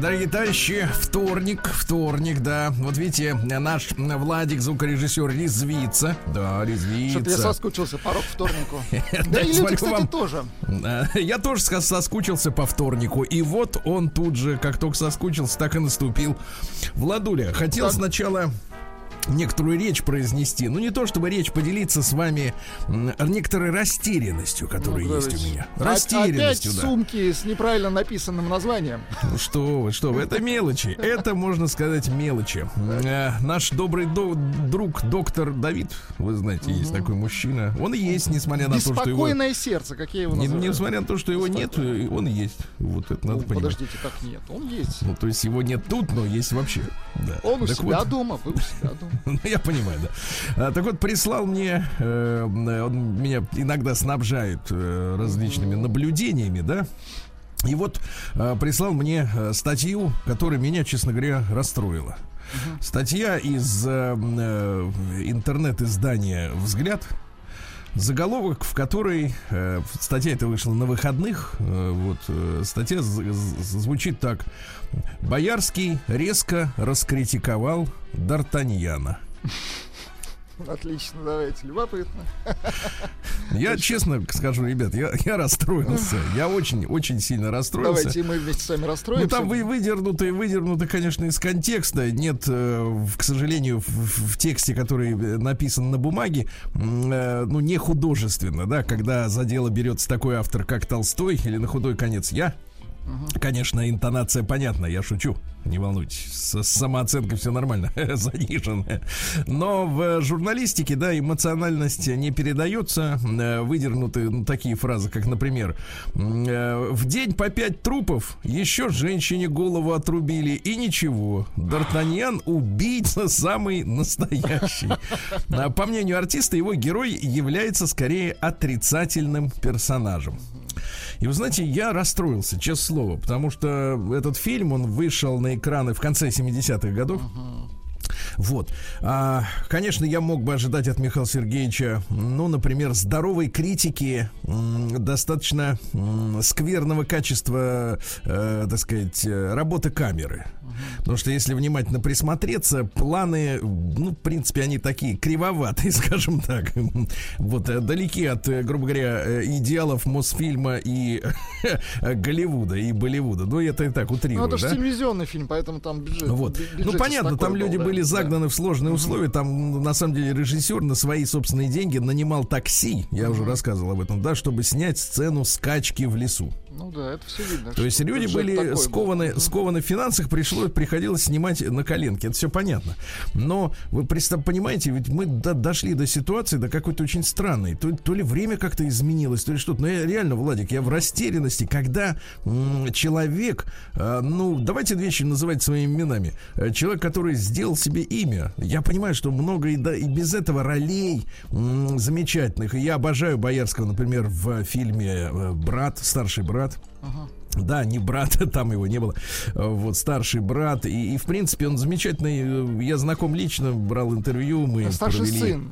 Дорогие товарищи, вторник, вторник, да. Вот видите, наш Владик, звукорежиссер, резвится. Да, резвится. Что-то я соскучился по рок-вторнику. Да, и люди, кстати, тоже. Я тоже соскучился по вторнику. И вот он тут же, как только соскучился, так и наступил. Владуля, хотел сначала некоторую речь произнести. Ну, не то чтобы речь поделиться с вами некоторой растерянностью, которая Ну, есть у меня. А- Растерянностью, Опять да. сумки с неправильно написанным названием. Ну что вы, что вы, это мелочи. Это, можно сказать, мелочи. Э, наш добрый до- друг, доктор Давид, вы знаете, есть такой мужчина. Он есть, несмотря на то, что его... Беспокойное сердце, как я его называю. Несмотря на то, что его нет, э, он есть. Вот это надо Ну, понимать. подождите, как нет? Он есть. Ну, то есть его нет тут, но есть вообще. Он у себя дома, вы у себя дома. ну, я понимаю, да. А, так вот, прислал мне, э, он меня иногда снабжает э, различными наблюдениями, да. И вот э, прислал мне статью, которая меня, честно говоря, расстроила. Статья из э, интернет-издания «Взгляд», Заголовок, в которой э, статья это вышла на выходных. э, вот э, статья з- з- звучит так: Боярский резко раскритиковал Д'Артаньяна. Отлично, давайте, любопытно. Я честно скажу, ребят, я, я расстроился. Я очень, очень сильно расстроился. Давайте мы вместе с вами Ну расстроимся. там вы выдернуты, выдернуты, конечно, из контекста. Нет, э, к сожалению, в, в- тексте, который э, написан на бумаге, э, ну не художественно, да, когда за дело берется такой автор, как Толстой или на худой конец я. Конечно, интонация понятна, я шучу. Не волнуйтесь, с, самооценкой все нормально, заниженная. Но в журналистике, да, эмоциональность не передается. Э, Выдернуты ну, такие фразы, как, например, э, в день по пять трупов, еще женщине голову отрубили, и ничего. Д'Артаньян убийца самый настоящий. По мнению артиста, его герой является скорее отрицательным персонажем. И вы знаете, я расстроился, честное слово, потому что этот фильм, он вышел на экраны в конце 70-х годов. Вот. А, конечно, я мог бы ожидать от Михаила Сергеевича, ну, например, здоровой критики, достаточно скверного качества, э, так сказать, э, работы камеры. Потому что если внимательно присмотреться, планы, ну, в принципе, они такие кривоватые, скажем так. Вот, э, далеки от, э, грубо говоря, э, идеалов Мосфильма и Голливуда, и Болливуда. Ну, это и так Ну, утрирую, это же да? телевизионный фильм, поэтому там бюджет. Вот. Ну, понятно, там был, люди да, были да. загнаны в сложные условия. Там, ну, на самом деле, режиссер на свои собственные деньги нанимал такси, я уже рассказывал об этом, да, чтобы снять сцену скачки в лесу. Ну да, это все видно. То есть люди были такой был. скованы, скованы в финансах, пришлось, приходилось снимать на коленке. Это все понятно. Но вы понимаете, ведь мы до- дошли до ситуации, до какой-то очень странной. То, то ли время как-то изменилось, то ли что-то. Но я реально, Владик, я в растерянности, когда м, человек, э, ну, давайте вещи называть своими именами. Э, Человек, который сделал себе имя. Я понимаю, что много и, да, и без этого ролей м, замечательных. И я обожаю Боярского, например, в фильме э, «Брат», «Старший брат». Да, не брат, там его не было. Вот старший брат. И, и, в принципе, он замечательный. Э, Я знаком лично, брал интервью. Мы Старший провели... сын.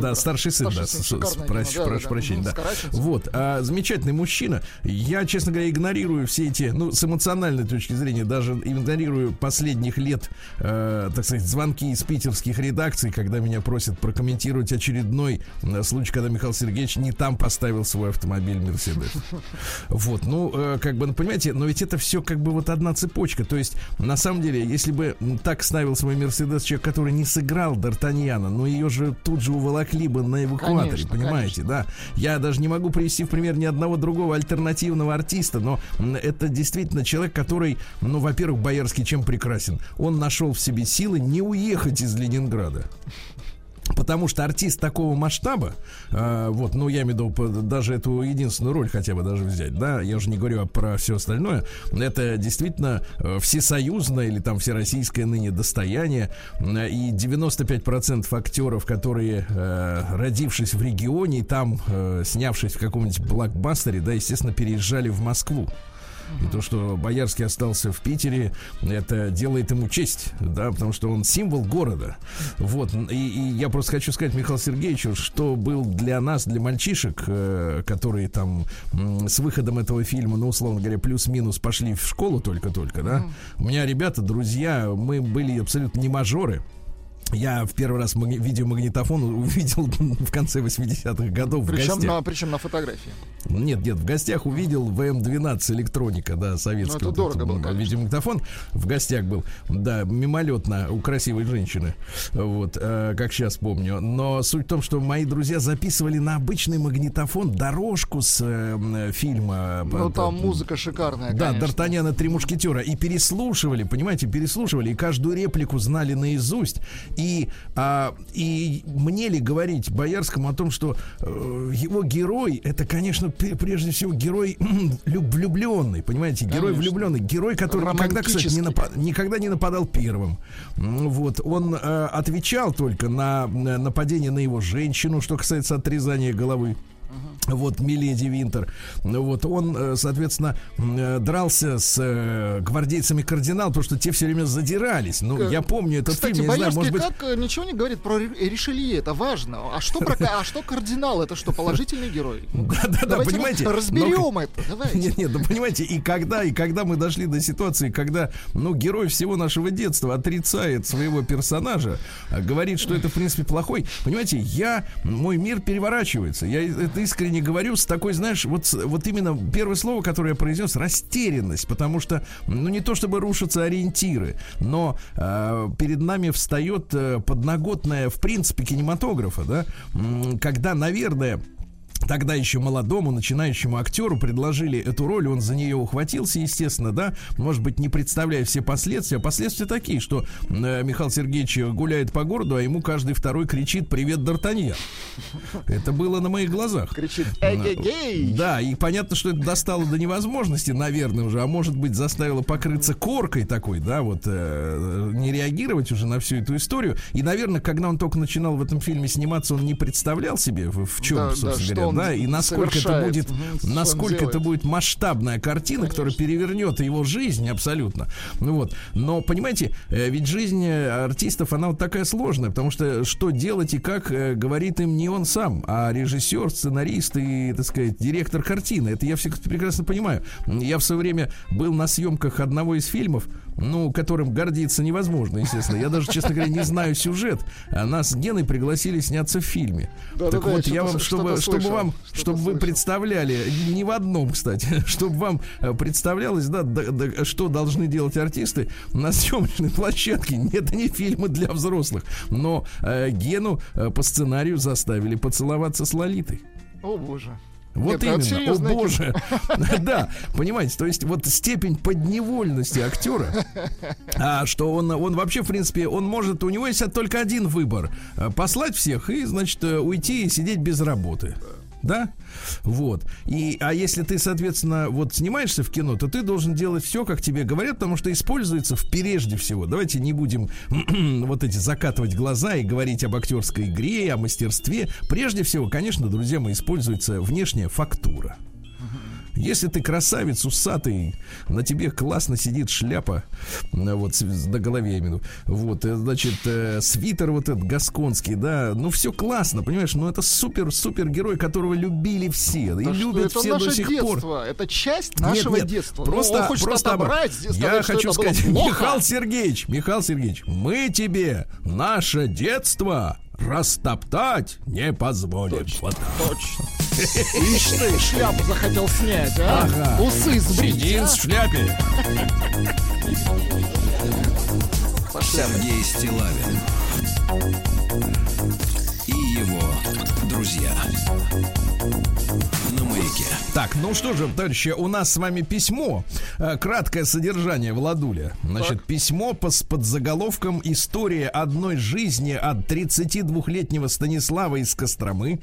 Да, старший сын, да, Старший сын, прошу, кино, да, прошу да, прощения, мгм, да. Вот, а, замечательный мужчина. Я, честно говоря, игнорирую все эти, ну, с эмоциональной точки зрения, даже игнорирую последних лет, э, так сказать, звонки из питерских редакций, когда меня просят прокомментировать очередной случай, когда Михаил Сергеевич не там поставил свой автомобиль Мерседес. Вот, ну, э, как бы, ну, понимаете, но ведь это все как бы вот одна цепочка. То есть, на самом деле, если бы так ставил свой Мерседес человек, который не сыграл Д'Артаньяна, ну, ее же тут же уволокли бы на эвакуаторе, Конечно, понимаете, да? Я даже не могу привести в пример ни одного другого альтернативного артиста, но это действительно человек, который, ну, во-первых, Боярский чем прекрасен? Он нашел в себе силы не уехать из Ленинграда. Потому что артист такого масштаба, э, вот, ну, я имею в виду даже эту единственную роль хотя бы даже взять, да, я уже не говорю про все остальное, это действительно э, всесоюзное или там всероссийское ныне достояние, Э, и 95% актеров, которые, э, родившись в регионе там, э, снявшись в каком-нибудь блокбастере, да, естественно, переезжали в Москву. И то, что Боярский остался в Питере, это делает ему честь, да, потому что он символ города. Вот. И, и я просто хочу сказать Михаилу Сергеевичу, что был для нас, для мальчишек, э, которые там с выходом этого фильма, ну, условно говоря, плюс-минус пошли в школу только-только, да. У меня ребята, друзья, мы были абсолютно не мажоры. Я в первый раз маги- видеомагнитофон увидел в конце 80-х годов в Причем гостях. на, причем на фотографии. Нет, нет, в гостях увидел ВМ-12 электроника, да, советский. Ну, это дорого этот, конечно. Видеомагнитофон в гостях был, да, мимолетно у красивой женщины, вот, э, как сейчас помню. Но суть в том, что мои друзья записывали на обычный магнитофон дорожку с э, фильма. Ну, э, там э, музыка шикарная, да. Д'Артаньяна Три мушкетера. И переслушивали, понимаете, переслушивали, и каждую реплику знали наизусть. И, а, и мне ли говорить Боярскому о том, что э, его герой, это, конечно, пр- прежде всего герой люб- влюбленный, понимаете, герой Конечно. влюбленный, герой, который никогда, кстати, не Романтический. напа- никогда не нападал первым. Вот, он э, отвечал только на нападение на его женщину, что касается отрезания головы. Вот Миледи Винтер. Ну Вот он, э, соответственно, э, дрался с э, гвардейцами кардинал, потому что те все время задирались. Ну, я помню этот Кстати, фильм, я не знаю, может быть. как ничего не говорит про Ри- Ришелье, это важно. А что, про, а что кардинал, это что, положительный герой? Да-да-да, понимаете, раз- Разберем но- это, давайте. Нет, нет, ну понимаете, и когда, и когда мы дошли до ситуации, когда, ну, герой всего нашего детства отрицает своего персонажа, а говорит, что это, в принципе, плохой, понимаете, я, мой мир переворачивается. Я это искренне говорю с такой, знаешь, вот, вот именно первое слово, которое я произнес, растерянность, потому что, ну, не то чтобы рушатся ориентиры, но э, перед нами встает э, подноготная, в принципе, кинематографа, да, когда, наверное, Тогда еще молодому, начинающему актеру предложили эту роль, он за нее ухватился, естественно, да, может быть, не представляя все последствия. А последствия такие, что э, Михаил Сергеевич гуляет по городу, а ему каждый второй кричит «Привет, Д'Артаньян». Это было на моих глазах. Кричит «Эгегей!» Да, и понятно, что это достало до невозможности, наверное, уже, а может быть, заставило покрыться коркой такой, да, вот э, не реагировать уже на всю эту историю. И, наверное, когда он только начинал в этом фильме сниматься, он не представлял себе, в, в чем, Да, да, собственно что говоря, он да, и насколько это будет, насколько это будет масштабная картина, которая перевернет его жизнь абсолютно. Ну вот, но понимаете, э, ведь жизнь э, артистов она вот такая сложная, потому что что делать и как э, говорит им не он сам, а режиссер, сценарист и, так сказать, директор картины. Это я все прекрасно понимаю. Я в свое время был на съемках одного из фильмов, ну, которым гордиться невозможно, естественно. Я даже, честно говоря, не знаю сюжет. А нас с Геной пригласили сняться в фильме. Да-да-да, так вот, я я вам, чтобы, чтобы слышал, вам, чтобы вы слышал. представляли, не в одном, кстати, чтобы вам э, представлялось, да, да, да, что должны делать артисты на съемочной площадке. Это не фильмы для взрослых, но э, Гену э, по сценарию заставили поцеловаться с Лолитой. О, боже. Вот Нет, именно, о боже. Да, понимаете, то есть вот степень подневольности актера, а, что он, он вообще, в принципе, он может, у него есть только один выбор. э, Послать всех и, значит, э, уйти и сидеть без работы. Да? Вот. И, а если ты, соответственно, вот снимаешься в кино, то ты должен делать все, как тебе говорят, потому что используется в прежде всего. Давайте не будем вот эти закатывать глаза и говорить об актерской игре, о мастерстве. Прежде всего, конечно, друзья мои, используется внешняя фактура. Если ты красавец, усатый, на тебе классно сидит шляпа, э, вот, на голове виду, вот, э, значит, э, свитер вот этот гасконский, да, ну все классно, понимаешь, ну это супер-супер герой, которого любили все, и Да что, любят это все до сих пор. детство, это часть Нет, нашего нет, детства. Просто, Ну, просто отобрать, здесь я хочу сказать. Михаил Сергеевич, Михаил Сергеевич, мы тебе наше детство растоптать не позволим. Вот так. Точно. Ишь ты, шляпу захотел снять, а? Ага. Усы сбрить, Сидит а? в шляпе. Сергей Стилавин друзья. На маяке. Так, ну что же, товарищи, у нас с вами письмо. Э, Краткое содержание, Владуля. Значит, письмо по, с подзаголовком «История одной жизни от 32-летнего Станислава из Костромы».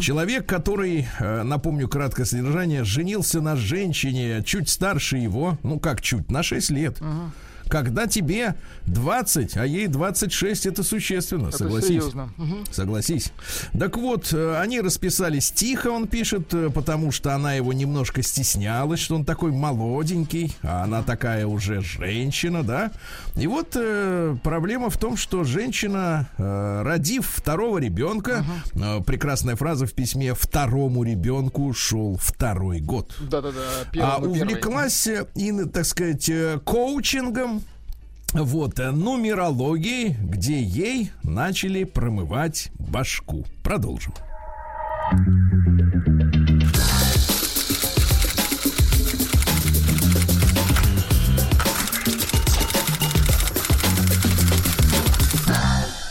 Человек, который, э, напомню краткое содержание, женился на женщине чуть старше его, ну как чуть, на 6 лет. Когда тебе 20, а ей 26, это существенно, Это согласись. серьезно. Мгм. Согласись. Так вот, э, они расписались тихо, он пишет, э, потому что она его немножко стеснялась, что он такой молоденький, а она такая уже женщина, да. И вот э, проблема в том, что женщина, э, родив второго ребенка, э, прекрасная фраза в письме, второму ребенку шел второй год. Да-да-да. А первый. увлеклась, и, так сказать, э, коучингом, вот, э, нумерологией, где ей начали промывать башку. Продолжим.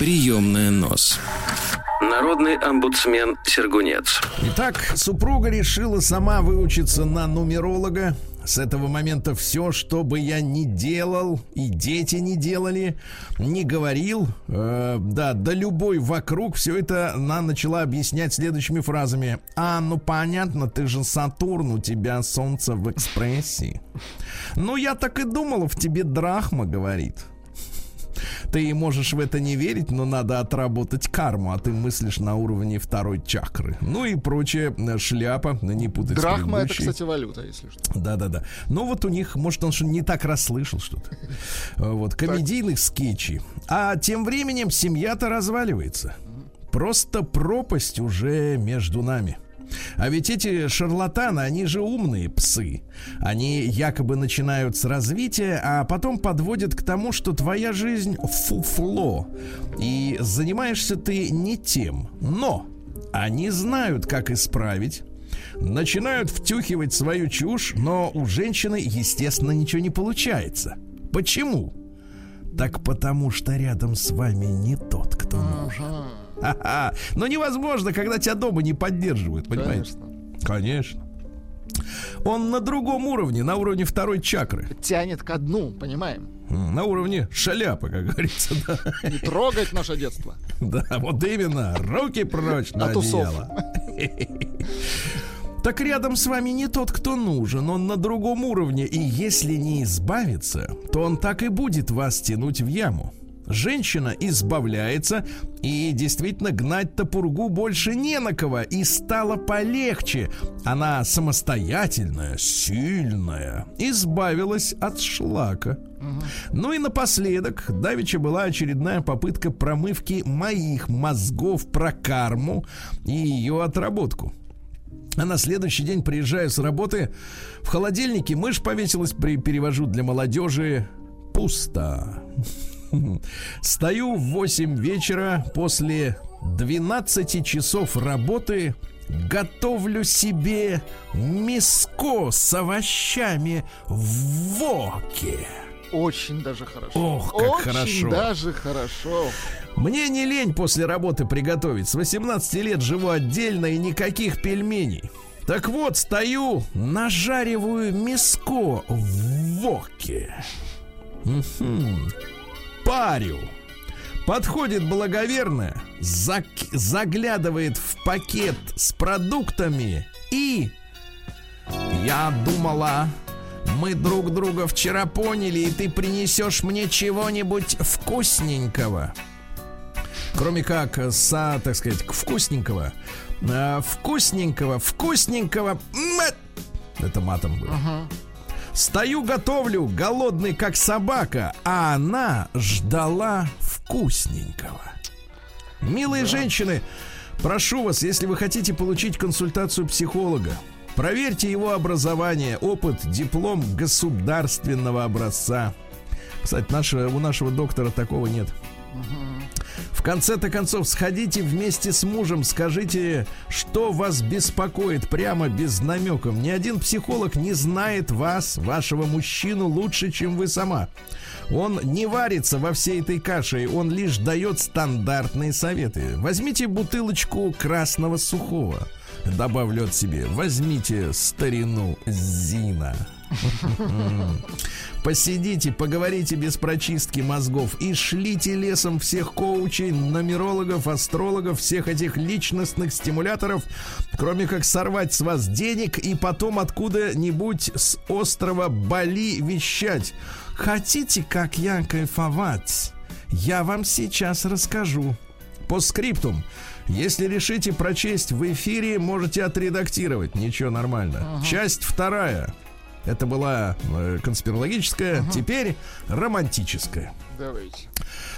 Приемная нос. Народный омбудсмен Сергунец. Итак, супруга решила сама выучиться на нумеролога. С этого момента все, что бы я ни делал, и дети не делали, не говорил, э, да, да любой вокруг, все это она начала объяснять следующими фразами. А, ну понятно, ты же Сатурн, у тебя Солнце в экспрессии. Ну, я так и думала, в тебе драхма, говорит. Ты можешь в это не верить, но надо отработать карму, а ты мыслишь на уровне второй чакры. Ну и прочее э, шляпа, не путать Драхма это, кстати, валюта, если что. Да-да-да. Ну вот у них, может, он что не так расслышал что-то. Э, Вот, комедийных скетчей. А тем временем семья-то разваливается. Просто пропасть уже между нами. А ведь эти шарлатаны, они же умные псы. Они якобы начинают с развития, а потом подводят к тому, что твоя жизнь фуфло. И занимаешься ты не тем. Но они знают, как исправить. Начинают втюхивать свою чушь, но у женщины, естественно, ничего не получается. Почему? Так потому что рядом с вами не тот, кто нужен. Но невозможно, когда тебя дома не поддерживают, понимаешь? конечно. Конечно. Он на другом уровне, на уровне второй чакры. Тянет ко дну, понимаем. На уровне шляпы, как говорится. Да, Не трогать наше детство. Да, вот именно. Руки прочь на одеяло. Так рядом с вами не тот, кто нужен, он на другом уровне, и если не избавиться, то он так и будет вас тянуть в яму. Женщина избавляется, и действительно гнать-то пургу больше не на кого, и стало полегче. Она самостоятельная, сильная, избавилась от шлака. Ну и напоследок, давеча была очередная попытка промывки моих мозгов про карму и ее отработку. А на следующий день приезжаю с работы. В холодильнике мышь повесилась, при, перевожу для молодежи. Пусто. Стою в 8 вечера после 12 часов работы. Готовлю себе миско с овощами в воке. Очень даже хорошо. Ох, как Очень хорошо. даже хорошо. Мне не лень после работы приготовить. С 18 лет живу отдельно и никаких пельменей. Так вот, стою, нажариваю миско в воке. Парю. Подходит благоверная, зак- заглядывает в пакет с продуктами и... Я думала, мы друг друга вчера поняли, и ты принесешь мне чего-нибудь вкусненького. Кроме как, э, са, так сказать, вкусненького. А, вкусненького, вкусненького. Это матом было. Стою, готовлю, голодный как собака, а она ждала вкусненького. Милые женщины, прошу вас, если вы хотите получить консультацию психолога, проверьте его образование, опыт, диплом государственного образца. Кстати, наша, у нашего доктора такого нет. В конце-то концов, сходите вместе с мужем, скажите, что вас беспокоит прямо без намеков. Ни один психолог не знает вас, вашего мужчину, лучше, чем вы сама. Он не варится во всей этой каше, он лишь дает стандартные советы. Возьмите бутылочку красного сухого. Добавлю от себе. Возьмите старину Зина. Посидите, поговорите без прочистки мозгов и шлите лесом всех коучей, нумерологов, астрологов, всех этих личностных стимуляторов, кроме как сорвать с вас денег и потом откуда-нибудь с острова Бали вещать. Хотите, как я кайфовать? Я вам сейчас расскажу. По скриптум. Если решите прочесть в эфире, можете отредактировать. Ничего, нормально. Ага. Часть вторая. Это была э, конспирологическая, ага. теперь романтическая. Давайте.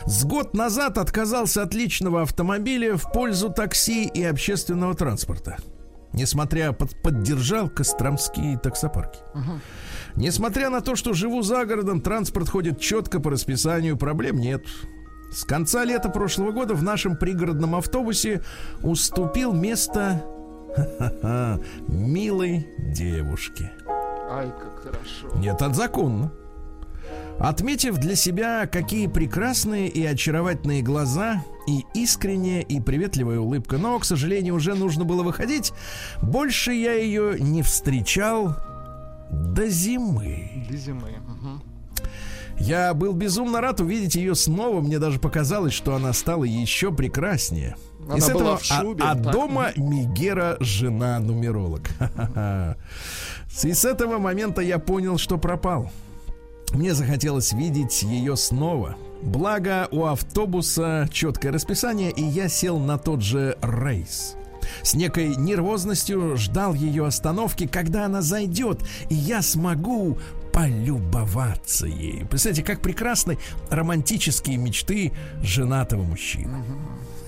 С год назад отказался от личного автомобиля в пользу такси и общественного транспорта. Несмотря под, поддержал Костромские таксопарки. Ага. Несмотря на то, что живу за городом, транспорт ходит четко по расписанию, проблем нет. С конца лета прошлого года в нашем пригородном автобусе уступил место милой девушке. Ай, как хорошо. Нет, это законно. Отметив для себя, какие прекрасные и очаровательные глаза и искренняя и приветливая улыбка, но, к сожалению, уже нужно было выходить, больше я ее не встречал до зимы. До зимы. Угу. Я был безумно рад увидеть ее снова. Мне даже показалось, что она стала еще прекраснее. Она и с этого, в шубе, а, а дома Мигера жена нумеролог. И с этого момента я понял, что пропал. Мне захотелось видеть ее снова. Благо у автобуса четкое расписание, и я сел на тот же рейс. С некой нервозностью ждал ее остановки, когда она зайдет, и я смогу полюбоваться ей. Представляете, как прекрасны романтические мечты женатого мужчины.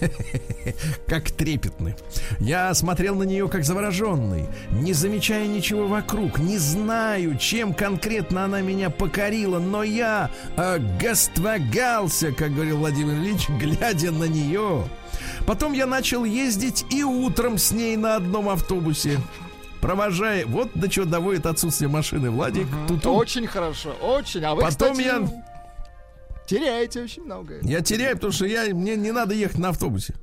Как трепетны. Я смотрел на нее как завороженный, не замечая ничего вокруг, не знаю, чем конкретно она меня покорила, но я э, гаствогался, как говорил Владимир Ильич, глядя на нее. Потом я начал ездить и утром с ней на одном автобусе провожая. Вот до чего доводит отсутствие машины, Владик. Угу. Тут очень хорошо, очень. А вы, Потом кстати, я... теряете очень много. Я теряю, потому что я, мне не надо ехать на автобусе.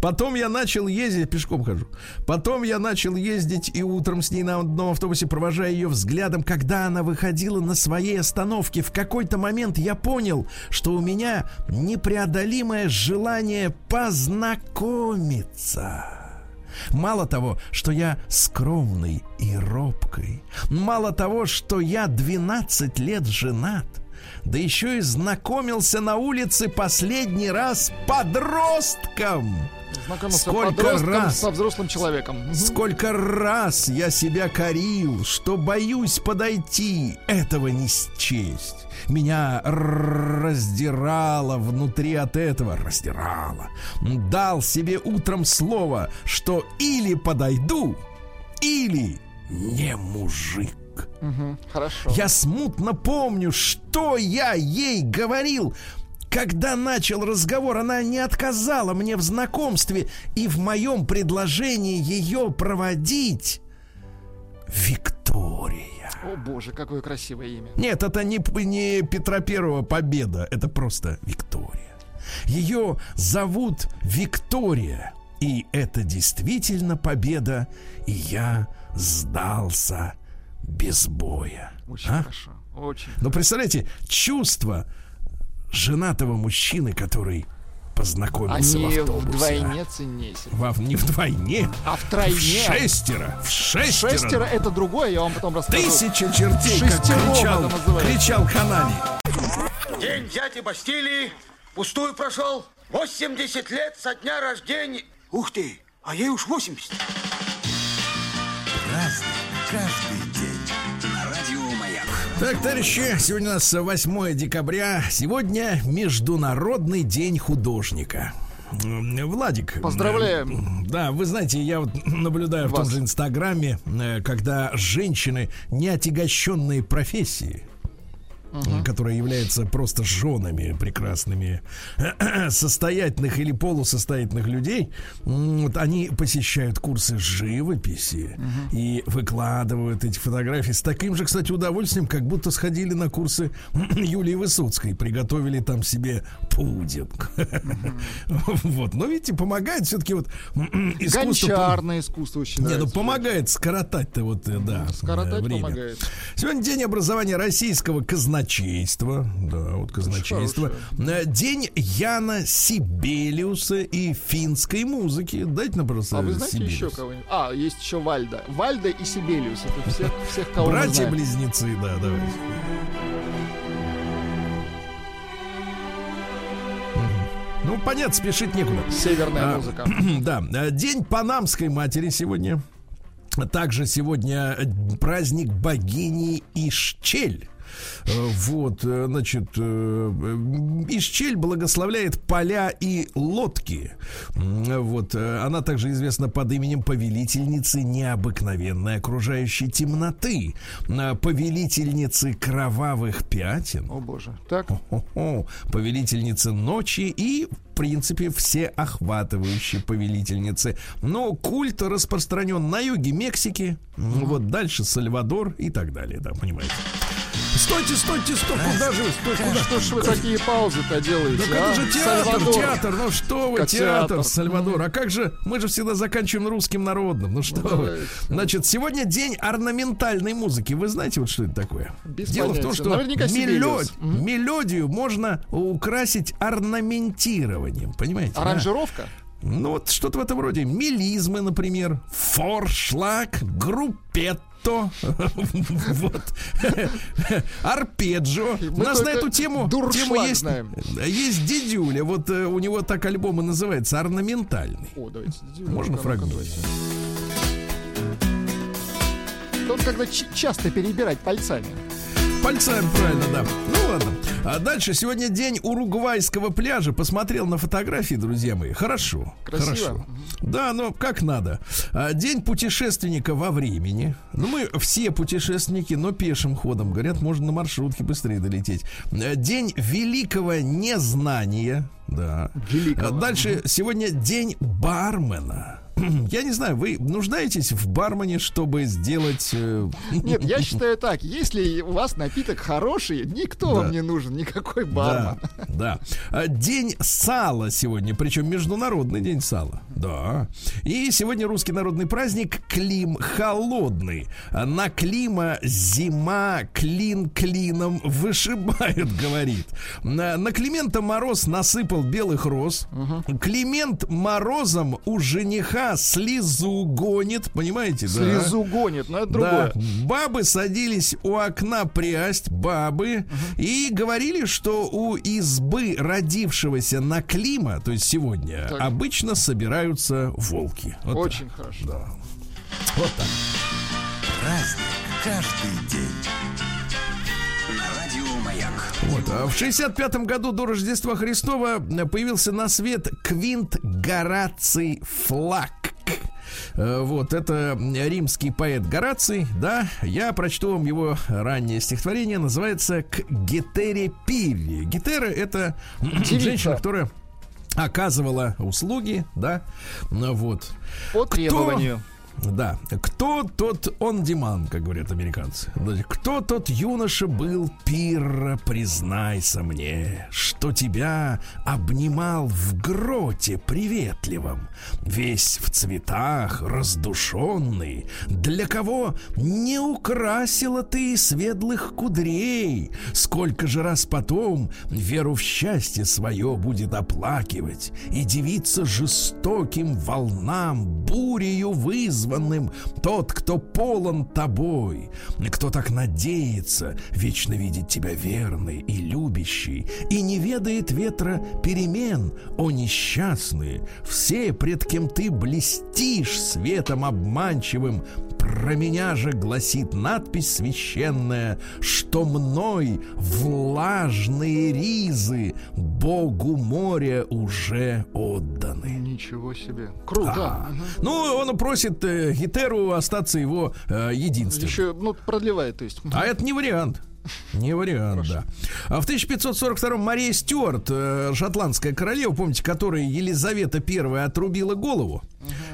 Потом я начал ездить, пешком хожу. Потом я начал ездить и утром с ней на одном автобусе, провожая ее взглядом, когда она выходила на своей остановке. В какой-то момент я понял, что у меня непреодолимое желание познакомиться. Мало того, что я скромный и робкий. Мало того, что я 12 лет женат. Да еще и знакомился на улице последний раз подростком. Знакомился сколько раз со взрослым человеком. Сколько раз я себя корил, что боюсь подойти, этого не счесть. Меня раздирало внутри от этого, раздирало. Дал себе утром слово, что или подойду, или не мужик. Угу, хорошо. Я смутно помню, что я ей говорил. Когда начал разговор, она не отказала мне в знакомстве и в моем предложении ее проводить. Виктория. О боже, какое красивое имя. Нет, это не, не Петра Первого победа, это просто Виктория. Ее зовут Виктория. И это действительно победа. И я сдался без боя. Очень а? хорошо. Очень. Но представляете, чувство женатого мужчины, который познакомился Они в автобусе. вдвойне ценнее. Во, не вдвойне, а в тройне. В шестеро. В шестеро. Шестеро это другое, я вам потом расскажу. Тысяча чертей, как кричал, кричал Ханани. День дяди Бастилии пустую прошел. 80 лет со дня рождения. Ух ты, а ей уж 80. Разный, каждый так, товарищи, сегодня у нас 8 декабря. Сегодня Международный день художника. Владик. Поздравляем. Да, вы знаете, я вот наблюдаю Вас. в том же Инстаграме, э, когда женщины, не отягощенные профессии, которая является просто женами прекрасными состоятельных или полусостоятельных людей, вот они посещают курсы живописи и выкладывают эти фотографии с таким же, кстати, удовольствием, как будто сходили на курсы Юлии Высоцкой, приготовили там себе пудинг. Вот, но видите, помогает все-таки вот искусство. Гончарное искусство очень Не, ну помогает скоротать-то вот, э, да, Скоротать время. помогает. Сегодня день образования российского казначейства. Да, вот казначейство. Э, День Яна Сибелиуса и финской музыки. Дайте нам просто А вы знаете Сибелиус. еще кого-нибудь? А, есть еще Вальда. Вальда и Сибелиус. Это всех, всех кого. Братья-близнецы, да, давайте. Ну, понятно, спешить некуда. Северная А, музыка. Да, э, день панамской матери сегодня. Также сегодня э, праздник богини Ишчель. Э, Вот, э, значит, э, Ишчель благословляет поля и лодки. Вот, она также известна под именем повелительницы необыкновенной окружающей темноты, повелительницы кровавых пятен, О боже. Так, Хо-хо. повелительницы ночи и в принципе всеохватывающей повелительницы. Но культ распространен на юге Мексики, м, вот дальше Сальвадор и так далее, да, понимаете. Стойте, стойте, стоп, куда же, вы? стой, куда? что ж вы такие паузы-то делаете, а? это же театр, Сальвадор. театр, ну что вы, Как театр, театр. Сальвадор. А как же, мы же всегда заканчиваем русским народным, ну что вы. давайте. Значит, сегодня день орнаментальной музыки. Вы знаете, вот что это такое? Без Дело в том, понятия. что Наверняка мело- Сибелиус. Мгм. мелодию можно украсить орнаментированием, понимаете? да? Аранжировка? Ну вот что-то в этом роде. Мелизмы, например, форшлаг, группетто. Вот. Арпеджио. У нас на эту тему, тему есть, есть дедюля. Вот э, у него так альбом и называется орнаментальный. О, давайте. Можно фрагмент? Тут когда часто перебирать пальцами. Пальцами, правильно, да. Ну ладно. А дальше сегодня день уругвайского пляжа. Посмотрел на фотографии, друзья мои. Хорошо. Красиво. Хорошо. Да, но как надо. А, День путешественника во времени. Ну, мы все путешественники, но пешим ходом. Говорят, можно на маршрутке быстрее долететь. А, День великого незнания. Да. Великого. А Дальше сегодня день бармена. Я не знаю, вы нуждаетесь в бармене, чтобы сделать... э, Нет, я считаю так. Если у вас напиток хороший, никто Да. вам не нужен, никакой бармен. Да, да. День сала сегодня, причем международный день сала. Да. И сегодня русский народный праздник Клим холодный. А На Клима зима клин клином вышибает, говорит. На, на Климента Мороз насыпал белых роз. Климент Морозом у жениха слезу гонит, понимаете? да? Слезу гонит, но это другое. Да. Бабы садились у окна прясть, бабы, и говорили, что у избы родившегося на Клима, то есть сегодня, Так. обычно собираются волки. Вот так. Очень хорошо. Да. Вот так. Праздник каждый день. На радио Маяк. Вот. А в 65-м году до Рождества Христова появился на свет Квинт Гораций Флаг. Э, Вот, это римский поэт Гораций, да, я прочту вам его раннее стихотворение, называется «К Гетере Пиви». Гетера — это женщина, которая оказывала услуги, да, вот. По требованию. Да. Кто тот он диман, как говорят американцы? Кто тот юноша был, пир, признайся мне, что тебя обнимал в гроте приветливом, весь в цветах, раздушенный, для кого не украсила ты светлых кудрей, сколько же раз потом веру в счастье свое будет оплакивать и дивиться жестоким волнам, бурею вызванным, тот, кто полон тобой, кто так надеется вечно видеть тебя верный и любящий, и не ведает ветра перемен, о несчастные, все, пред кем ты блестишь светом обманчивым, про меня же гласит надпись священная, что мной влажные ризы Богу моря уже отданы. Ничего себе. Круто. А, Ну, он просит э, Гетеру остаться его э, единственным. Еще, ну, продлевает, то есть. А это не вариант. Не вариант, да. А в 1542 Мария Стюарт, э, шотландская королева, помните, которой Елизавета I отрубила голову.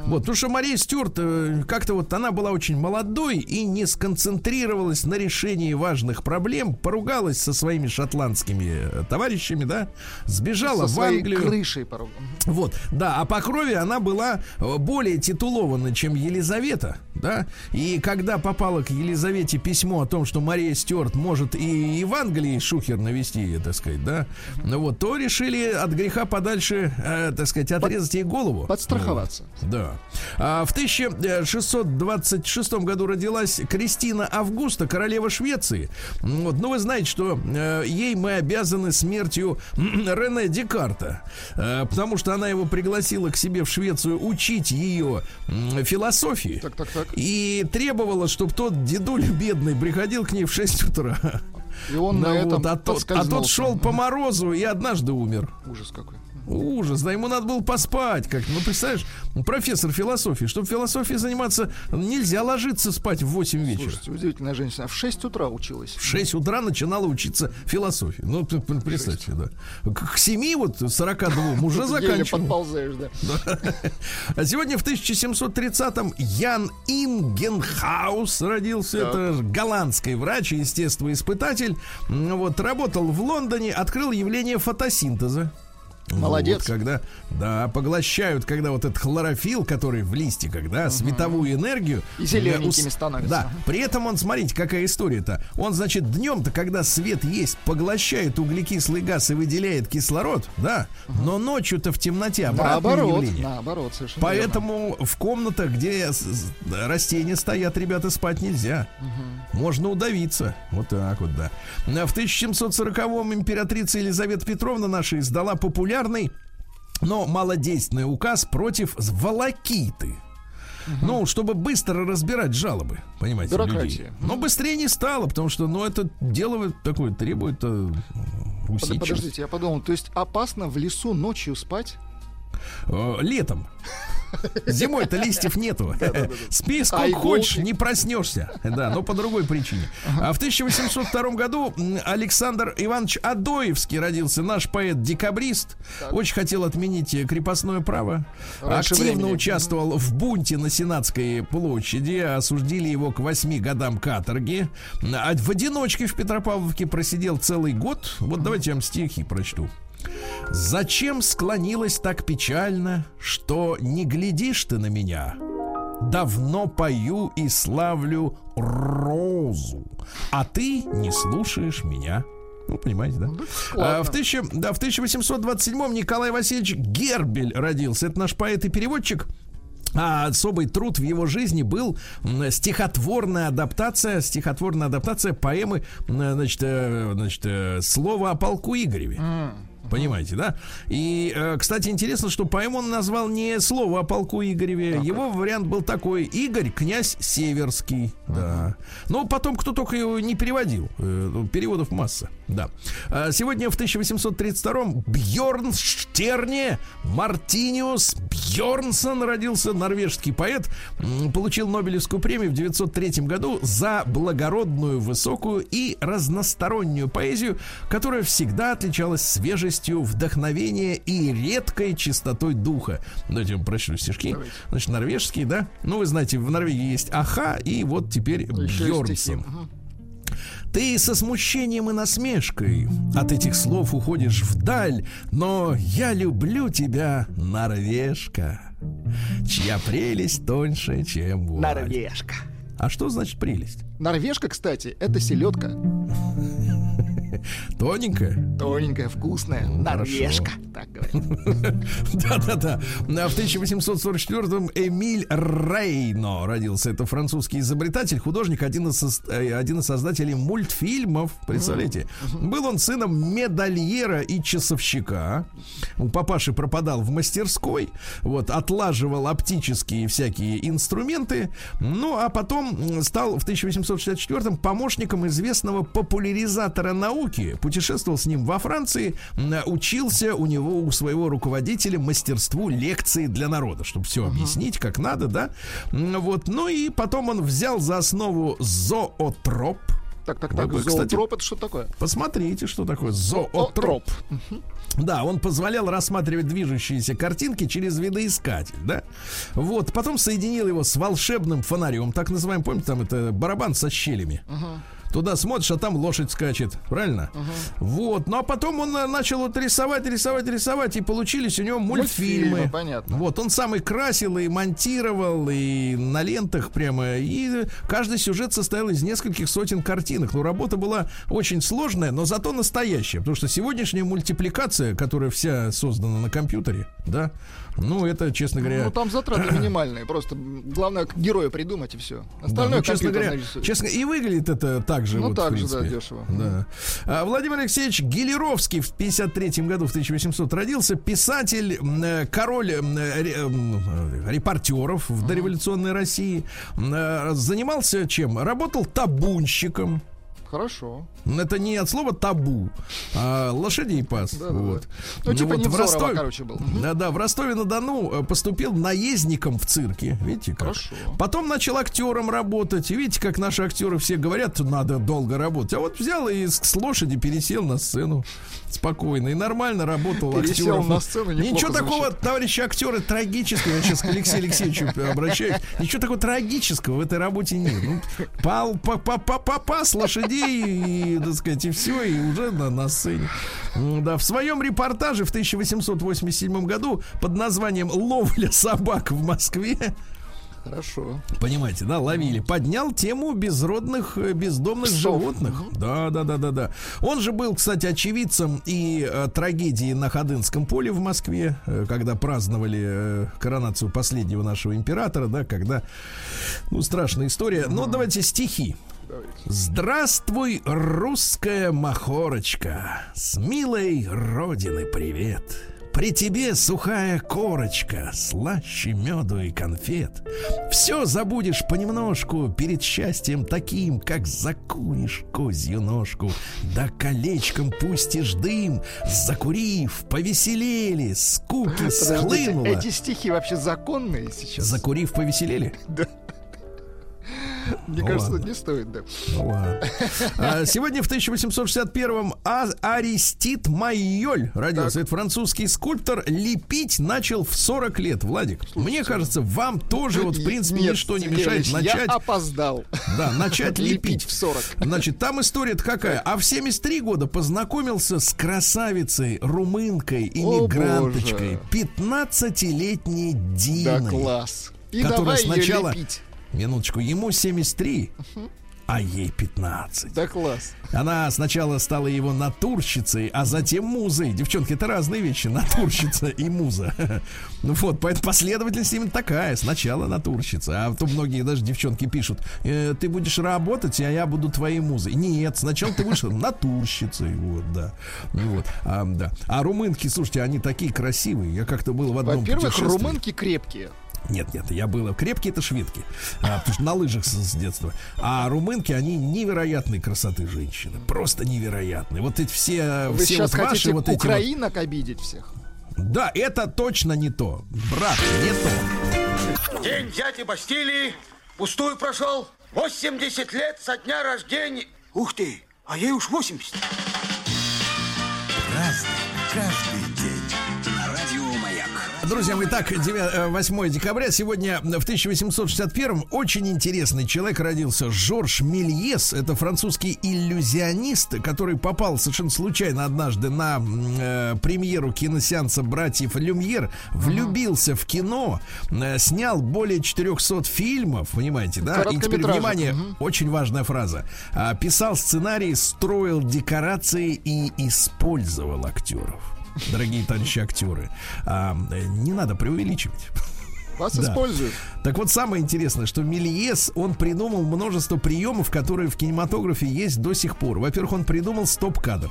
Вот, потому что Мария Стюарт э, как-то вот она была очень молодой и не сконцентрировалась на решении важных проблем, поругалась со своими шотландскими э, товарищами, да, сбежала Со в Англию. крышей порог. Вот, да, а по крови она была э, более титулована, чем Елизавета, да, и когда попало к Елизавете письмо о том, что Мария Стюарт может и, и в Англии шухер навести, так сказать, да, ну вот, то решили от греха подальше, э, так сказать, отрезать ей голову. Подстраховаться. Да. А в 1626 году родилась Кристина Августа, королева Швеции. Вот, ну, вы знаете, что э, ей мы обязаны смертью Рене Декарта, э, потому что она его пригласила к себе в Швецию учить ее м, философии. Так, так, так. И требовала, чтобы тот дедуль бедный приходил к ней в 6 утра. И он Ну на этом вот, а, тот, а тот шел по морозу и однажды умер. Ужас какой. Ужас, да ему надо было поспать как Ну, представляешь, профессор философии. Чтобы философией заниматься, нельзя ложиться спать в 8 вечера. Слушайте, удивительная женщина. В 6 утра училась. В 6 утра начинала учиться философии. Ну, представьте, да. К, к 7, вот 42 уже заканчивал. подползаешь, да. А сегодня в 1730-м Ян Ингенхаус родился. Это голландский врач и естествоиспытатель. Вот, работал в Лондоне, открыл явление фотосинтеза. Молодец. Вот, когда, да, поглощают, когда вот этот хлорофилл, который в листиках, да, световую энергию. И зелененькими ус- становятся. Да, при этом он, смотрите, какая история-то. Он, значит, днем-то, когда свет есть, поглощает углекислый газ и выделяет кислород, да, но ночью-то в темноте обратное Наоборот, явление. наоборот, совершенно верно. Поэтому в комнатах, где растения стоят, ребята, спать нельзя. Можно удавиться. Вот так вот, да. В 1740-м императрица Елизавета Петровна наша издала популярный, но малодейственный указ против волокиты. Ну, чтобы быстро разбирать жалобы, понимаете, людей. Бюрократия. Но быстрее не стало, потому что, ну, это дело такое требует э, Под-. Подождите, я подумал, то есть опасно в лесу ночью спать? Э, Летом. Зимой-то листьев нету. Спи сколько хочешь, не проснешься. Да, но по другой причине. А в 1802 году Александр Иванович Адоевский родился, наш поэт-декабрист. Очень хотел отменить крепостное право. Раньше Активно времени. участвовал в бунте на Сенатской площади. Осудили его к восьми годам каторги. А в одиночке в Петропавловке просидел целый год. Вот давайте я вам стихи прочту. Зачем склонилась так печально, что не глядишь ты на меня? Давно пою и славлю розу, а ты не слушаешь меня. Ну, понимаете, да? А, в, 1000 да, в 1827-м Николай Васильевич Гербель родился. Это наш поэт и переводчик. А особый труд в его жизни был стихотворная адаптация, стихотворная адаптация поэмы, значит, э, значит, э, «Слово о полку Игореве». Понимаете, да? И, э, кстати, интересно, что поэму он назвал не слово о полку Игореве. Его вариант был такой: Игорь, князь Северский. Да. Но потом кто только его не переводил. Э, ну, Переводов масса. Да. А Сегодня в 1832-м Бьорн Штерне Мартиниус Бьорнсон родился, норвежский поэт, получил Нобелевскую премию в 903 году за благородную, высокую и разностороннюю поэзию, которая всегда отличалась свежестью, вдохновением и редкой чистотой духа. Давайте я вам прочту стишки. Значит, норвежский, да? Ну, вы знаете, в Норвегии есть Аха, и вот теперь и Бьорнсон. Ты со смущением и насмешкой от этих слов уходишь вдаль, но я люблю тебя, Норвежка, чья прелесть тоньше, чем вуаль. Норвежка. А что значит прелесть? Норвежка, кстати, это селедка. Тоненькая? Тоненькая, вкусная. Ну, Норвежка. Так говорят. Да-да-да. А В 1844-м Эмиль Рейно родился. Это французский изобретатель, художник, один из, э, один из создателей мультфильмов. Представляете? Был он сыном медальера и часовщика. У папаши пропадал в мастерской. Вот, отлаживал оптические всякие инструменты. Ну, а потом стал в 1864-м помощником известного популяризатора науки. Путешествовал с ним во Франции. Учился у него, у своего руководителя, мастерству лекции для народа, чтобы все объяснить, как надо, да. Вот. Ну и потом он взял за основу зоотроп. Так, так, так. Вы бы, кстати, Зоотроп это что такое? Посмотрите, что такое зоотроп. Да, он позволял рассматривать движущиеся картинки через видоискатель, да. Вот, потом соединил его с волшебным фонарем, так называемым, помните, там это барабан со щелями. Туда смотришь, а там лошадь скачет, правильно? Вот, ну а потом он э, начал вот рисовать, рисовать, рисовать, и получились у него мультфильмы. Мультфильмы, понятно. Вот, он сам и красил, и монтировал, и на лентах прямо. И каждый сюжет состоял из нескольких сотен картинок. Ну, работа была очень сложная, но зато настоящая. Потому что сегодняшняя мультипликация, которая вся создана на компьютере, да, ну, это, честно говоря... Ну, там затраты минимальные. Просто главное героя придумать и все. Да, Остальное ну, честно говоря, нарисует. честно, и выглядит это так же. Ну, вот, так же, да, дешево. Да. А, Владимир Алексеевич Гелеровский в 53 году, в 1800 родился. Писатель, э, король э, э, репортеров в дореволюционной России. Занимался чем? Работал табунщиком. Хорошо. Это не от слова табу, а лошадей пас. Да-да-да. вот. Ну, типа вот в Невзорова, Ростове- короче, был. Да, да, в Ростове-на-Дону э, поступил наездником в цирке. Видите как? Хорошо. Потом начал актером работать. И видите, как наши актеры все говорят, надо долго работать. А вот взял и с, с лошади пересел на сцену спокойно. И нормально работал Пересел актером. на сцену, Ничего звучит. такого, товарищи актеры, трагического. Я сейчас к Алексею Алексеевичу обращаюсь. Ничего такого трагического в этой работе нет. Ну, пал, па, па, па, попас лошадей, и, так сказать, и все, и уже на, на сцене. Да, в своем репортаже в 1887 году под названием «Ловля собак в Москве» Хорошо. Понимаете, да, ловили. Поднял тему безродных, э, бездомных Псов. животных. Да, да, да, да, да. Он же был, кстати, очевидцем и э, трагедии на Ходынском поле в Москве, э, когда праздновали э, коронацию последнего нашего императора, да, когда, ну, страшная история. Но давайте стихи. Здравствуй, русская махорочка, с милой родины привет. При тебе сухая корочка, слаще меду и конфет. Все забудешь понемножку перед счастьем таким, как закуришь козью ножку. Да колечком пустишь дым, закурив, повеселели, скуки Подождите, схлынуло. эти стихи вообще законные сейчас? Закурив, повеселели? Мне Ну кажется, ладно. не стоит, да. Ну ладно. А, Сегодня в 1861-м А- Аристид Майоль родился. Это французский скульптор. Лепить начал в 40 лет, Владик. Мне кажется, вам тоже, вот, в принципе, Нет, ничто не мешает Ильич, начать. Я опоздал. Да, начать Лепить в 40. Значит, там история-то какая. А в 73 года познакомился с красавицей, румынкой, иммигранточкой, боже. 15-летней Да, Диной. класс. И Которая давай ее сначала- лепить. Минуточку, ему 73, а ей 15. Да, класс. Она сначала стала его натурщицей, а затем музой. Девчонки, это разные вещи, натурщица и муза. Ну вот, поэтому последовательность именно такая. Сначала натурщица, а то многие даже девчонки пишут, «Э, ты будешь работать, а я буду твоей музой. Нет, сначала ты будешь натурщицей, вот, да. Ну Вот, а, да. А румынки, слушайте, они такие красивые. Я как-то был в одном Во-первых, румынки крепкие. Нет, нет, я был. Крепкие это шведки. А, потому что на лыжах с, с детства. А румынки, они невероятной красоты женщины. Просто невероятные. Вот эти все, Вы все сейчас вот ваши хотите вот эти. украинок обидеть всех. вот- Да, это точно не то. Брат, не то. День дяди Бастилии пустую прошел. 80 лет со дня рождения. Ух ты, а ей уж 80. Разный, каждый Друзья мои, так, 9, э, 8 декабря, сегодня в 1861 очень интересный человек родился, Жорж Мельес, это французский иллюзионист, который попал совершенно случайно однажды на э, премьеру киносеанса «Братьев Люмьер», влюбился в кино, э, снял более 400 фильмов, понимаете, да? И теперь, внимание, очень важная фраза. А, Писал сценарий, строил декорации и использовал актеров. Дорогие товарищи актеры, а, не надо преувеличивать. Вас Да. используют. Так вот, самое интересное, что Мельес, он придумал множество приемов, которые в кинематографе есть до сих пор. Во-первых, он придумал стоп-кадр.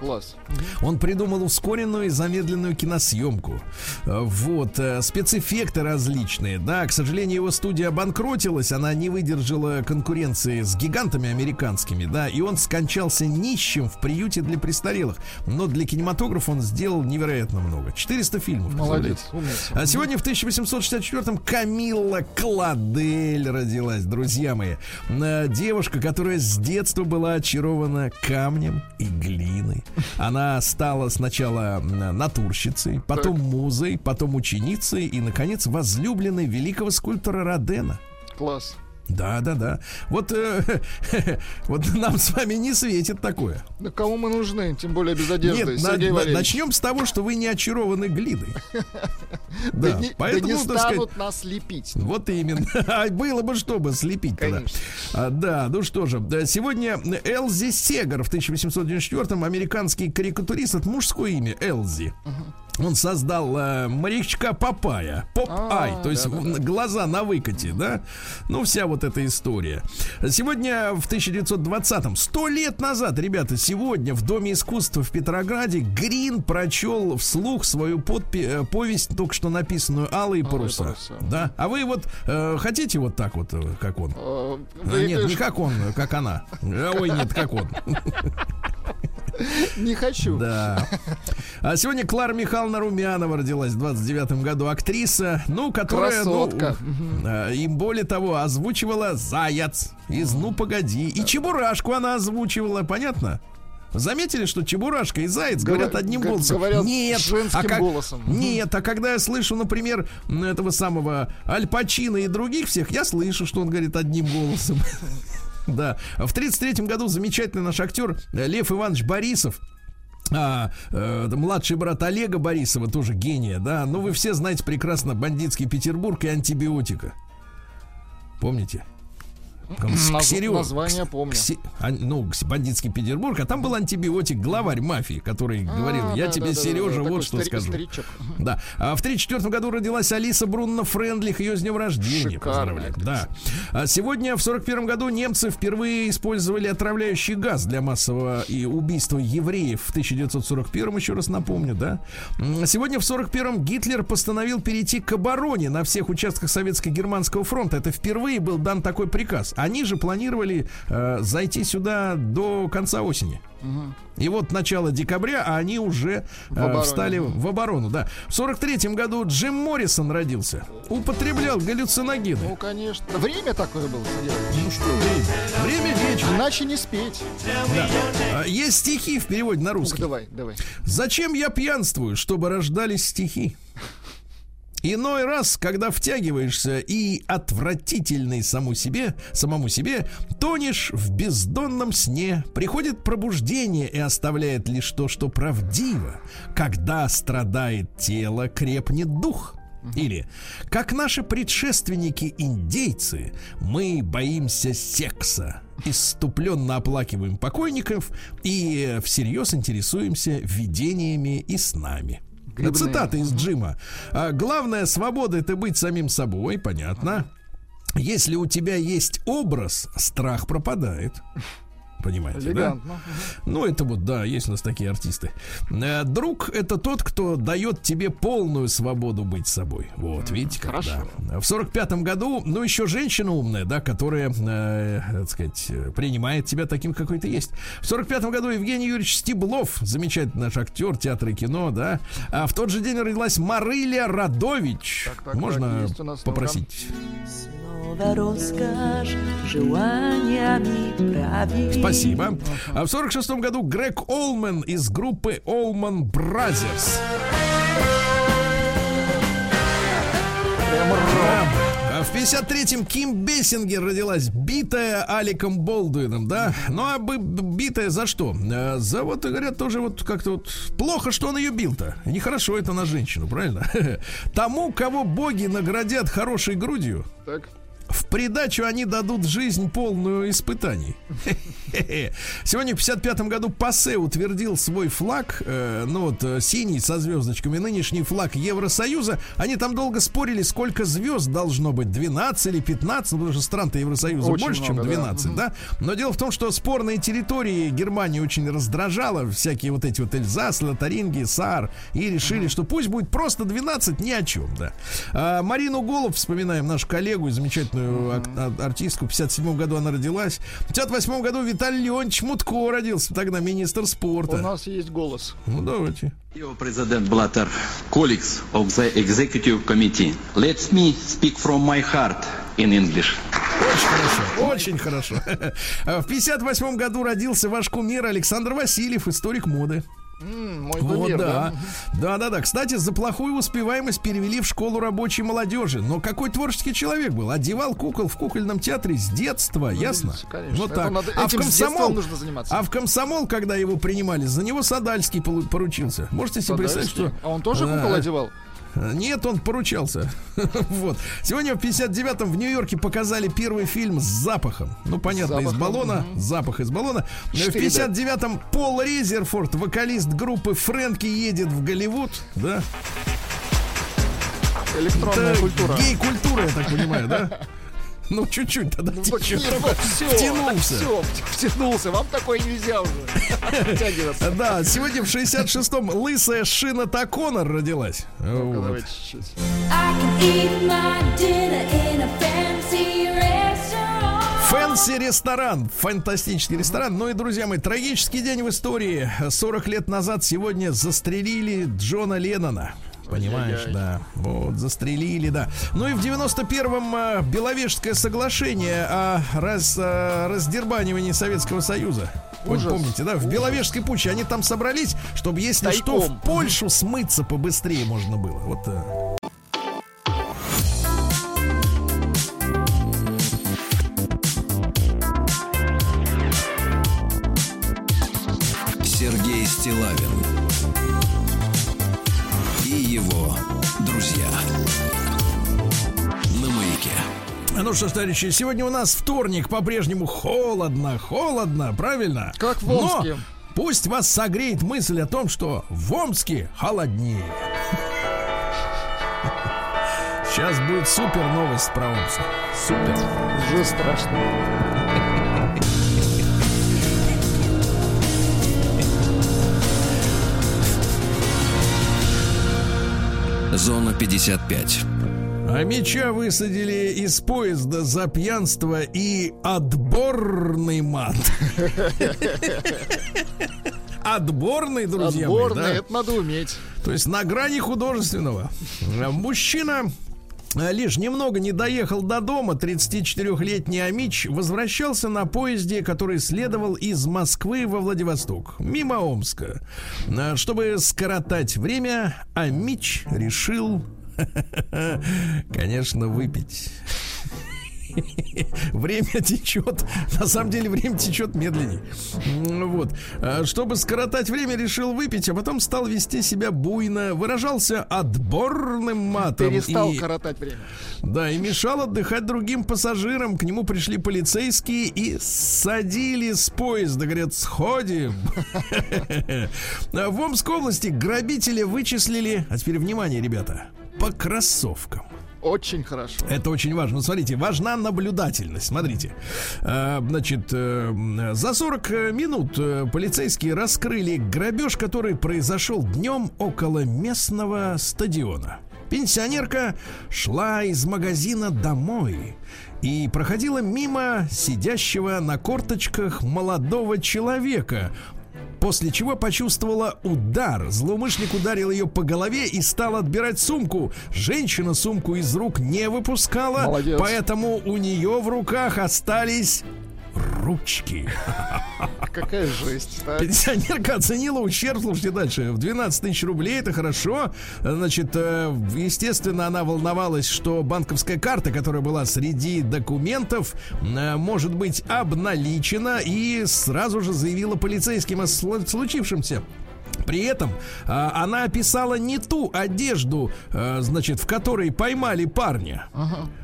Класс. Он придумал ускоренную и замедленную киносъемку. Э, Вот, э, спецэффекты различные. Да, к сожалению, его студия обанкротилась, она не выдержала конкуренции с гигантами американскими, да, и он скончался нищим в приюте для престарелых. Но для кинематографа он сделал невероятно много. 400 фильмов. Молодец, умница. А сегодня в 1864-м Камилла Кладель родилась, друзья мои. Э, Девушка, которая с детства была очарована камнем и глиной. Она стала сначала натурщицей, потом музой, потом ученицей и, наконец, возлюбленной великого скульптора Родена. Класс. Да, да, да. Вот, э, вот нам с вами не светит такое. Да кому мы нужны? Тем более без одежды. Нет, Сергей на- Валерьевич. начнем с того, что вы не очарованы глиной. Да, Да, не, да поэтому, не так сказать, станут нас лепить. Вот именно. А Было бы чтобы слепить тогда. А, да, ну что же, да, сегодня Элзи Сегар в 1894-м американский карикатурист, это мужское имя Элзи. Он создал э, морячка Папая, Поп-Ай, А, то есть да-да-да. в- глаза на выкате, да? Ну, вся вот эта история. Сегодня в 1920-м, сто лет назад, ребята, сегодня в Доме искусства в Петрограде Грин прочел вслух свою подпи- э, повесть, только что написанную «Алые паруса». паруса. Да? А вы вот э, хотите вот так вот, э, как он? А, вы нет, не как он, как она. Э, Ой, нет, как он. не хочу. Да. А сегодня Клара Михайловна Румянова родилась в 29 году. Актриса, ну, которая... ну, Красотка. э, и более того, озвучивала «Заяц» из «Ну, погоди». И «Чебурашку» она озвучивала, понятно? Заметили, что Чебурашка и Заяц Говоря- говорят одним голосом? говорят Нет. женским а как- голосом. Нет, а когда я слышу, например, этого самого Аль Пачино и других всех, я слышу, что он говорит одним голосом. Да. В 33 году замечательный наш актер э, Лев Иванович Борисов а, э, младший брат Олега Борисова, тоже гения, да. Но вы все знаете прекрасно бандитский Петербург и антибиотика. Помните? С- Наз- Ксерё- название помню. Ксе- а, ну, кс- бандитский Петербург, а там был антибиотик, главарь мафии, который говорил, А, я да, тебе, да, Сережа, да, вот что стари- скажу. старичок. Да. А в 1934 году родилась Алиса Брунна Френдлих. Ее с днем рождения. Поздравляем. Да. А сегодня, в 41 году, немцы впервые использовали отравляющий газ для массового и убийства евреев. В 1941, еще раз напомню, да. Сегодня, в 41-м, Гитлер постановил перейти к обороне на всех участках Советско-Германского фронта. Это впервые был дан такой приказ. Они же планировали э, зайти сюда до конца осени. И вот начало декабря, а они уже э, обороне. встали в оборону, да. В 43-м году Джим Моррисон родился. Употреблял галлюциногены. Ну, конечно. Время такое было. Ну что время? Время вечер. Иначе не спеть. Да. А, Есть стихи в переводе на русский. давай, давай. Зачем я пьянствую, чтобы рождались стихи? Иной раз, когда втягиваешься и отвратительный саму себе, самому себе, тонешь в бездонном сне, приходит пробуждение и оставляет лишь то, что правдиво. Когда страдает тело, крепнет дух. Или, как наши предшественники-индейцы, мы боимся секса, иступленно оплакиваем покойников и всерьез интересуемся видениями и снами. Грибные. Цитата из Джима. А, Главная свобода это быть самим собой, понятно. Если у тебя есть образ, страх пропадает. Понимаете, да? Элегантно. Ну, это вот, да, есть у нас такие артисты. Э, Друг — это тот, кто дает тебе полную свободу быть собой. Вот, видите, как, хорошо. да. В сорок пятом году, ну, еще женщина умная, да, которая, э, так сказать, принимает тебя таким, какой ты есть. В сорок пятом году Евгений Юрьевич Стеблов, замечательный наш актер театра и кино, да. А в тот же день родилась Марыля Радович. Так, так, Можно так, попросить? Снова роскошь желаниями править. Спасибо. А в 46 году Грег Олман из группы Allman Brothers. Прямо рок. А в 53-м Ким Бессингер родилась, битая Аликом Болдуином, да? Ну а битая за что? Э, За вот, говорят, тоже вот как-то вот плохо, что он ее бил-то. Нехорошо это на женщину, правильно? Тому, кого боги наградят хорошей грудью, Так. В придачу они дадут жизнь полную испытаний. Сегодня в 55 году ПАСЕ утвердил свой флаг, э, ну вот э, синий со звездочками, нынешний флаг Евросоюза. Они там долго спорили, сколько звезд должно быть, 12 или 15, ну, потому что стран-то Евросоюза Очень больше, чем много, да. 12, да. Но дело в том, что спорные территории Германии очень раздражало, всякие вот эти вот Эльзас, Лотарингия, Саар, и решили, что пусть будет просто 12, ни о чем, да. А, Марину Голуб, вспоминаем нашу коллегу и замечательную артистку, в 57 году она родилась. В 58 году Виталий Леонидович Мутко родился, тогда министр У спорта. нас есть голос. Ну, давайте. Dear President Blatter, colleagues of the Executive Committee, let me speak from my heart in English. Очень хорошо, очень хорошо. В 58 году родился ваш кумир Александр Васильев, историк моды. Мой Вот, кумир, да. да? Да, да, да. Кстати, за плохую успеваемость перевели в школу рабочей молодежи. Но какой творческий человек был? Одевал кукол в кукольном театре с детства, ясно? конечно. Ну Это так. надо- а в комсомол нужно заниматься. А в комсомол, когда его принимали, за него Садальский поручился. Можете себе представить, Подальски. что... А он тоже кукол одевал? Нет, он поручался. вот. Сегодня в 59-м в Нью-Йорке показали первый фильм с запахом. Ну, понятно, из Запахом, баллона. Запах из баллона. В 4D. 59-м Пол Резерфорд, вокалист группы Фрэнки, едет в Голливуд. Да? Электронная Это культура. Гей-культура, я так понимаю, да? Ну, чуть-чуть тогда Ну, течет. нет, Только всё, втянулся. всё, втянулся. Вам такое нельзя уже. Да, сегодня в 66-м лысая Шина Таконор родилась. Давайте чуть-чуть. Restaurant. Фэнси ресторан, фантастический ресторан. Ну и, друзья мои, трагический день в истории. 40 лет назад сегодня застрелили Джона Леннона. Понимаешь, Ай-яй-яй. да. Вот, застрелили, да. Ну и в 91-м э, Беловежское соглашение о раз, э, раздербанивании Советского Союза. Ужас. Помните, да? В Беловежской пуче они там собрались, чтобы, если что, Тайком. в Польшу смыться побыстрее можно было. Вот э. Сергей Стилавин Ну что ж, товарищи, сегодня у нас вторник, по-прежнему холодно, холодно, правильно? Как в Но Омске. пусть вас согреет мысль о том, что в Омске холоднее. Сейчас будет супер новость про Омск. Супер. Уже страшно. Зона 55. А меча высадили из поезда за пьянство и отборный мат. Отборный, друзья мои, Отборный, да? это надо уметь. То есть на грани художественного. А Мужчина а, лишь немного не доехал до дома. 34-летний Амич возвращался на поезде, который следовал из Москвы во Владивосток, мимо Омска. А, Чтобы скоротать время, Амич решил, конечно, выпить. Время течет. На самом деле время течет медленнее. Вот. А, Чтобы скоротать время, решил выпить, а потом стал вести себя буйно. Выражался отборным матом. Перестал и- коротать время. да, и мешал отдыхать другим пассажирам. К нему пришли полицейские и садили с поезда. Говорят, сходим. В Омской области грабители вычислили, а теперь внимание, ребята, по кроссовкам. Очень хорошо. Это очень важно. Ну, смотрите, важна наблюдательность. Смотрите. Э, Значит, э, за 40 минут э, полицейские раскрыли грабеж, который произошел днем около местного стадиона. Пенсионерка шла из магазина домой и проходила мимо сидящего на корточках молодого человека, После чего почувствовала удар. Злоумышленник ударил ее по голове и стал отбирать сумку. Женщина сумку из рук не выпускала, Молодец. поэтому у нее в руках остались ручки. Какая жесть. так. Пенсионерка оценила ущерб, слушайте дальше, в 12 тысяч рублей, это хорошо. Значит, э, естественно, она волновалась, что банковская карта, которая была среди документов, э, может быть обналичена, и сразу же заявила полицейским о случившемся. При этом а, она описала не ту одежду, а, значит, в которой поймали парня.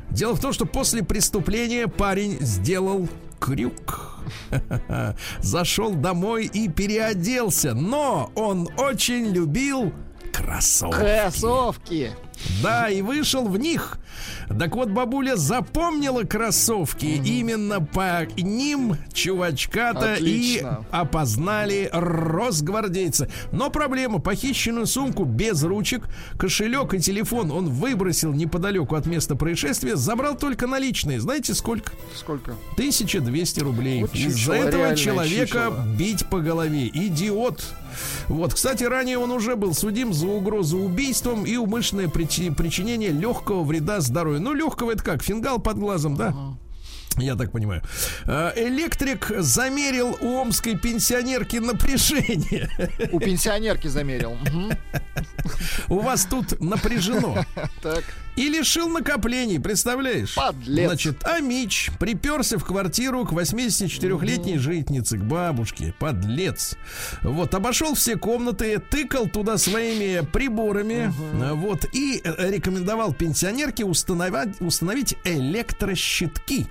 Дело в том, что после преступления парень сделал крюк. Зашел домой и переоделся. Но он очень любил кроссовки. Кроссовки. Да, и вышел в них. Так вот, бабуля запомнила кроссовки. Именно по ним чувачка-то и опознали росгвардейца. Но проблема. Похищенную сумку без ручек, кошелек и телефон он выбросил неподалеку от места происшествия. Забрал только наличные. Знаете, сколько? Сколько? 1200 рублей. Вот Из-за этого человека чучело. бить по голове. Идиот. Вот, кстати, ранее он уже был судим за угрозу убийством и умышленное причи- причинение легкого вреда здоровью. Ну, легкого это как? Фингал под глазом, да? Я так понимаю. Э, Электрик замерил у омской пенсионерки напряжение. У пенсионерки замерил. У вас тут напряжено. Так. И лишил накоплений, представляешь? Подлец. Значит, Амич приперся в квартиру к 84-летней жительнице, к бабушке. Подлец. Вот, обошел все комнаты, тыкал туда своими приборами. а, Вот, и э, рекомендовал пенсионерке установить, установить электрощитки.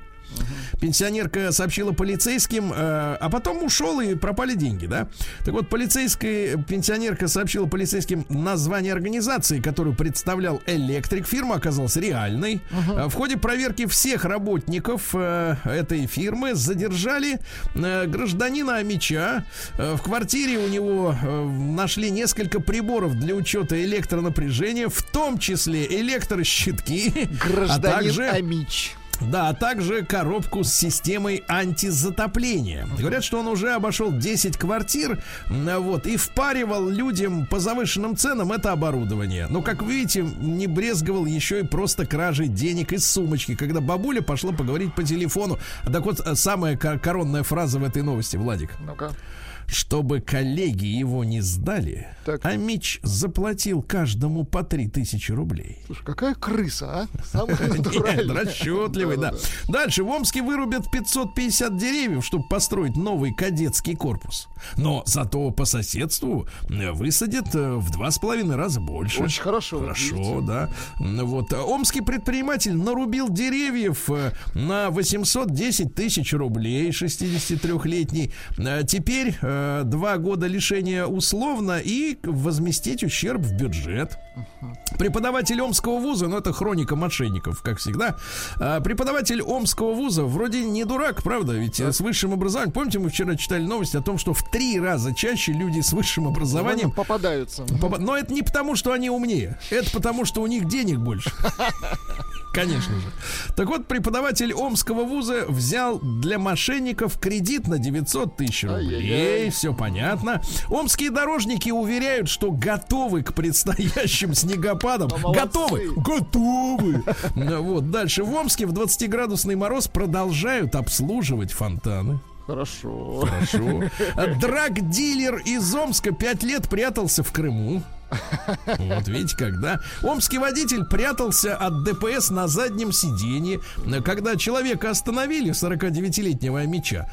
Пенсионерка сообщила полицейским, э, а потом ушел и пропали деньги, да? Так вот, полицейская пенсионерка сообщила полицейским название организации, которую представлял электрик. Фирма оказалась реальной. Э, В ходе проверки всех работников э, этой фирмы задержали э, гражданина Амича. Э, В квартире у него э, нашли несколько приборов для учета электронапряжения, в том числе электрощитки, а Гражданин также Амич. Да, а также коробку с системой антизатопления. Говорят, что он уже обошел 10 квартир, вот, и впаривал людям по завышенным ценам это оборудование. Но, как видите, не брезговал еще и просто кражей денег из сумочки, когда бабуля пошла поговорить по телефону. Так вот, э, самая ко- коронная фраза в этой новости, Владик. Ну-ка. Чтобы коллеги его не сдали, Так. Амич заплатил каждому по 3000 рублей. Слушай, какая крыса, а? Самая Нет, расчетливый, да. Дальше в Омске вырубят 550 деревьев, чтобы построить новый кадетский корпус. Но зато по соседству э, высадят э, в два с половиной раза больше. Очень хорошо. Хорошо, да. Вот. а Омский предприниматель нарубил деревьев э, на 810 тысяч рублей, 63-летний. Э, Теперь э, два года лишения условно и возместить ущерб в бюджет. Преподаватель Омского вуза, ну это хроника мошенников, как всегда. А, преподаватель Омского вуза вроде не дурак, правда, ведь с высшим образованием. Помните, мы вчера читали новость о том, что в три раза чаще люди с высшим образованием попадаются. Попа- Но это не потому, что они умнее. Это потому, что у них денег больше. Конечно же. Так вот, преподаватель Омского вуза взял для мошенников кредит на 900 тысяч рублей. Все понятно. Омские дорожники уверяют, что готовы к предстоящим снегопадам. Готовы! Готовы! Ну, Вот, дальше. В Омске в 20-градусный мороз продолжают обслуживать фонтаны. Хорошо. Хорошо. Драг-дилер из Омска пять лет прятался в Крыму. Вот видите, когда омский водитель прятался от ДПС на заднем сиденье, когда человека остановили, 49-летнего меча,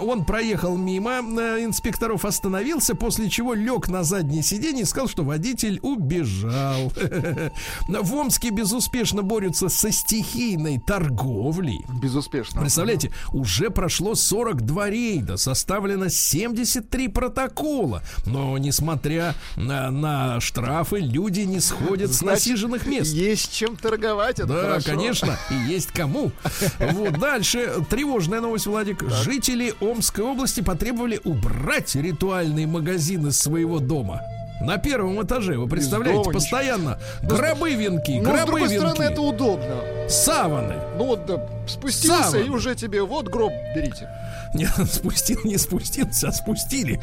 он проехал мимо э, инспекторов, остановился, после чего лег на заднее сиденье и сказал, что водитель убежал. В Омске безуспешно борются со стихийной торговлей. Безуспешно. Представляете, уже прошло 42 рейда, составлено 73 протокола. Но, несмотря на, на штрафы, люди не сходят с Значит, насиженных мест. Есть чем торговать, это Да, хорошо. конечно, и есть кому. Вот дальше тревожная новость, Владик. Жители Омской области потребовали убрать ритуальный магазин из своего дома. На первом этаже, вы представляете, постоянно гробы венки, Ну, с гробы другой стороны, венки, это удобно. саваны. Ну вот, да, спустился Саван. и уже тебе, вот гроб берите. Не, спустил, не спустился, а спустили.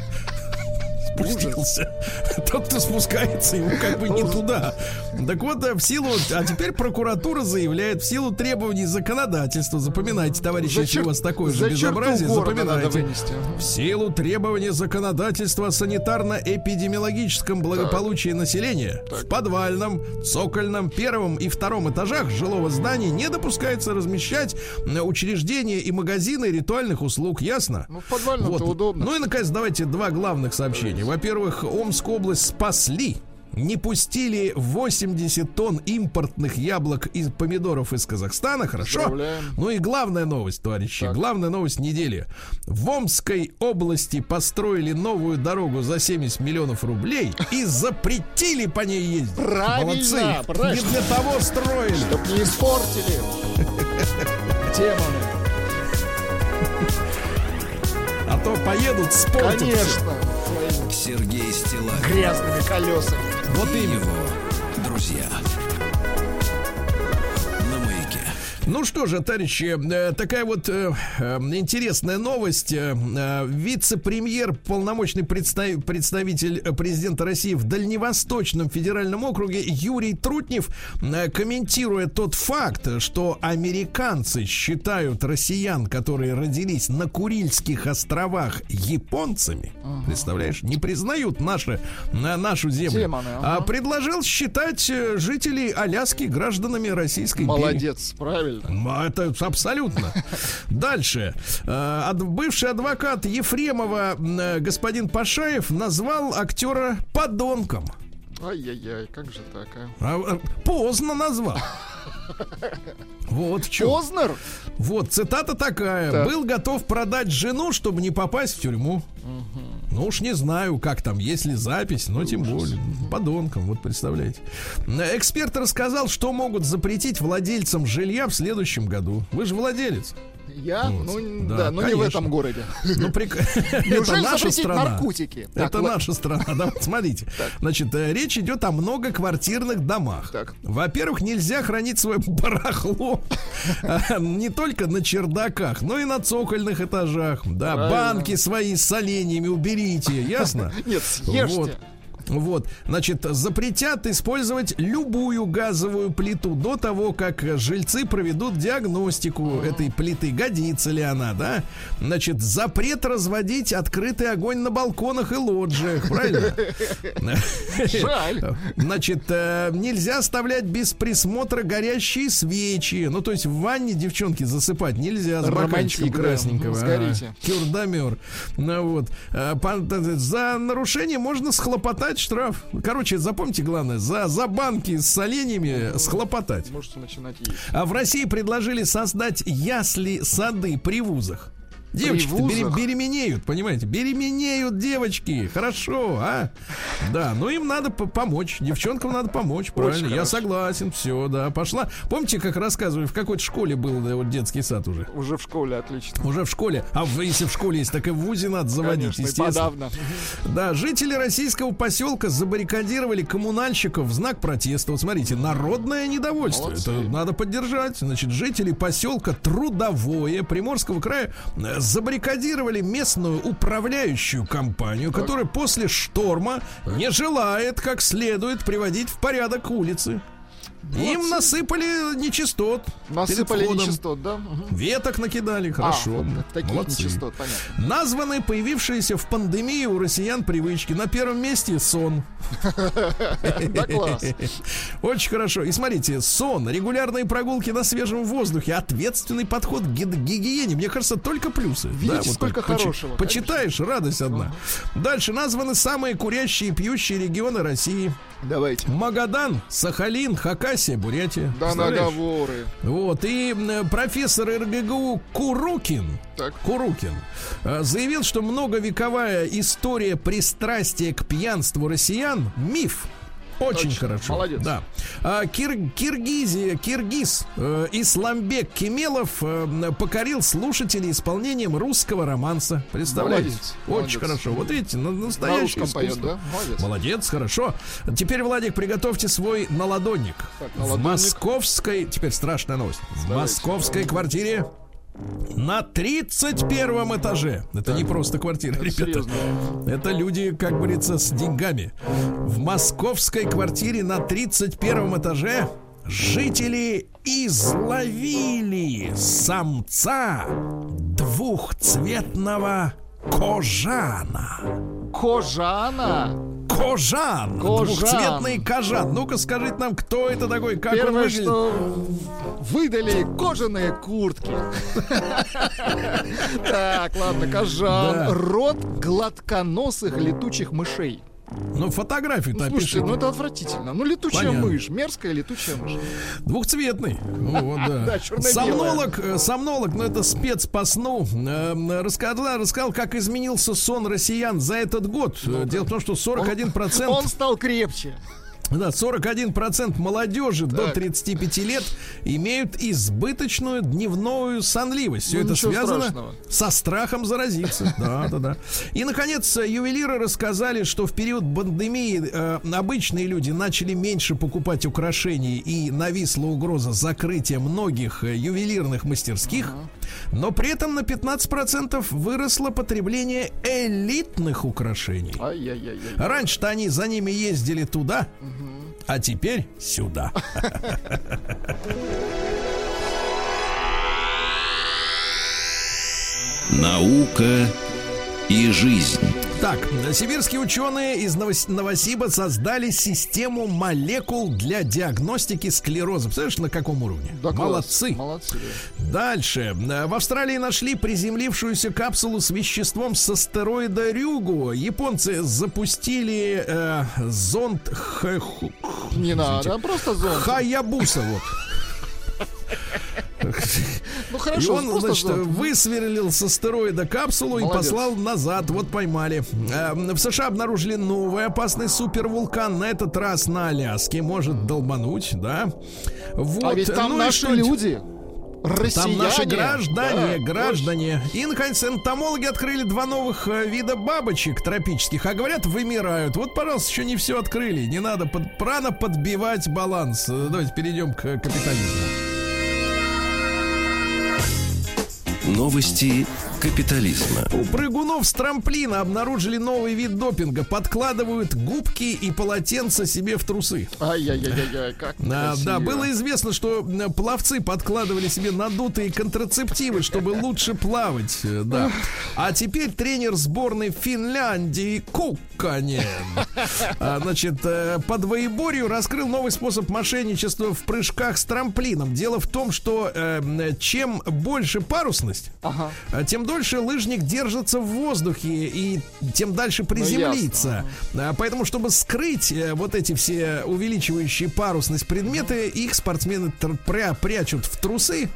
Спустился. Тот, кто спускается, ему как бы не туда. Так вот, э, в силу... А теперь прокуратура заявляет, в силу требований законодательства, запоминайте, товарищи, если у вас такое же безобразие, запоминайте. В силу требований законодательства о санитарно-эпидемиологическом благополучии населения в подвальном, цокольном, первом и втором этажах жилого здания не допускается размещать учреждения и магазины ритуальных услуг. Ясно? Ну, в подвальном-то удобно. Ну и, наконец, давайте два главных сообщения. Во-первых, Омскую область спасли. Не пустили 80 тонн импортных яблок и помидоров из Казахстана, хорошо? Поздравляем. Ну и главная новость, товарищи, главная новость недели. В Омской области построили новую дорогу за 70 миллионов рублей и запретили по ней ездить. Правильно, Молодцы. правильно. Не для того строили. Чтоб не испортили. Темами. А то поедут спортят всё. Конечно. Сергей Стилавин грязными колесами. Вот и его друзья. Ну что же, товарищи, э, такая вот э, э, интересная новость. Э, Вице-премьер, полномочный представ- представитель президента России в Дальневосточном федеральном округе Юрий Трутнев, комментируя тот факт, что американцы считают россиян, которые родились на Курильских островах, японцами, представляешь, не признают наши, на нашу землю, Демоны, ага. предложил считать жителей Аляски гражданами Российской империи. Молодец, правильно. М, Это абсолютно. Дальше. Э, Бывший адвокат Ефремова э, господин Пашаев назвал актера подонком. Ай-яй-яй, как же так, а? А, э, Поздно назвал. Вот в чем. Познер? Вот, цитата такая. Так. Был готов продать жену, чтобы не попасть в тюрьму. Ну уж не знаю, как там, есть ли запись, но тем более. Подонком, вот представляете. Эксперт рассказал, что могут запретить владельцам жилья в следующем году. Вы же владелец. Я? Вот. Ну, Да, да, но не в конечно. этом городе. Ну, прик- это наша страна. наркотики? Так, Это ладно. наша страна. Да, смотрите. Значит, э, речь идет о многоквартирных домах. Так. Во-первых, нельзя хранить свое барахло а, не только на чердаках, но и на цокольных этажах. Да, Правильно. банки свои с соленьями уберите, ясно? Нет, съешьте. Вот. Вот, значит, запретят использовать любую газовую плиту до того, как жильцы проведут диагностику этой плиты, годится ли она, да? Значит, запрет разводить открытый огонь на балконах и лоджиях, правильно? Жаль. Значит, э, нельзя оставлять без присмотра горящие свечи. Ну, то есть в ванне девчонки засыпать нельзя с бокальчиком красненького. Сгорите. А, Кюрдомер. Ну, вот. Э, по- За нарушение можно схлопотать штраф. Короче, запомните главное, за, за банки с соленьями схлопотать. Можете начинать есть. А в России предложили создать ясли-сады при вузах. Девочки вузах? беременеют, понимаете? Беременеют девочки. Хорошо, а? Да, ну им надо по- помочь. Девчонкам надо помочь, правильно. Я хорошо. согласен, все, да, пошла. Помните, как рассказывали, в какой-то школе был да, вот детский сад уже? Уже в школе отлично. Уже в школе. А в- если в школе есть, так и в ВУЗе надо заводить, Конечно, естественно. подавно. Да, жители российского поселка забаррикадировали коммунальщиков в знак протеста. Вот смотрите, народное недовольство. Молодцы. Это надо поддержать. Значит, жители поселка Трудовое Приморского края э, забаррикадировали местную управляющую компанию, которая после шторма не желает как следует приводить в порядок улицы. Им насыпали нечистот. Насыпали нечистот, да? Мгм. Веток накидали, хорошо. А, таких Молодцы. нечистот, понятно. Названы появившиеся в пандемии у россиян привычки. На первом месте сон. Да класс. Очень хорошо. И смотрите, сон, регулярные прогулки на свежем воздухе, ответственный подход к ги- гигиене. Мне кажется, только плюсы. Видите, сколько хорошего, Почитаешь, радость одна. Дальше названы самые курящие и пьющие регионы России. Давайте. Магадан, Сахалин, Хакасия, Бурятия. Да наговоры. Вот, и профессор РГГУ Курукин, Так. Курукин э, заявил, что многовековая история пристрастия к пьянству россиян – миф. Очень Точно. хорошо. Молодец. Да. А, Кир- Киргизия, Киргиз э, Исламбек Кемелов э, покорил слушателей исполнением русского романса. Представляете? Молодец, Очень молодец. хорошо. Вот видите, на- На настоящее русском поет, да? Молодец. Молодец, хорошо. Теперь, Владик, приготовьте свой наладонник. Так, В наладонник. московской... Теперь страшная новость. В московской квартире на 31 этаже. Это не просто квартира, Это ребята. серьезно. Это люди, как говорится, с деньгами. В московской квартире на 31 этаже жители изловили самца двухцветного кожана. Кожана. Кожан. Кожан. Двухцветный кожан. Ну-ка скажите нам, кто это такой, как он Первое, выглядит? что выдали кожаные куртки. Так, ладно, кожан. Род гладконосых летучих мышей. Ну, фотографию-то Слушайте, опишите. ну это отвратительно. Ну, летучая Понятно. мышь, мерзкая летучая мышь. Двухцветный. Ну, вот, да. Да. Сомнолог, э, сомнолог, ну это спец по сну, э, рассказал, рассказал, как изменился сон россиян за этот год. Э, Дело в том, что 41%, Он стал крепче. Да, 41% молодежи до Так. 35 лет имеют избыточную дневную сонливость. Все Ну, это связано страшного. со страхом заразиться. Да, да, да. И, наконец, ювелиры рассказали, что в период пандемии э, обычные люди начали меньше покупать украшений и нависла угроза закрытия многих э, ювелирных мастерских. Но при этом на 15% выросло потребление элитных украшений. Ай-яй-яй-яй. Раньше-то они за ними ездили туда, а теперь сюда. Наука и жизнь. Так, сибирские ученые из Новос- Новосиба создали систему молекул для диагностики склероза. Представляешь, на каком уровне? Да. Молодцы. Молодцы. да. Дальше. В Австралии нашли приземлившуюся капсулу с веществом с астероида Рюгу. Японцы запустили э, зонд Х- Ху- Не надо, просто зонт. Хаябуса. Вот. Ну И хорошо, он, просто значит, зонт. высверлил с астероида капсулу и Молодец. послал назад. Вот поймали. Э, В США обнаружили новый опасный супервулкан. На этот раз на Аляске. Может долбануть, да? Вот. А ведь там Ну и наши что-нибудь- люди. Россияне. Там наши граждане, Да, граждане. И, наконец, энтомологи открыли два новых э, вида бабочек тропических, а говорят, вымирают. Вот, пожалуйста, еще не все открыли. Не надо под, рано подбивать баланс. Э, Давайте перейдем к капитализму. Новости капитализма. У прыгунов с трамплина обнаружили новый вид допинга. Подкладывают губки и полотенца себе в трусы. Ай-яй-яй-яй, как А, да, было известно, что м, пловцы подкладывали себе надутые контрацептивы, чтобы лучше плавать. э, Да. А теперь тренер сборной Финляндии Кукканен, а, значит, э, по двоеборью раскрыл новый способ мошенничества в прыжках с трамплином. Дело в том, что э, чем больше парусность, Ага. тем дольше лыжник держится в воздухе и тем дальше приземлиться. А, Поэтому, чтобы скрыть э, вот эти все увеличивающие парусность предметы, их спортсмены пря- прячут в трусы.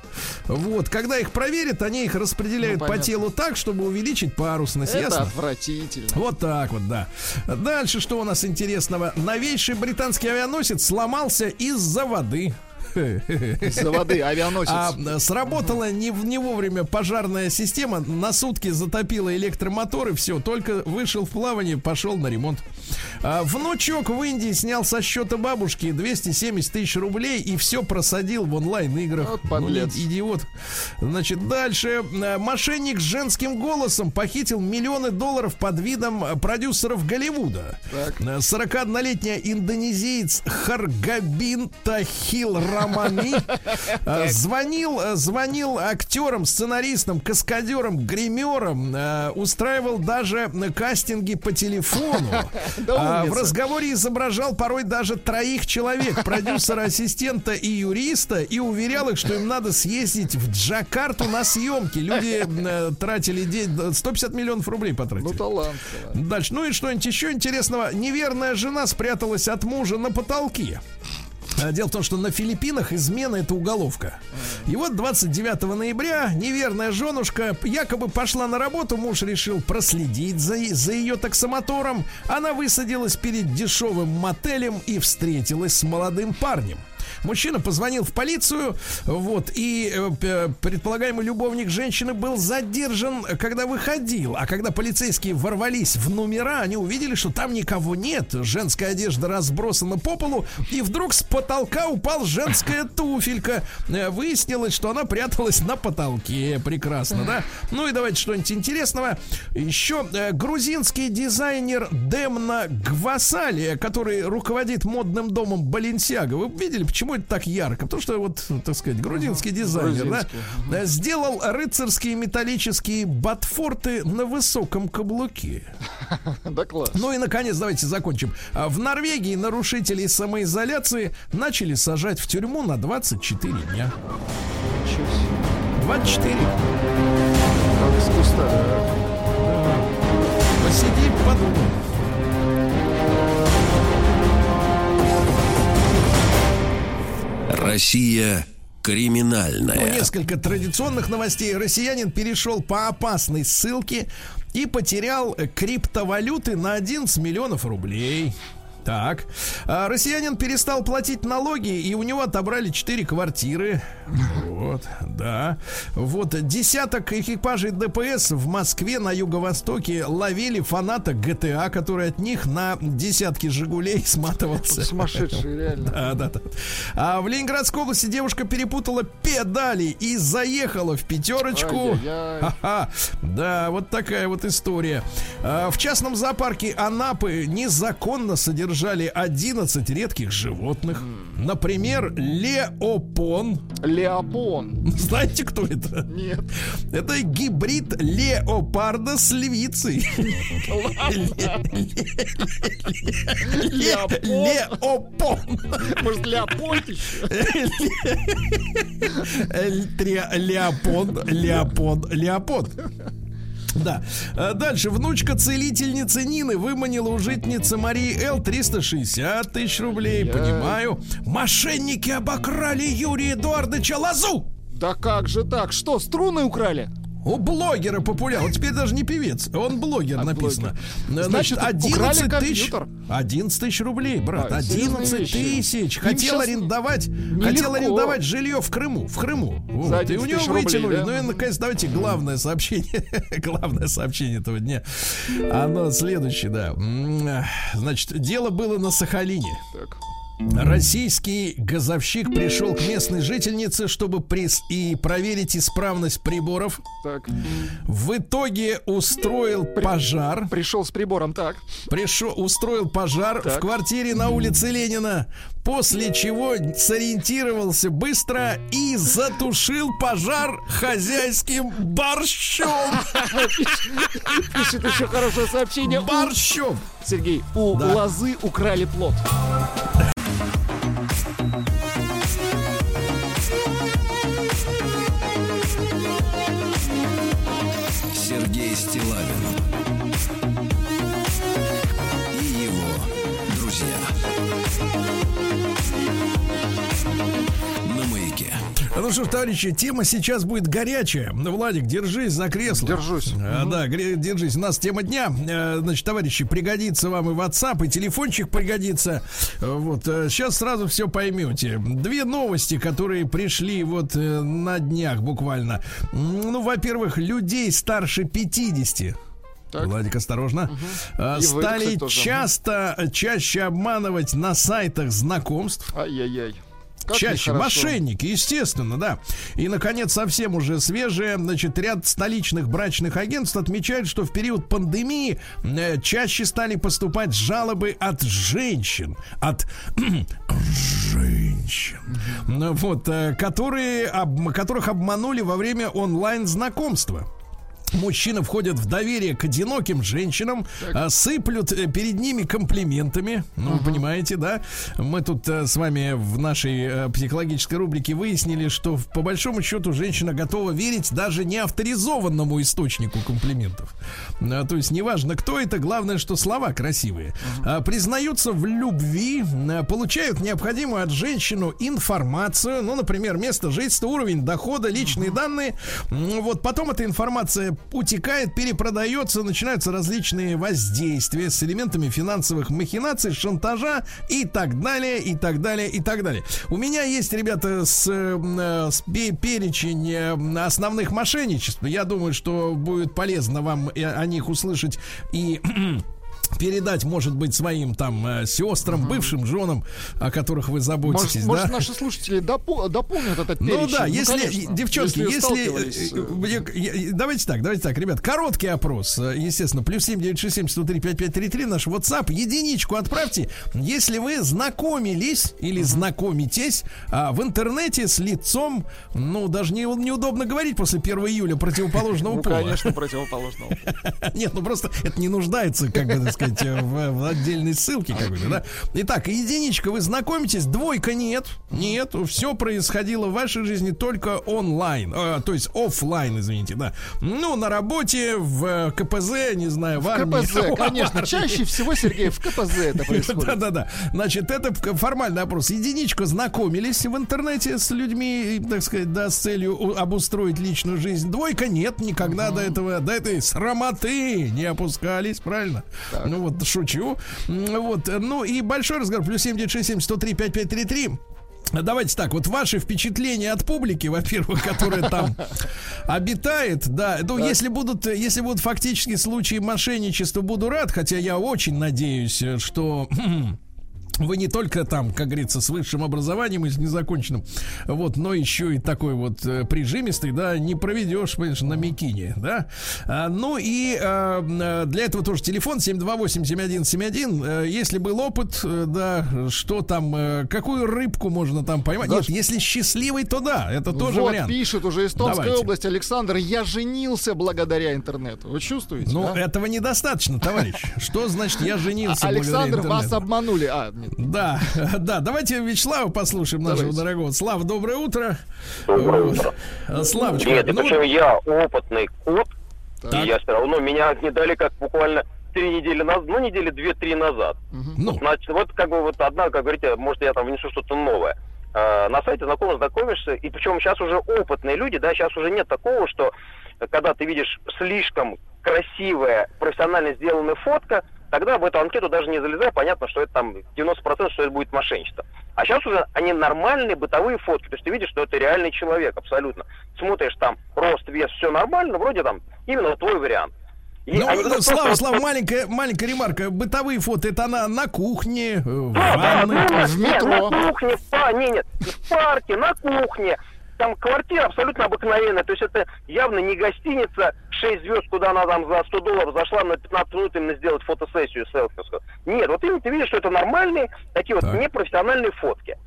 Вот, когда их проверят, они их распределяют Ну, по телу так, чтобы увеличить парусность. Это Ясно? отвратительно. Вот так вот, да. Дальше что у нас интересного? Новейший британский авианосец сломался из-за воды. Из-за воды авианосец. А сработала не, в- не вовремя пожарная система, на сутки затопила электромоторы, все, только вышел в плавание, пошел на ремонт. А, внучок в Индии снял со счета бабушки 270 тысяч рублей и все просадил в онлайн-играх. Вот Ну, подлец. и- идиот. Значит, дальше. Э, Мошенник с женским голосом похитил миллионы долларов под видом э, продюсеров Голливуда. Так. Э, 41-летний индонезиец Харгабин Тахил Рамани э, звонил, э, звонил актерам, сценаристам, каскадерам, гримерам, э, устраивал даже кастинги по телефону. А, В разговоре изображал порой даже троих человек, продюсера, ассистента и юриста, и уверял их, что им надо съездить в Джакарту на съемки. Люди э, тратили день, 150 миллионов рублей потратили. Ну, талант. Дальше. Ну и что-нибудь еще интересного. Неверная жена спряталась от мужа на потолке. А, Дело в том, что на Филиппинах измена это уголовка. И вот 29 ноября неверная женушка якобы пошла на работу, муж решил проследить за, за ее таксомотором. Она высадилась перед дешевым мотелем и встретилась с молодым парнем. Мужчина позвонил в полицию, вот, и э, предполагаемый любовник женщины был задержан, когда выходил. А когда полицейские ворвались в номера, они увидели, что там никого нет. Женская одежда разбросана по полу, и вдруг с потолка упал женская туфелька. Э, Выяснилось, что она пряталась на потолке. Прекрасно, да? Ну и давайте что-нибудь интересного. Еще э, грузинский дизайнер Демна Гвасали, который руководит модным домом Баленсиага. Вы видели, почему Почему это так ярко? Потому что вот, так сказать, грузинский дизайнер, да, э, сделал рыцарские металлические ботфорты на высоком каблуке. Да класс. Ну и, наконец, давайте закончим. А, В Норвегии нарушителей самоизоляции начали сажать в тюрьму на 24 дня. Ничего себе. 24. Как с куста. Посиди, подумай. Россия Ну, криминальная. несколько традиционных новостей. Россиянин перешел по опасной ссылке и потерял криптовалюты на 11 миллионов рублей. Так. А россиянин перестал платить налоги, и у него отобрали 4 квартиры. Вот, да. Вот десяток экипажей ДПС в Москве на юго-востоке ловили фаната ГТА, который от них на десятки Жигулей сматывался. Сумасшедший, реально. Да, да, да. А в Ленинградской области девушка перепутала педали и заехала в пятерочку. Ха-ха. Да, вот такая вот история. А, В частном зоопарке Анапы незаконно содержали 11 редких животных. Например, леопон. Леопон. Знаете, кто это? Нет. Это гибрид леопарда с львицей. Леопон. Может, Леопольд еще? Леопон, Леопон, Леопон. Да. А Дальше. Внучка целительницы Нины выманила у житницы Марии Л 360 тысяч рублей. Понимаю. Мошенники обокрали Юрия Эдуардовича Лазу. Да как же так? Что, струны украли? У блогера популярный. Вот теперь даже не певец. Он блогер А, написано. блогер. Значит, Значит, 11 украли тысяч. компьютер. 11 тысяч рублей, брат. А, серьезные 11 вещи. тысяч. Хотел арендовать, хотел арендовать жилье в Крыму. В Крыму. Вот. И у 11 него тысяч рублей, вытянули. да? Ну и наконец, давайте главное сообщение. главное сообщение этого дня. Оно следующее, да. Значит, дело было на Сахалине. Так. Российский газовщик пришел к местной жительнице, чтобы прис и проверить исправность приборов. Так. В итоге устроил пожар. Пришел с прибором, так. Пришел, устроил пожар в Так. квартире на улице Ленина. После чего сориентировался быстро и затушил пожар хозяйским борщом. Пишет еще хорошее сообщение. Борщом. Сергей, у лозы украли плод. Ну что товарищи, тема сейчас будет горячая. Владик, держись за кресло. Держусь. А, Да, держись. У нас тема дня. Э, Значит, товарищи, пригодится вам и WhatsApp, и телефончик пригодится. Э, Вот, сейчас сразу все поймете. Две новости, которые пришли вот э, на днях буквально. Ну, во-первых, людей старше 50 Так. Владик, осторожно. э, И вы, Стали кстати, тоже. часто, чаще обманывать на сайтах знакомств. Ай-яй-яй. Как Чаще мошенники, естественно, да. И, наконец, совсем уже свежее, значит, ряд столичных брачных агентств отмечают, что в период пандемии э, чаще стали поступать жалобы от женщин, от женщин, ну, вот, э, которые, об- которых обманули во время онлайн-знакомства. Мужчины входят в доверие к одиноким женщинам, а, сыплют э, перед ними комплиментами. Ну, вы понимаете, да? Мы тут э, с вами в нашей э, психологической рубрике выяснили, что по большому счету женщина готова верить даже неавторизованному источнику комплиментов. А, То есть неважно, кто это, главное, что слова красивые. А, Признаются в любви, получают необходимую от женщину информацию, ну, например, место жительства, уровень дохода, личные данные. М, Вот потом эта информация утекает, перепродается, начинаются различные воздействия с элементами финансовых махинаций, шантажа и так далее, и так далее, и так далее. У меня есть, ребята, с, э, э, с пе- перечень э, основных мошенничеств. Я думаю, что будет полезно вам о них услышать и передать, может быть, своим там э, сестрам, бывшим женам, о которых вы заботитесь, Может, может, да? наши слушатели допо- дополнят этот перечень? Ну да, если, конечно. девчонки, если, сталкивались, э, э, я- давайте так, давайте так, ребят, короткий опрос, э, естественно, плюс семь девять шесть семь сто три пять пять три три наш WhatsApp, единичку отправьте, если вы знакомились или знакомитесь а, в интернете с лицом, ну даже не, неудобно говорить после 1 июля противоположного Ну, пола. конечно, противоположного. Нет, ну просто это не нуждается, как бы, так сказать, в, в отдельной ссылке какой-то, да? Итак, единичка, вы знакомитесь, двойка нет, нет, все происходило в вашей жизни только онлайн, э, то есть оффлайн, извините, да. Ну, на работе, в э, КПЗ, не знаю, в армии. КПЗ, в конечно. армии. Чаще всего, Сергей, в КПЗ это происходит. Да-да-да. Значит, это формальный опрос. Единичку знакомились в интернете с людьми, так сказать, да, с целью обустроить личную жизнь. Двойка нет, никогда до этого, до этой срамоты не опускались, правильно? Ну вот, шучу. Вот, ну и большой разговор. Плюс 7967 103 5533. Давайте так, вот ваши впечатления от публики, во-первых, которая там обитает, да, ну, если будут, если будут фактически случаи мошенничества, буду рад, хотя я очень надеюсь, э, что вы не только там, как говорится, с высшим образованием и с незаконченным, вот, но еще и такой вот э, прижимистый, да, не проведешь, понимаешь, на Микине, да. А, ну и а, э, для этого тоже телефон 728-7171. Э, Если был опыт, э, да, что там, э, какую рыбку можно там поймать? Да. Нет, если счастливый, то да, это тоже вот вариант. пишет уже Томской Давайте. области Александр, я женился благодаря интернету. Вы чувствуете? Ну, да? этого недостаточно, товарищ. Что значит я женился? А, Александр, благодаря вас обманули. А, нет. Да, да, давайте Вячеслава послушаем, нашего Давайте. дорогого. Слав, доброе утро. Доброе Вот. утро. А, Славочка, Нет, ну, причем я опытный кот, Так. и я все равно, меня не дали как буквально три недели назад, ну, недели две-три назад. ну, Значит, вот как бы вот одна, как говорите, может, я там внесу что-то новое. Э, На сайте знакомых знакомишься, и причем сейчас уже опытные люди, да, сейчас уже нет такого, что когда ты видишь слишком красивая, профессионально сделанная фотка, тогда в эту анкету даже не залезай, понятно, что это там 90% что это будет мошенничество. А сейчас уже они нормальные бытовые фотки, то есть ты видишь, что это реальный человек абсолютно. Смотришь там рост, вес, все нормально, вроде там именно твой вариант. И ну, они ну, Слава, Слава, маленькая, маленькая ремарка. Бытовые фото, это она на кухне, э, в Да, да, ванной. да, в нет, метро. на кухне, в не, нет, в парке, на кухне. Там квартира абсолютно обыкновенная. То есть это явно не гостиница 6 звезд, куда она там за 100 долларов зашла на 15 минут именно сделать фотосессию селфи. Нет, вот именно ты видишь, что это нормальные, такие вот Так. непрофессиональные фотки.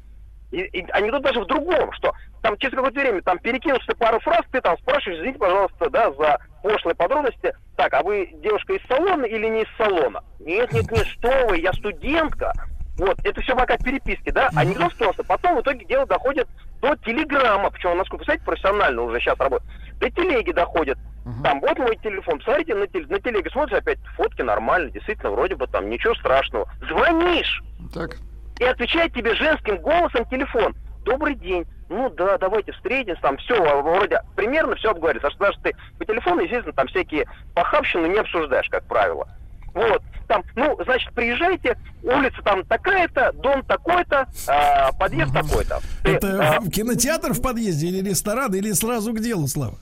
И, и анекдот даже в другом, что там через какое-то время там перекинешься пару фраз, ты там спрашиваешь, извините, пожалуйста, да, за пошлые подробности. Так, а вы девушка из салона или не из салона? Нет, нет, нет, что вы, я студентка. Вот, это все пока переписки, да? Анекдот в том, что потом в итоге дело доходит до телеграмма, причем, насколько, кстати, профессионально уже сейчас работает. До телеги доходит. Там, вот мой телефон, смотрите, на, теле- на телеге смотришь, опять фотки нормально, действительно, вроде бы там ничего страшного. Звонишь, Так. и отвечает тебе женским голосом телефон. Добрый день. Ну да, давайте встретимся, там все, вроде примерно все обговорится. А что даже ты по телефону, естественно, там всякие похабщины не обсуждаешь, как правило. Вот, там, ну, значит, приезжайте, улица там такая-то, дом такой-то, а, подъезд такой-то. Это а, кинотеатр в подъезде или ресторан, или сразу к делу, Слава?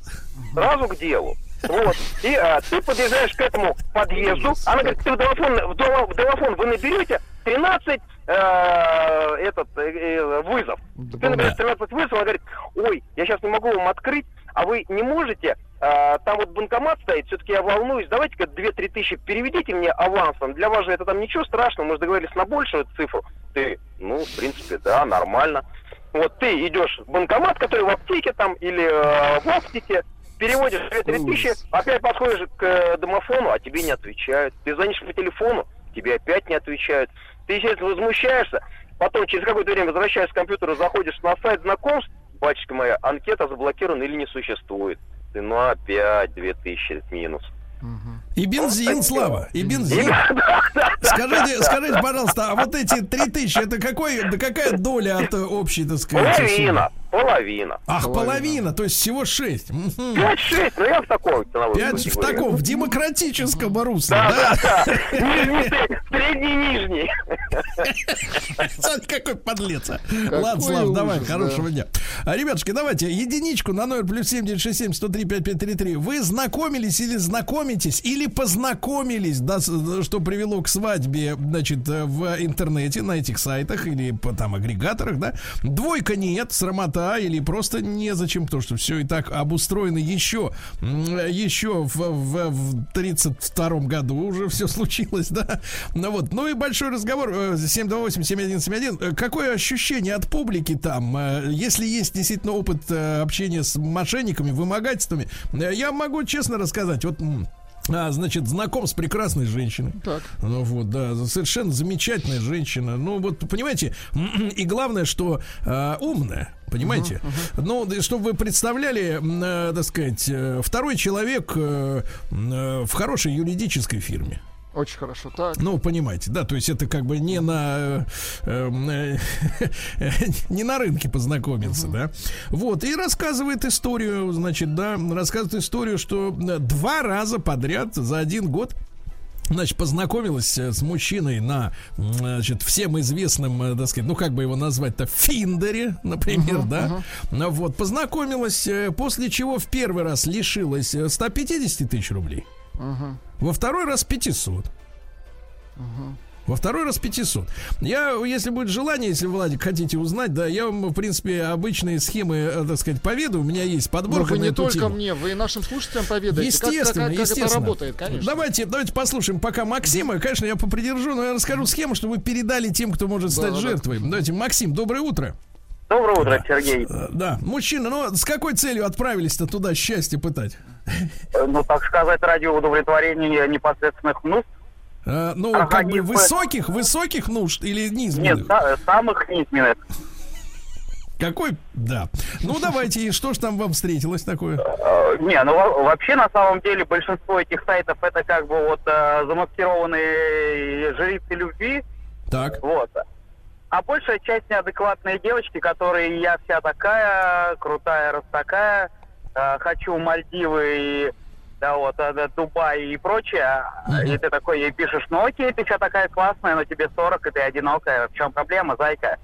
сразу к делу. Вот. И а, ты подъезжаешь к этому подъезду. Она говорит, ты в домофон, в, дома- в домофон вы наберете 13 э, этот э, вызов. Ты наберешь 13 вызов, она говорит, ой, я сейчас не могу вам открыть, а вы не можете, э, там вот банкомат стоит, все-таки я волнуюсь, давайте-ка 2-3 тысячи переведите мне авансом, для вас же это там ничего страшного, мы же договорились на большую цифру. Ты, ну, в принципе, да, нормально. Вот ты идешь в банкомат, который в аптеке там или э, в оптике, переводишь 2-3 тысячи, опять подходишь к э, домофону, а тебе не отвечают. Ты звонишь по телефону, тебе опять не отвечают. Ты, естественно, возмущаешься, потом через какое-то время возвращаешься к компьютеру, заходишь на сайт знакомств, батюшка моя, анкета заблокирована или не существует. Ты, ну опять 2000 минус. И бензин, Слава, и бензин. Скажите, скажите, пожалуйста, а вот эти три тысячи, это какой, да какая доля от э, общей, так сказать? Половина, половина. Ах, половина, то есть всего шесть. Мгм. 5-6, ну я в таком ценовой Пять в категории. таком, в демократическом русле, Да, да? да. Нижний, средний, нижний. Смотри, какой подлец. а. Какой Ладно, Слав, давай, хорошего дня. А, ребятушки, давайте единичку на номер плюс 7967 103 5533. Вы знакомились или знакомитесь, или познакомились, да, с- что привело к свадьбе, значит, э, в интернете, на этих сайтах или по там агрегаторах, да? Двойка нет, срамота или просто незачем, потому что все и так обустроено еще, еще в, в, в 32 году уже все случилось, да? Ну вот, ну и большой разговор, э, 728-7171, Э, какое ощущение от публики там, Э, если есть действительно опыт э, общения с мошенниками, вымогательствами, э, я могу честно рассказать, вот... а, значит, знаком с прекрасной женщиной. Так. Ну вот, да, совершенно замечательная женщина. Ну вот, понимаете, и главное, что э, умная. Понимаете? Ну, да, чтобы вы представляли, э, так сказать, э, второй человек э, э, в хорошей юридической фирме. Очень хорошо. Так. Ну, понимаете, да, то есть это как бы не на э, э, не на рынке познакомиться, да. Вот, и рассказывает историю, значит, да, рассказывает историю, что э, два раза подряд за один год Значит, познакомилась э, с мужчиной на, значит, всем известном, так сказать, ну, как бы его назвать-то, Финдере, например, да? Ну, Вот, познакомилась, после чего в первый раз лишилась э, 150 тысяч рублей. Во второй раз 500. Во второй раз 500. Я, если будет желание, если, Владик, хотите узнать, да, я вам, в принципе, обычные схемы, э, так сказать, поведу. У меня есть Но подборка вы не только тему. мне, вы и нашим слушателям поведаете. Как- Естественно, как, как естественно. это работает, конечно. Давайте, давайте послушаем пока Максима. Конечно, я попридержу, но я расскажу схему, чтобы вы передали тем, кто может стать да, да. жертвой. Давайте, Максим, доброе утро. Доброе утро, Сергей. Э, Да, мужчина, ну с какой целью отправились-то туда счастье пытать? Э, Ну, так сказать, ради удовлетворения непосредственных нужд. Э, Ну, Ага, как бы высоких, высоких нужд или Нет, низменных? са- самых низменных. Какой? Да. Ну, давайте, и что ж там вам встретилось такое? Не, ну во- вообще на самом деле большинство этих сайтов это как бы вот замаскированные жрицы любви, Так. вот. А большая часть неадекватные девочки, которые я вся такая, крутая, раз такая, э, хочу Мальдивы и да, вот, э, да, Дубай и прочее. И ты такой ей пишешь, ну окей, ты вся такая классная, но тебе 40, и ты одинокая. В чем проблема, зайка?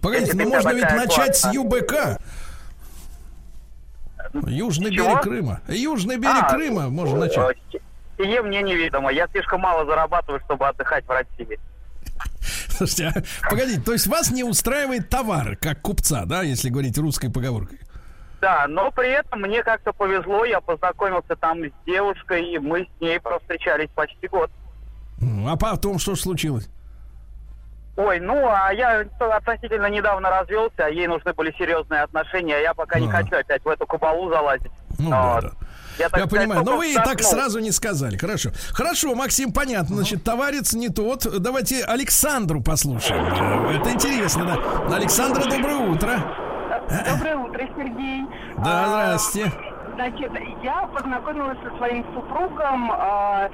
Погодите, ну можно ведь начать с. ЮБК. Южный Чего? берег Крыма. Южный берег А, Крыма можно начать. э, Сие мне неведомо. Я слишком мало зарабатываю, чтобы отдыхать в России. Слушайте, а, погодите, то есть вас не устраивает товар, как купца, да, если говорить русской поговоркой? Да, но при этом мне как-то повезло, я познакомился там с девушкой, и мы с ней провстречались почти год. М, А потом что случилось? Ой, ну, а я относительно недавно развелся, а ей нужны были серьезные отношения, а я пока не А. хочу опять в эту кабалу залазить. Ну да, Вот. да. Я, так Я сказать, понимаю, но вы и так сразу не сказали. Хорошо. Хорошо, Максим, понятно. Значит, товарец не тот. Давайте Александру послушаем. Э, Это интересно, да. Александра, доброе утро. Доброе утро, Сергей. Да, А, здрасте. Значит, я познакомилась со своим супругом а,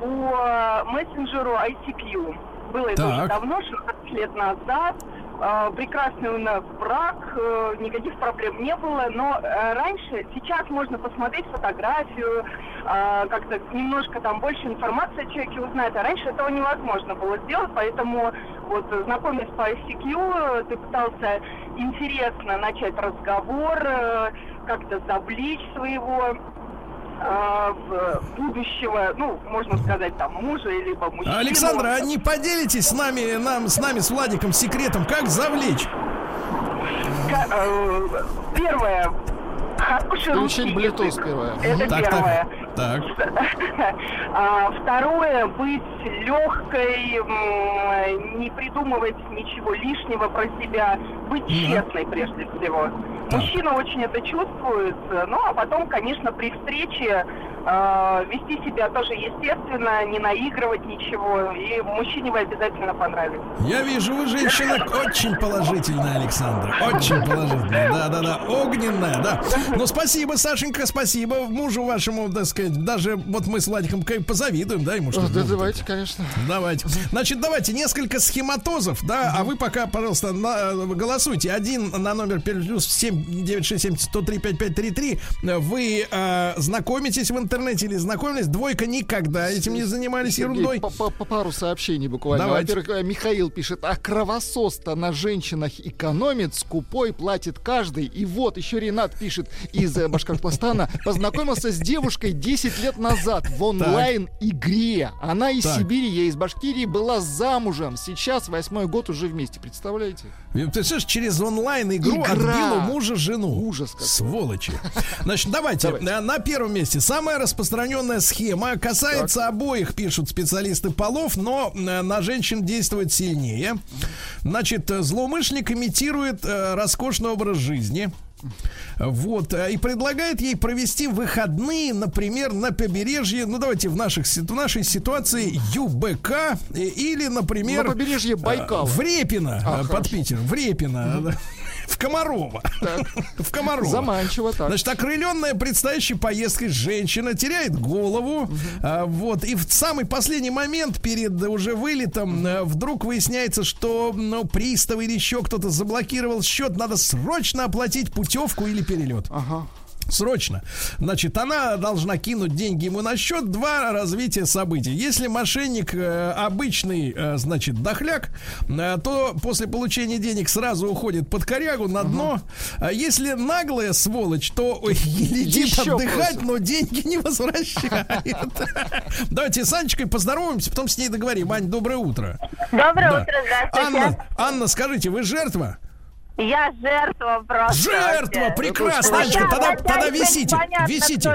по мессенджеру ICQ. Было это Так. уже давно, 16 лет назад. А, Прекрасный у нас брак, э, никаких проблем не было, но э, раньше, сейчас можно посмотреть фотографию, а, как-то немножко там больше информации о человеке узнать, а раньше этого невозможно было сделать, поэтому вот знакомясь по ICQ, ты пытался интересно начать разговор, э, как-то завлечь своего будущего, ну, можно сказать, там, мужа, либо мужчину. Александра, а не поделитесь с нами, нам, с нами, с Владиком, секретом, как завлечь? Э, Первое. Хороший Включить Bluetooth язык. первое. Это Так, первое. так, так. А, Второе, быть легкой, не придумывать ничего лишнего про себя, быть честной прежде всего. Мужчина очень это чувствует, э, ну а потом, конечно, при встрече э, вести себя тоже естественно, не наигрывать ничего, и мужчине вы обязательно понравитесь. Я вижу, вы женщина очень положительная, Александра. Очень положительная. Да, да, да. Огненная, да. Ну, спасибо, Сашенька, спасибо. Мужу вашему, так сказать, даже вот мы с Владиком позавидуем, да, ему что О, да, давайте, конечно. Давайте. Значит, давайте несколько схематозов, да, а вы пока, пожалуйста, на- голосуйте. Один на номер плюс 7 967 103 5533. Вы э, знакомитесь в интернете интернете или знакомились. Двойка никогда этим не занимались Сергей, ерундой. по, по- по пару сообщений буквально. Давайте. Во-первых, э, Михаил пишет, а кровосос-то на женщинах экономит, скупой платит каждый. И вот еще Ренат пишет из э, Башкортостана, познакомился с девушкой 10 лет назад в онлайн-игре. Она из Так. Сибири, я из Башкирии, была замужем. Сейчас восьмой год уже вместе, представляете? Ты представляешь, через онлайн-игру у мужа жену. Ужас какой. Сволочи. Значит, давайте. э, На первом месте. Самая распространенная схема касается обоих, пишут специалисты полов, но э, на женщин действует сильнее. Значит, э, злоумышленник имитирует э, роскошный образ жизни. Вот, э, и предлагает ей провести выходные, например, на побережье, ну давайте в, наших, в нашей ситуации ЮБК э, или, например... На побережье Байкала. э, В Репино, А, под хорошо. Питером, в Репино, в Комарово. В Комарово. Заманчиво так. Значит, окрыленная предстоящей поездкой женщина теряет голову. а, вот. И в самый последний момент перед уже вылетом а, вдруг выясняется, что ну, пристав или еще кто-то заблокировал счет. Надо срочно оплатить путевку или перелет. Ага. Срочно. Значит, она должна кинуть деньги ему на счет. Два развития событий. Если мошенник э, обычный, э, значит, дохляк, э, то после получения денег сразу уходит под корягу на дно. А если наглая сволочь, то ой, летит Еще отдыхать, просит. но деньги не возвращает. Давайте с Анечкой поздороваемся, потом с ней договорим. Ань, доброе утро. Доброе утро, здравствуйте. Анна, Анна, скажите, вы жертва? Я жертва просто. Жертва, вообще. прекрасно, Ну, Анечка, да, тогда, тогда висите, непонятно, висите.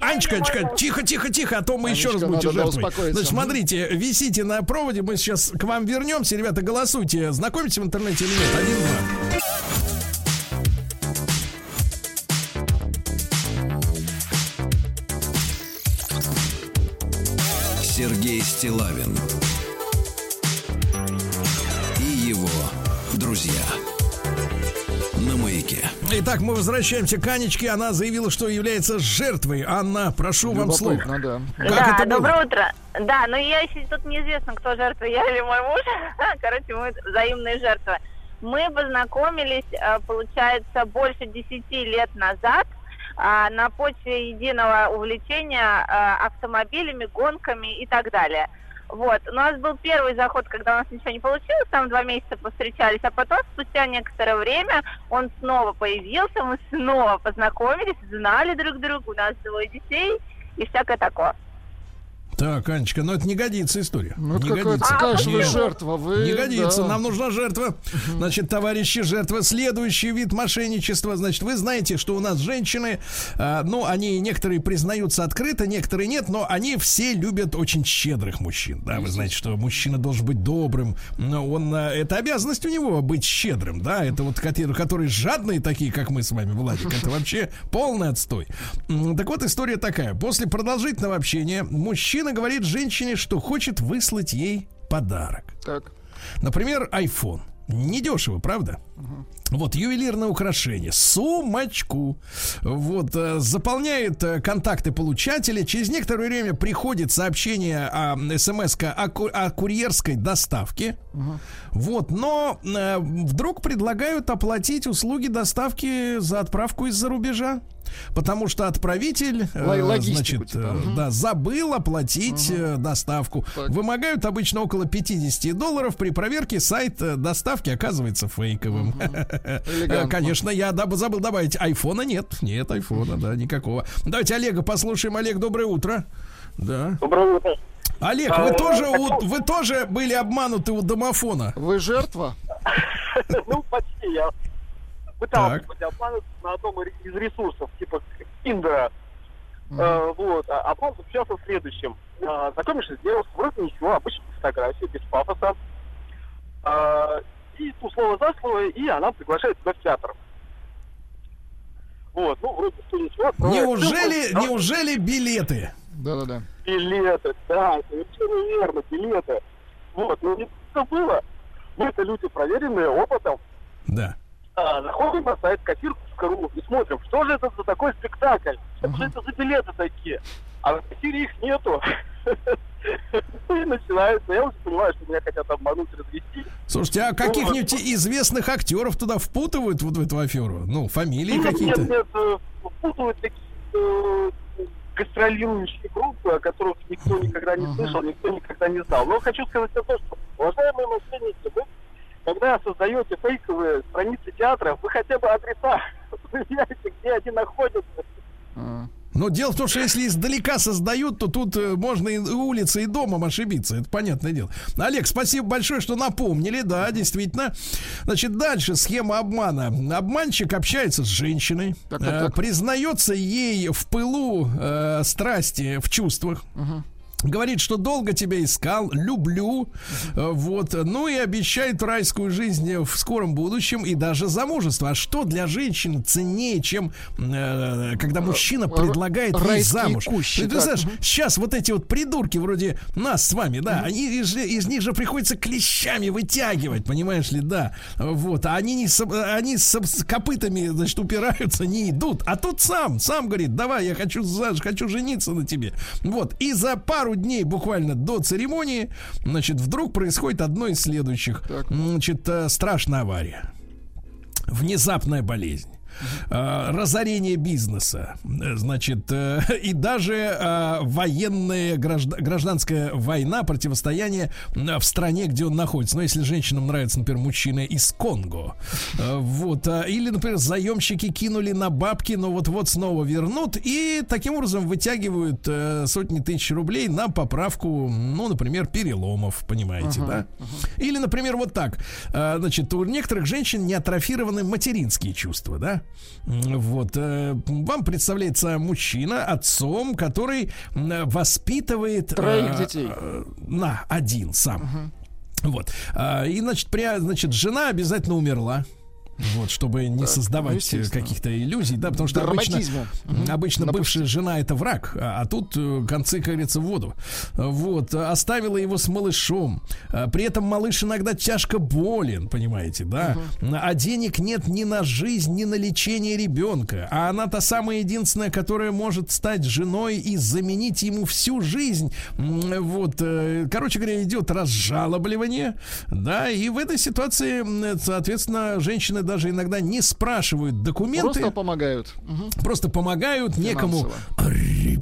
Анечка, не Анечка, могу. тихо, тихо, тихо, а то мы еще раз Анечка, будете жертвой. Значит, смотрите, висите на проводе, мы сейчас к вам вернемся. Ребята, голосуйте, знакомитесь в интернете или нет. Один-два. Сергей Стилавин и его друзья маяке. Итак, мы возвращаемся к Анечке. Она заявила, что является жертвой. Анна, прошу вам слово. Любопытно, да. Как да, это было? доброе утро. Да, но я еще тут неизвестно, кто жертва, я или мой муж. Короче, мы взаимные жертвы. Мы познакомились, э, получается, больше 10 лет назад а, на почве единого увлечения э, автомобилями, гонками и так далее. Вот. У нас был первый заход, когда у нас ничего не получилось, там два месяца повстречались, а потом, спустя некоторое время, он снова появился, мы снова познакомились, знали друг друга, у нас двое детей и всякое такое. Так, Анечка, но это не годится история. Ну, не годится. вы Нет. жертва. Вы, Не годится, да. нам нужна жертва. Значит, товарищи, жертва. Следующий вид мошенничества. Значит, вы знаете, что у нас женщины, а, ну, они некоторые признаются открыто, некоторые нет, но они все любят очень щедрых мужчин. Да, вы знаете, что мужчина должен быть добрым. Но он, а, это обязанность у него быть щедрым, да. Это вот которые, которые жадные такие, как мы с вами, Владик, это вообще полный отстой. Так вот, история такая. После продолжительного общения мужчина говорит женщине, что хочет выслать ей подарок. Так. Например, iPhone. Недешево, правда? Вот, ювелирное украшение, сумочку. Вот, э, заполняет э, контакты получателя. Через некоторое время приходит сообщение о смс о, ку- о курьерской доставке. Вот, но э, вдруг предлагают оплатить услуги доставки за отправку из-за рубежа. Потому что отправитель, э, значит, типа. Мгм. да, забыл оплатить э, доставку. Так. Вымогают обычно около 50 долларов. При проверке сайт э, доставки оказывается фейковым. Э. Конечно, я забыл добавить. Айфона нет. Нет айфона, да, никакого. Давайте Олега послушаем. Олег, доброе утро. Да. Доброе утро. Олег, А, вы вот тоже, у- вы тоже были обмануты у домофона? Вы жертва? Ну, почти. Я пытался быть обманут на одном из ресурсов, типа Тиндера. Э, Вот. А обман заключался в следующем. А, Знакомишься с девушкой, вроде ничего, обычная фотография, без пафоса. А, И ну, слово за слово, и она приглашает тебя в театр. Вот, ну, вроде что ничего. Неужели, ссылку, да, неужели билеты? Да-да-да. Билеты, да, совершенно верно, билеты. Вот, но не что было. Мы это люди, проверенные опытом, Да. а, заходим на сайт кассир.ру и смотрим, что же это за такой спектакль, что же это за билеты такие. А в кассире их нету. И начинается, я уже понимаю, что меня хотят обмануть, развести. Слушайте, а каких-нибудь известных актеров туда впутывают вот в эту аферу? Ну, фамилии Нет, какие-то? Нет, нет, э, впутывают такие, э, гастролирующие группы, о которых никто никогда не слышал, никто никогда не знал. Но хочу сказать о том, что, уважаемые мошенники, вы, когда создаете фейковые страницы театров, вы хотя бы адреса проверяете, где они находятся. Но дело в том, что если издалека создают, то тут э, можно и улицы, и домом ошибиться. Это понятное дело. Олег, спасибо большое, что напомнили. Да, действительно. Значит, дальше схема обмана. Обманщик общается с женщиной, Так, так, э, так. признается ей в пылу э, страсти, в чувствах. Говорит, что долго тебя искал, люблю, э, вот, ну и обещает райскую жизнь в скором будущем и даже замужество. А что для женщин ценнее, чем э, когда мужчина предлагает ей райские замуж? кущи, Ты, ты знаешь, сейчас вот эти вот придурки вроде нас с вами, да, они из, из них же приходится клещами вытягивать, понимаешь ли, да, вот, а они не с, они с, с копытами, значит, упираются, не идут, а тут сам, сам говорит, давай, я хочу, за- хочу жениться на тебе, вот, и за пару дней буквально до церемонии, значит, вдруг происходит одно из следующих, значит, э, страшная авария, внезапная болезнь. Э, разорение бизнеса, э, значит, э, и даже военная гражда- гражданская война, противостояние в стране, где он находится. Но если женщинам нравится, например, мужчина из Конго, вот, или, например, заемщики кинули на бабки, но вот-вот снова вернут, и таким образом вытягивают сотни тысяч рублей на поправку, ну, например, переломов, понимаете, да? Или, например, вот так. Значит, у некоторых женщин не атрофированы материнские чувства, да? Вот. э, Вам представляется мужчина отцом, который воспитывает... Троих э, детей. э, На, один сам. Вот. А, И, значит, при, значит, жена обязательно умерла. Вот, чтобы не создавать э, каких-то иллюзий, да, потому что обычно, обычно бывшая жена это враг, а, а тут э, концы, как говорится, в воду. Вот, оставила его с малышом. А, При этом малыш иногда тяжко болен, понимаете, да? А денег нет ни на жизнь, ни на лечение ребенка. А она та самая единственная, которая может стать женой и заменить ему всю жизнь. Вот, э, короче говоря, идет разжалобливание, да, и в этой ситуации, соответственно, женщины даже иногда не спрашивают документы. Просто помогают. Мгм. Просто помогают некому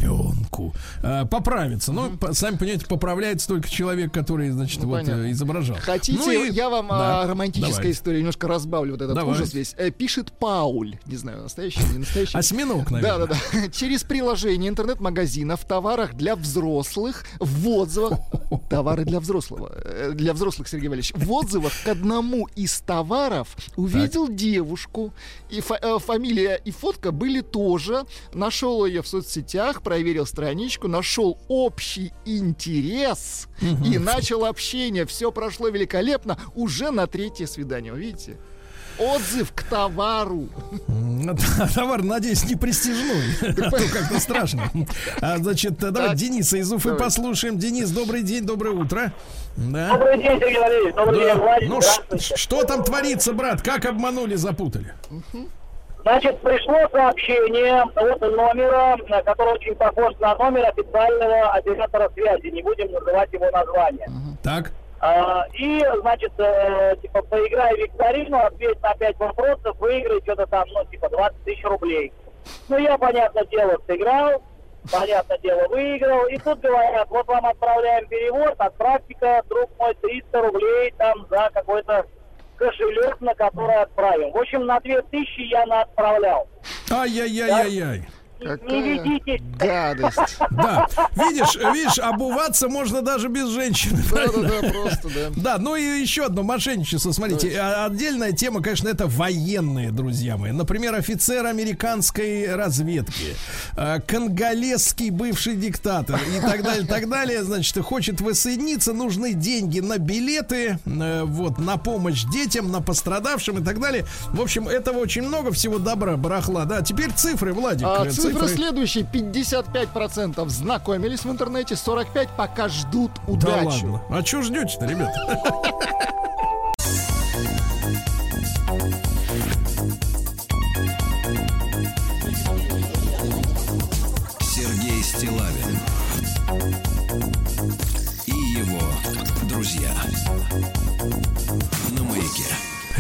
ребенку э, поправиться. Ну, по- сами понимаете, поправляется только человек, который, значит, Ну, вот понятно. э, изображал. Хотите, Ну и- я вам Да, а, романтической давай. истории немножко разбавлю вот этот Давай. ужас весь. Э, пишет Пауль. Не знаю, настоящий, не настоящий. Осьминог, наверное. Да, да, да. Через приложение интернет-магазина в товарах для взрослых, в отзывах. Товары для взрослого. э, Для взрослых, Сергей Валерьевич. В отзывах к одному из товаров увидел девушку. И фа- э, фамилия и фотка были тоже. Нашел ее в соцсетях, проверил страничку, нашел общий интерес и начал общение. Все прошло великолепно уже на третье свидание. Вы видите? Отзыв к товару. Товар, надеюсь, не престижной. А то как-то страшно. А, значит, давай Так. Дениса из Уфы Давай. послушаем. Денис, добрый день, доброе утро. Да. Добрый день, Сергей Валерьевич. Добрый Да. день, Владик. Ну, что там творится, брат? Как обманули, запутали? Значит, пришло сообщение от номера, э, который очень похож на номер официального оператора связи. Не будем называть его название. Так. А, и, значит, э, типа, поиграй в викторину, ответь на 5 вопросов, выиграй что-то там, ну, типа, 20 тысяч рублей. Ну, я, понятное дело, сыграл, понятное дело, выиграл. И тут говорят, вот вам отправляем перевод, отправьте-ка, друг мой, 300 рублей там за какой-то кошелек, на который отправим. В общем, на 2000 я на отправлял. Ай-яй-яй-яй-яй. Не ведитесь. Гадость. Да, видишь, видишь, обуваться можно даже без женщины. правильно? Да-да-да, просто, да. Да, ну и еще одно мошенничество. Смотрите, а- отдельная тема, конечно, это военные, друзья мои. Например, офицер американской разведки, э, конголезский бывший диктатор и так далее, так далее. Значит, хочет воссоединиться, нужны деньги на билеты, э, вот, на помощь детям, на пострадавшим и так далее. В общем, этого очень много всего добра, барахла. Да, теперь цифры, Владик. А э, цифра следующая. 55% знакомились в интернете, 45% пока ждут Да удачи. ладно. А что ждете-то, ребята?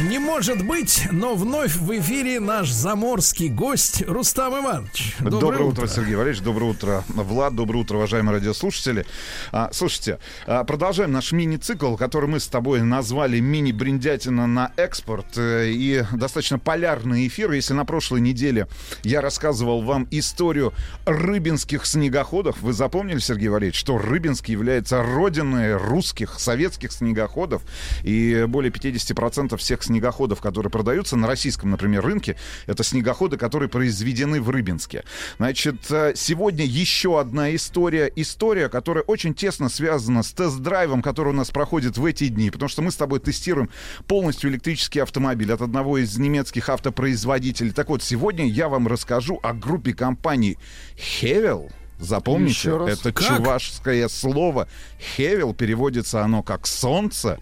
Не может быть, но вновь в эфире наш заморский гость Рустам Иванович. Доброе, утро, Сергей Валерьевич. Доброе утро, Влад. Доброе утро, уважаемые радиослушатели. А, слушайте, а, продолжаем наш мини-цикл, который мы с тобой назвали «Мини-бриндятина на экспорт». Э, И достаточно полярный эфир. Если на прошлой неделе я рассказывал вам историю рыбинских снегоходов, вы запомнили, Сергей Валерьевич, что Рыбинск является родиной русских, советских снегоходов. И более 50% всех снегоходов, которые продаются на российском, например, рынке, это снегоходы, которые произведены в Рыбинске. Значит, э, сегодня еще одна история. История, которая очень тесно связана с тест-драйвом, который у нас проходит в эти дни. Потому что мы с тобой тестируем полностью электрический автомобиль от одного из немецких автопроизводителей. Так вот, сегодня я вам расскажу о группе компаний Хевел. Запомните, это Как? чувашское слово. Хевел переводится оно как солнце,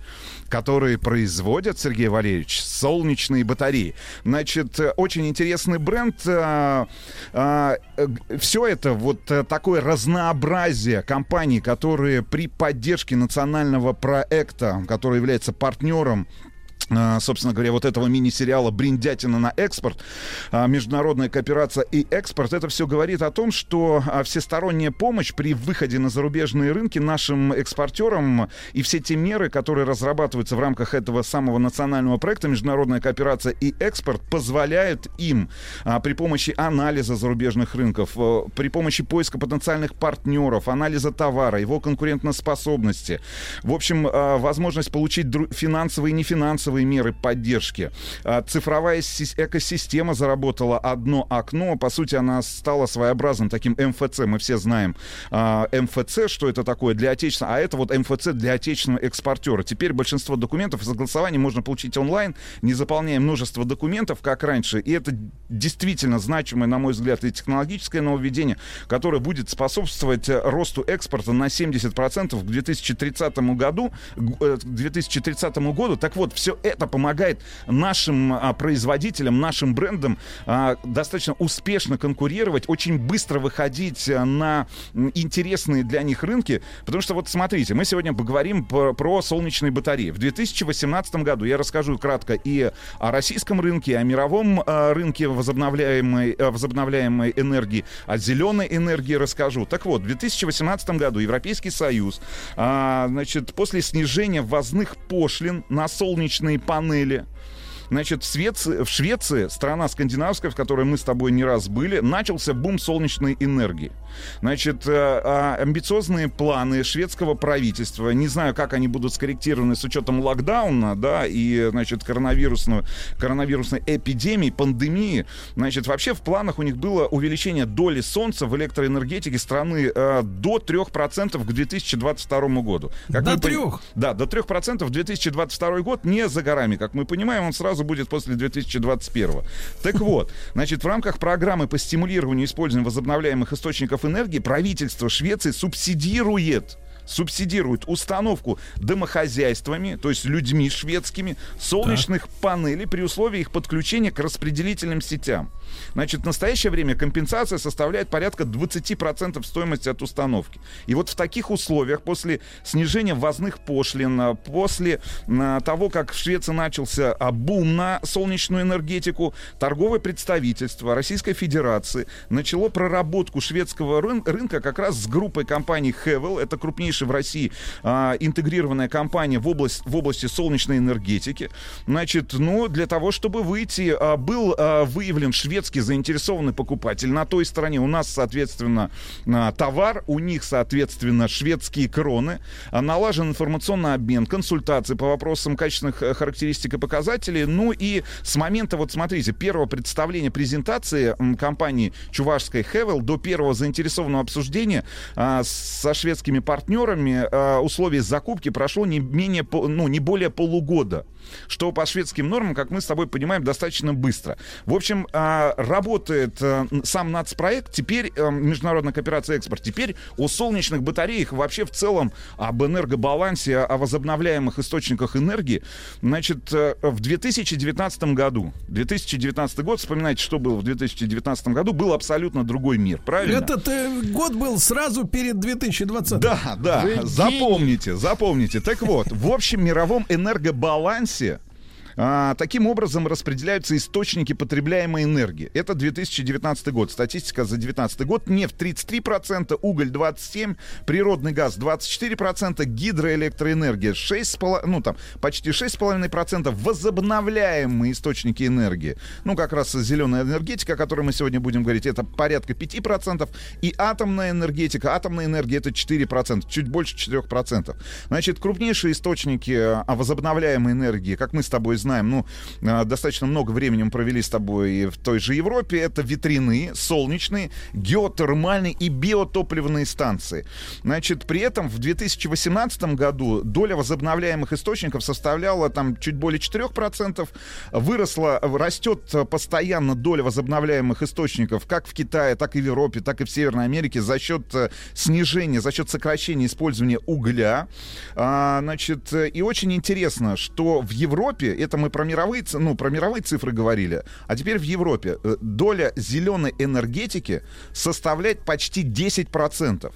которые производят, Сергей Валерьевич, солнечные батареи. Значит, э, очень интересный бренд. Все это вот э, такое разнообразие компаний, которые при поддержке национального проекта, который является партнером а, собственно говоря, вот этого мини-сериала «Бриндятина на экспорт», а, международная кооперация и экспорт, это все говорит о том, что а, всесторонняя помощь при выходе на зарубежные рынки нашим экспортерам и все те меры, которые разрабатываются в рамках этого самого национального проекта «Международная кооперация и экспорт», позволяют им а, при помощи анализа зарубежных рынков, э, при помощи поиска потенциальных партнеров, анализа товара, его конкурентоспособности, в общем, а, возможность получить финансовые и нефинансовые меры поддержки. А, Цифровая сис- экосистема заработала одно окно. По сути, она стала своеобразным таким МФЦ. Мы все знаем а, МФЦ, что это такое для отечественного, а это вот МФЦ для отечественного экспортера. Теперь большинство документов и согласований можно получить онлайн, не заполняя множество документов, как раньше. И это действительно значимое, на мой взгляд, и технологическое нововведение, которое будет способствовать э, росту экспорта на 70% к 2030 году, э, к 2030 году. Так вот, все это помогает нашим а, производителям, нашим брендам а, достаточно успешно конкурировать, очень быстро выходить а, на интересные для них рынки. Потому что вот смотрите, мы сегодня поговорим про, про солнечные батареи. В 2018 году я расскажу кратко и о российском рынке, и о мировом а, рынке возобновляемой, а, возобновляемой энергии, о зеленой энергии расскажу. Так вот, в 2018 году Европейский Союз, значит, после снижения ввозных пошлин на солнечные панели, Значит, в Швеции, в Швеции, страна скандинавская, в которой мы с тобой не раз были, начался бум солнечной энергии. Значит, э, а, амбициозные планы шведского правительства, не знаю, как они будут скорректированы с учетом локдауна, да, и, значит, коронавирусной, коронавирусной эпидемии, пандемии, значит, вообще в планах у них было увеличение доли солнца в электроэнергетике страны э, до 3% к 2022 году. Как До пон- трех? Да, до 3% в 2022 год не за горами. Как мы понимаем, он сразу будет после 2021. Так вот, значит, в рамках программы по стимулированию использования возобновляемых источников энергии правительство Швеции субсидирует субсидирует установку домохозяйствами, то есть людьми шведскими, солнечных панелей при условии их подключения к распределительным сетям. Значит, в настоящее время компенсация составляет порядка 20% стоимости от установки. И вот в таких условиях, после снижения ввозных пошлин, а, после а, того, как в Швеции начался а, бум на солнечную энергетику, торговое представительство Российской Федерации начало проработку шведского рын- рынка как раз с группой компаний Hevel, это крупнейшая в России а, интегрированная компания в, область, в области солнечной энергетики. Значит, ну, для того, чтобы выйти, а, был а, выявлен шведский заинтересованный покупатель. На той стороне у нас, соответственно, а, товар, у них, соответственно, шведские кроны. А, Налажен информационный обмен, консультации по вопросам качественных э, характеристик и показателей. Ну и с момента, вот смотрите, первого представления презентации компании чувашской Хевел до первого заинтересованного обсуждения а, со шведскими партнерами а, условий закупки прошло не менее, ну, не более полугода. Что по шведским нормам, как мы с тобой понимаем, достаточно быстро. В общем, а, работает а, сам нацпроект, теперь а, международная кооперация экспорт. Теперь о солнечных батареях, вообще в целом об энергобалансе, о возобновляемых источниках энергии. Значит, э, в 2019 году, 2019 год, вспоминайте, что было в 2019 году, был абсолютно другой мир, правильно? Этот э, год был сразу перед 2020. Да, да, запомните, запомните. Так вот, в общем мировом энергобалансе infância А, таким образом распределяются источники потребляемой энергии. Это 2019 год. Статистика за 2019 год. Нефть 33%, уголь 27%, природный газ 24%, гидроэлектроэнергия 6,5%, ну там почти 6,5%, возобновляемые источники энергии. Ну как раз зеленая энергетика, о которой мы сегодня будем говорить, это порядка 5%, и атомная энергетика, атомная энергия это 4%, чуть больше 4%. Значит, крупнейшие источники а, возобновляемой энергии, как мы с тобой знаем, ну, а, достаточно много времени мы провели с тобой в той же Европе, это ветряные, солнечные, геотермальные и биотопливные станции. Значит, при этом в 2018 году доля возобновляемых источников составляла там чуть более 4%, выросла, растет постоянно доля возобновляемых источников как в Китае, так и в Европе, так и в Северной Америке за счет э, снижения, за счет сокращения использования угля. А, значит, э, и очень интересно, что в Европе, это мы про мировые, ну, про мировые цифры говорили, а теперь в Европе э, доля зеленой энергетики составляет почти 10%.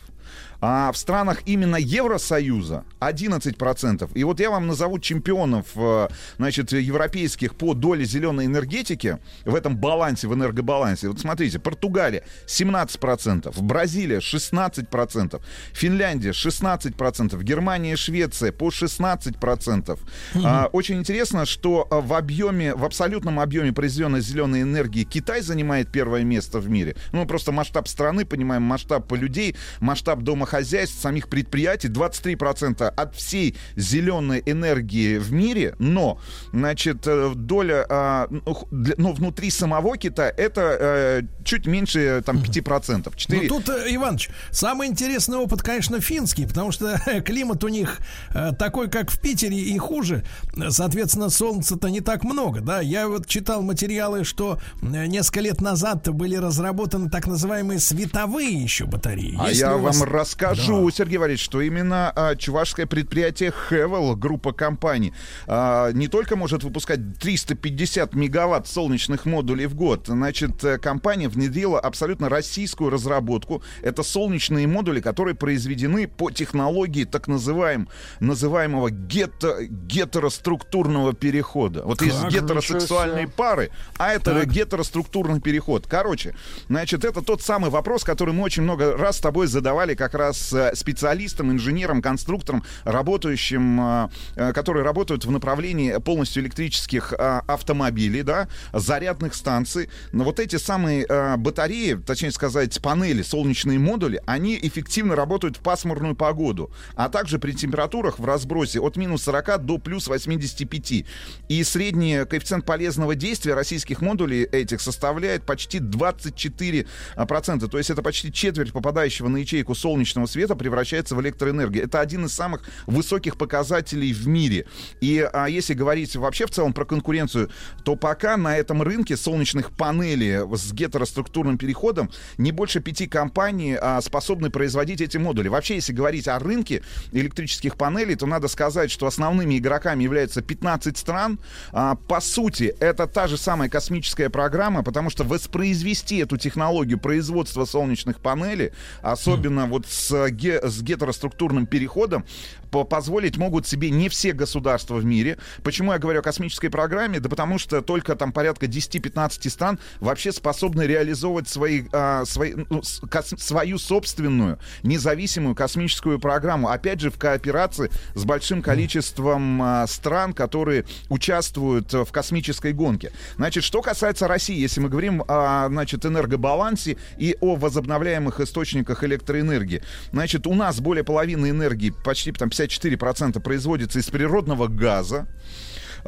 А в странах именно Евросоюза 11%. И вот я вам назову чемпионов э, значит, европейских по доле зеленой энергетики в этом балансе, в энергобалансе. Вот смотрите, Португалия 17%, Бразилия 16%, Финляндия 16%, Германия и Швеция по 16%. А, Очень интересно, что а, в объеме, в абсолютном объеме произведенной зеленой энергии Китай занимает первое место в мире. Ну, просто масштаб страны, понимаем, масштаб людей, масштаб домохозяйств, самих предприятий, 23% от всей зеленой энергии в мире, но, значит, э, доля, а, ну, х- для- ну, внутри самого Китая это э, чуть меньше, там, 5%. 4... Ну тут, э, Иваныч, самый интересный опыт, конечно, финский, потому что климат у них э, такой, как в Питере, и хуже. Соответственно, солнца-то не так много, да. Я вот читал материалы, что э, несколько лет назад были разработаны так называемые световые еще батареи. А Если я вас- вам расскажу, Сергей Валерьевич, что именно а, чувашское предприятие Хевел, группа компаний, а, не только может выпускать 350 мегаватт солнечных модулей в год, значит, э, компания внедрила абсолютно российскую разработку. Это солнечные модули, которые произведены по технологии так называем, называемого гето, гетероструктурного перехода. Вот Как? Ничего себе. пары, а это Так. гетероструктурный переход. Короче, значит, это тот самый вопрос, который мы очень много раз с тобой задавали как раз э, специалистам, инженерам, конструкторам, работающим, э, э, которые работают в направлении полностью электрических автомобилей, да, зарядных станций. Но вот эти самые батареи, точнее сказать, панели, солнечные модули, они эффективно работают в пасмурную погоду, а также при температурах в разбросе от минус 40 до плюс 85. И средний коэффициент полезного действия российских модулей этих составляет почти 24%. процента. То есть это почти четверть попадающего на ячейку солнечного света превращается в электроэнергию. Это один из самых высоких показателей в мире. И а, если говорить вообще в целом про конкуренцию, то пока на этом рынке солнечных панелей с гетероструктурным переходом не больше пяти компаний а, способны производить эти модули. Вообще, если говорить о рынке электрических панелей, то надо сказать, что основными игроками являются 15 стран. А, по сути, это та же самая космическая программа, потому что воспроизвести эту технологию производства солнечных панелей, особенно вот с, ге- с гетероструктурным переходом, по- позволить могут себе не все государства в мире. Почему я говорю о космической программе? Да потому что только там порядка 10-15 стран вообще способны реализовывать свои, а, свои, ну, с- кос- свою собственную независимую космическую программу. Опять же, в кооперации с большим количеством а, стран, которые участвуют э, в космической гонке. Значит, что касается России, если мы говорим о значит, энергобалансе и о возобновляемых источниках электроэнергии. Значит, у нас более половины энергии, почти там 54% производится из природного газа.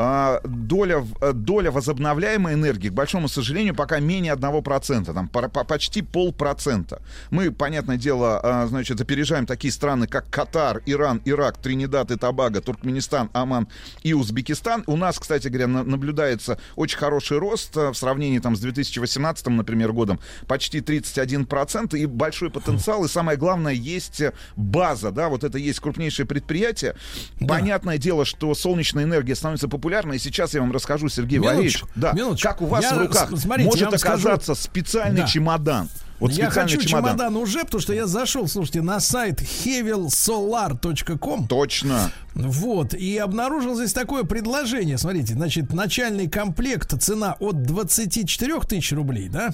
А, доля, э, доля возобновляемой энергии, к большому сожалению, пока менее 1%, там по- по- почти полпроцента. Мы, понятное дело, а, значит, опережаем такие страны, как Катар, Иран, Ирак, Тринидад и Тобаго, Туркменистан, Оман и Узбекистан. У нас, кстати говоря, на- наблюдается очень хороший рост а, в сравнении там, с 2018, например, годом, почти 31%, и большой потенциал, и самое главное, есть э, база, да, вот это есть крупнейшее предприятие. Понятное дело, что солнечная энергия становится популярной, и сейчас я вам расскажу, Сергей Валерьевич, Минуточку, да, минуточку. как у вас Я, в руках смотрите, может вам скажу- оказаться специальный Да. чемодан. Вот я хочу чемодан. чемодан уже, потому что я зашел, слушайте, на сайт hevelsolar.com. Точно. Вот, и обнаружил здесь такое предложение. Смотрите, значит, начальный комплект цена от 24 тысяч рублей, да?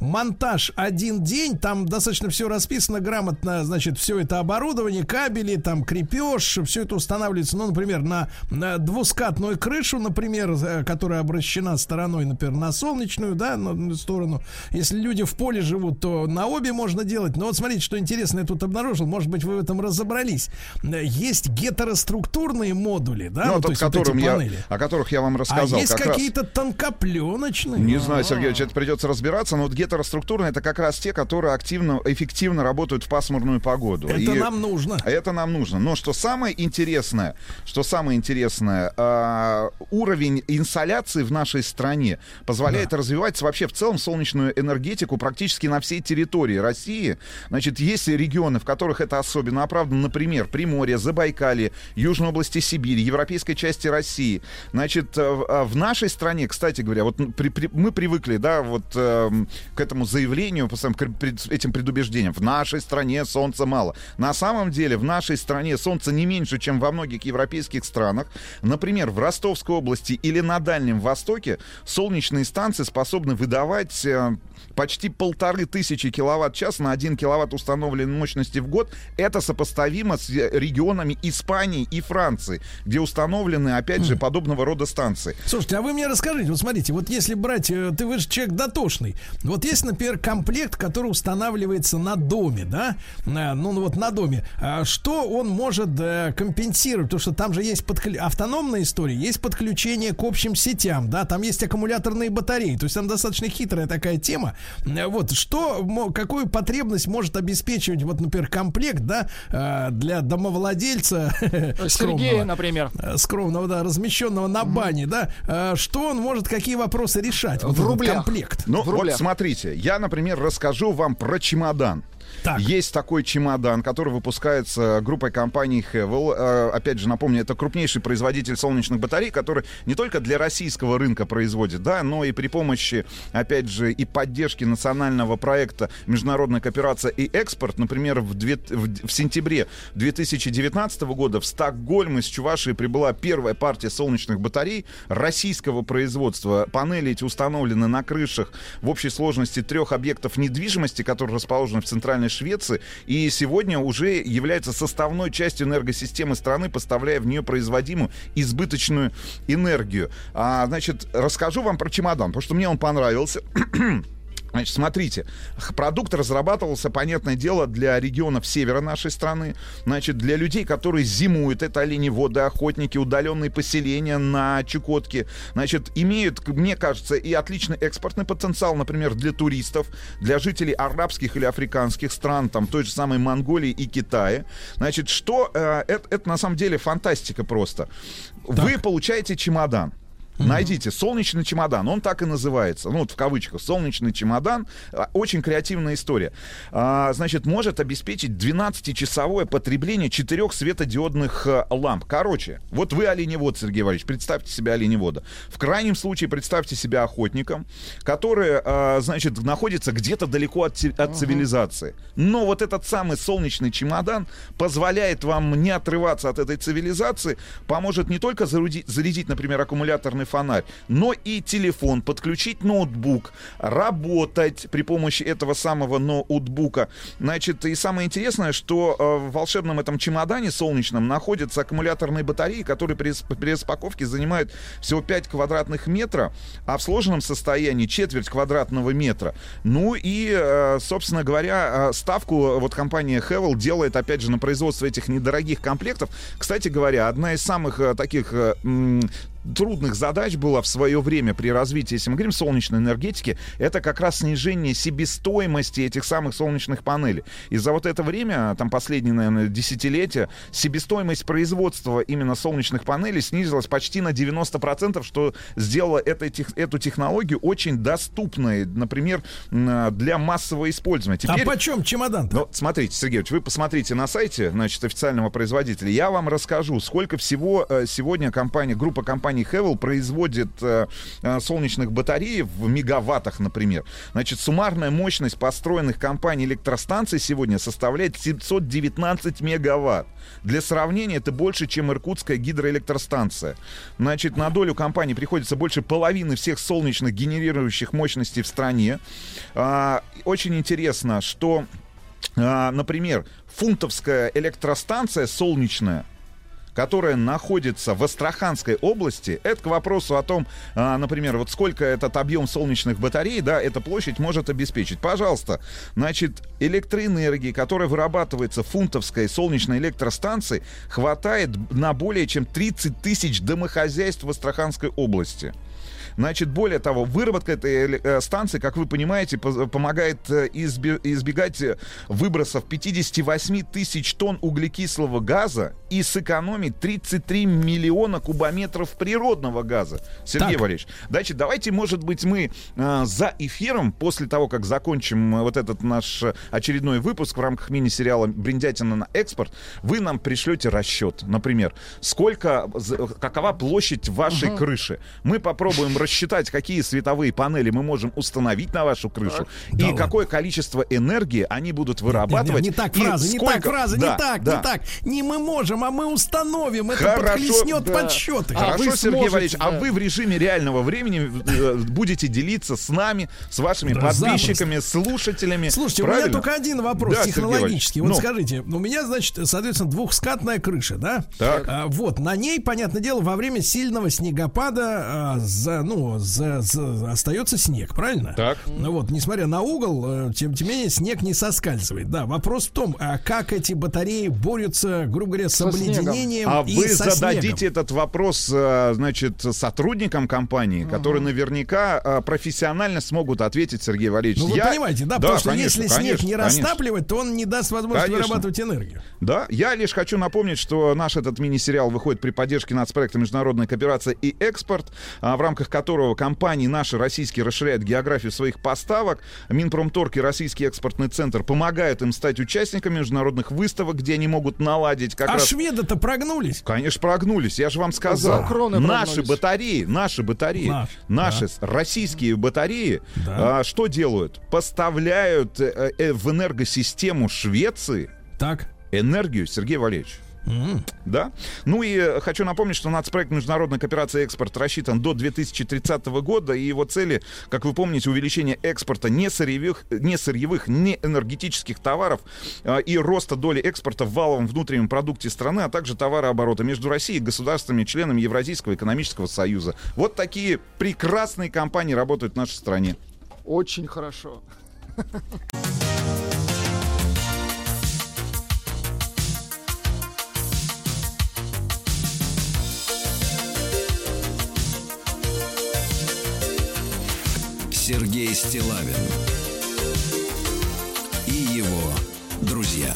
Монтаж один день, там достаточно все расписано грамотно, значит, все это оборудование, кабели, там крепеж, все это устанавливается, ну, например, на, на двускатную крышу, например, э, которая обращена стороной, например, на солнечную, да, на- на сторону. Если люди в поле живут, то на обе можно делать. Но вот смотрите, что интересно я тут обнаружил, может быть, вы в этом разобрались. Есть гетероструктурные модули, да, Ну, есть вот эти которым я, панели. о которых я вам А рассказал. есть как раз. какие-то тонкопленочные. Не знаю, Сергеевич, это придется разбираться, но вот гетероструктурные это как раз те, которые активно, эффективно работают в пасмурную погоду. Это И нам нужно. Это нам нужно. Но что самое интересное, что самое интересное, а, уровень инсоляции в нашей стране позволяет развивать вообще в целом солнечную энергетику практически на всей территории России. Значит, есть регионы, в которых это особенно оправдано, например, Приморье, Забайкалье, Южной области Сибири, европейской части России. Значит, э, в а в нашей стране, кстати говоря, вот при- при- мы привыкли, да, вот эм, к этому заявлению, по пред- этим предубеждениям. В нашей стране солнца мало. На самом деле, в нашей стране солнца не меньше, чем во многих европейских странах. Например, в Ростовской области или на Дальнем Востоке солнечные станции способны выдавать э, почти полторы тысячи киловатт-час на 1 киловатт установленной мощности в год. Это сопоставимо с э, регионами Испании и Франции, где установлены, опять же, подобного рода станции. Слушайте, а вы мне расскажите, вот смотрите, вот если брать, э, ты вы же человек дотошный, вот есть, например, комплект, который устанавливается на доме, да, Э, ну ну вот на доме, А что он может компенсировать, потому что там же есть подклю- автономная история, есть подключение к общим сетям, да, там есть аккумуляторные батареи, то есть там достаточно хитрая такая тема, вот, что, какую потребность может обеспечивать, вот, например, комплект, да, э, для домовладельца Сергея, скромного? например. э, скромного, да, размещенного на бане, да, э, что он может, какие вопросы решать? В рублях. комплект. Ну, В вот смотрите, я, например, расскажу вам про чемодан. Так. Есть такой чемодан, который выпускается группой компаний Hevel. Э, Опять же, напомню, это крупнейший производитель солнечных батарей, который не только для российского рынка производит, да, но и при помощи, опять же, и поддержки национального проекта «Международная кооперация и экспорт». Например, в, две- в- в сентябре 2019 года в Стокгольм из Чувашии прибыла первая партия солнечных батарей российского производства. Панели эти установлены на крышах в общей сложности трех объектов недвижимости, которые расположены в Центральной Швеции, и сегодня уже является составной частью энергосистемы страны, поставляя в нее производимую избыточную энергию. А, значит, расскажу вам про чемодан, потому что мне он понравился. Значит, смотрите, продукт разрабатывался, понятное дело, для регионов севера нашей страны, значит, для людей, которые зимуют, это оленеводы, охотники, удаленные поселения на Чукотке, значит, имеют, мне кажется, и отличный экспортный потенциал, например, для туристов, для жителей арабских или африканских стран, там, той же самой Монголии и Китая. Значит, что, э, это, это на самом деле фантастика просто. Вы получаете чемодан, Найдите солнечный чемодан, он так и называется, ну вот в кавычках, солнечный чемодан, А, очень креативная история. А, значит, может обеспечить 12-часовое потребление четырех светодиодных э, ламп. Короче, вот вы оленевод, Сергей Валерьевич, представьте себя оленевода. В крайнем случае представьте себя охотником, который, а, значит, находится где-то далеко от, от цивилизации. Но вот этот самый солнечный чемодан позволяет вам не отрываться от этой цивилизации, поможет не только зарядить, зарядить например, аккумуляторный фонарь, но и телефон, подключить ноутбук, работать при помощи этого самого ноутбука. Значит, и самое интересное, что э, в волшебном этом чемодане солнечном находятся аккумуляторные батареи, которые при, при распаковке занимают всего 5 квадратных метра, а в сложенном состоянии четверть квадратного метра. Ну и, э, собственно говоря, э, ставку вот компания Hevel делает, опять же, на производство этих недорогих комплектов. Кстати говоря, одна из самых таких трудных задач была в свое время при развитии, если мы говорим солнечной энергетики, это как раз снижение себестоимости этих самых солнечных панелей. И за вот это время, там последние, наверное, десятилетия, себестоимость производства именно солнечных панелей снизилась почти на 90%, что сделало это, тех- эту технологию очень доступной, например, для массового использования. А Теперь... почем чемодан? Ну, смотрите, Сергеевич, вы посмотрите на сайте, значит, официального производителя. Я вам расскажу, сколько всего э, сегодня компания, группа компаний компания Хевел производит э, э, солнечных батарей в мегаваттах, например. Значит, суммарная мощность построенных компаний электростанций сегодня составляет 719 мегаватт. Для сравнения, это больше, чем Иркутская гидроэлектростанция. Значит, на долю компании приходится больше половины всех солнечных генерирующих мощностей в стране. А, очень интересно, что, а, например, фунтовская электростанция солнечная, которая находится в Астраханской области, это к вопросу о том, а, например, вот сколько этот объем солнечных батарей, да, эта площадь может обеспечить. Пожалуйста, значит, электроэнергии, которая вырабатывается в фунтовской солнечной электростанции, хватает на более чем 30 тысяч домохозяйств в Астраханской области. Значит, более того, выработка этой э, станции, как вы понимаете, помогает э, избе- избегать э, выбросов 58 тысяч тонн углекислого газа и сэкономить 33 миллиона кубометров природного газа. Сергей Так. Валерьевич, значит, давайте, может быть, мы э, за эфиром, после того, как закончим вот этот наш очередной выпуск в рамках мини-сериала «Бриндятина на экспорт», вы нам пришлете расчет, например, сколько, какова площадь вашей Мгм. крыши. Мы попробуем рассчитать, какие световые панели мы можем установить на вашу крышу Да и ладно. какое количество энергии они будут Нет, вырабатывать. не так и фраза, не сколько- так фраза, Да, не так, да. не так. Не мы можем, а мы установим. Это Хорошо, подхлестнет да. подсчеты. Хорошо, Сергей Валерьевич, а да. вы в режиме реального времени э, будете делиться с нами, с вашими Да, подписчиками, слушателями. Слушайте, у правильно? меня только один вопрос Да, технологический. Вот. Ну. скажите, у меня, значит, соответственно, двухскатная крыша, да? Так. А, вот, на ней, понятное дело, во время сильного снегопада а, за, ну, за, за- остается снег, правильно? Так. Ну вот, несмотря на угол, э, тем, тем не менее, снег не соскальзывает. Да, вопрос в том, а как эти батареи борются, грубо говоря, с Со снегом. обледенением А и вы со зададите снегом? этот вопрос, э, значит, сотрудникам компании, которые наверняка э, профессионально смогут ответить, Сергей Валерьевич. Ну, вы Я- понимаете, да, потому что конечно, если снег конечно, не конечно. растапливать, то он не даст возможности Конечно. вырабатывать энергию. Да, я лишь хочу напомнить, что наш этот мини-сериал выходит при поддержке нацпроекта «Международная кооперация и экспорт», а, в рамках которого компании наши российские расширяют географию своих поставок. Минпромторг и Российский экспортный центр помогают им стать участниками международных выставок, где они могут наладить как а раз... шведы-то прогнулись. Конечно, прогнулись. Я же вам сказал. За кроны Наши прогнулись. батареи, наши батареи, Наш, наши с- российские батареи, Да. а, что делают? Поставляют э, э, в энергосистему Швеции Так. энергию, Сергей Валерьевич. Да? Ну и э, хочу напомнить, что нацпроект «Международная кооперация и экспорт» рассчитан до 2030 года, и его цели, как вы помните, увеличение экспорта не сырьевых, не, сырьевых, не энергетических товаров э, и роста доли экспорта в валовом внутреннем продукте страны, а также товарооборота между Россией и государствами, членами Евразийского экономического союза. Вот такие прекрасные компании работают в нашей стране. Очень хорошо. Сергей Стилавин и его друзья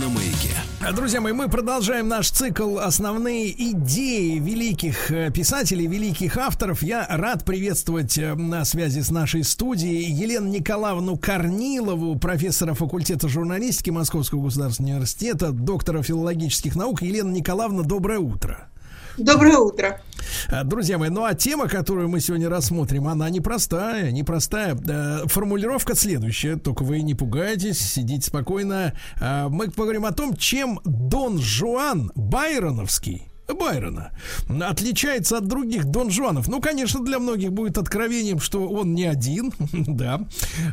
на маяке. Друзья мои, мы продолжаем наш цикл «Основные идеи великих э, писателей, великих авторов». Я рад приветствовать э, на связи с нашей студией Елену Николаевну Корнилову, профессора факультета журналистики Московского государственного университета, доктора филологических наук. Елена Николаевна, доброе утро. Доброе утро. А, Друзья мои, ну а тема, которую мы сегодня рассмотрим, она непростая, непростая. Э, Формулировка следующая, только вы не пугайтесь, сидите спокойно. А, Мы поговорим о том, чем Дон Жуан Байроновский Байрона отличается от других Дон Жуанов. Ну, конечно, для многих будет откровением, что он не один, да.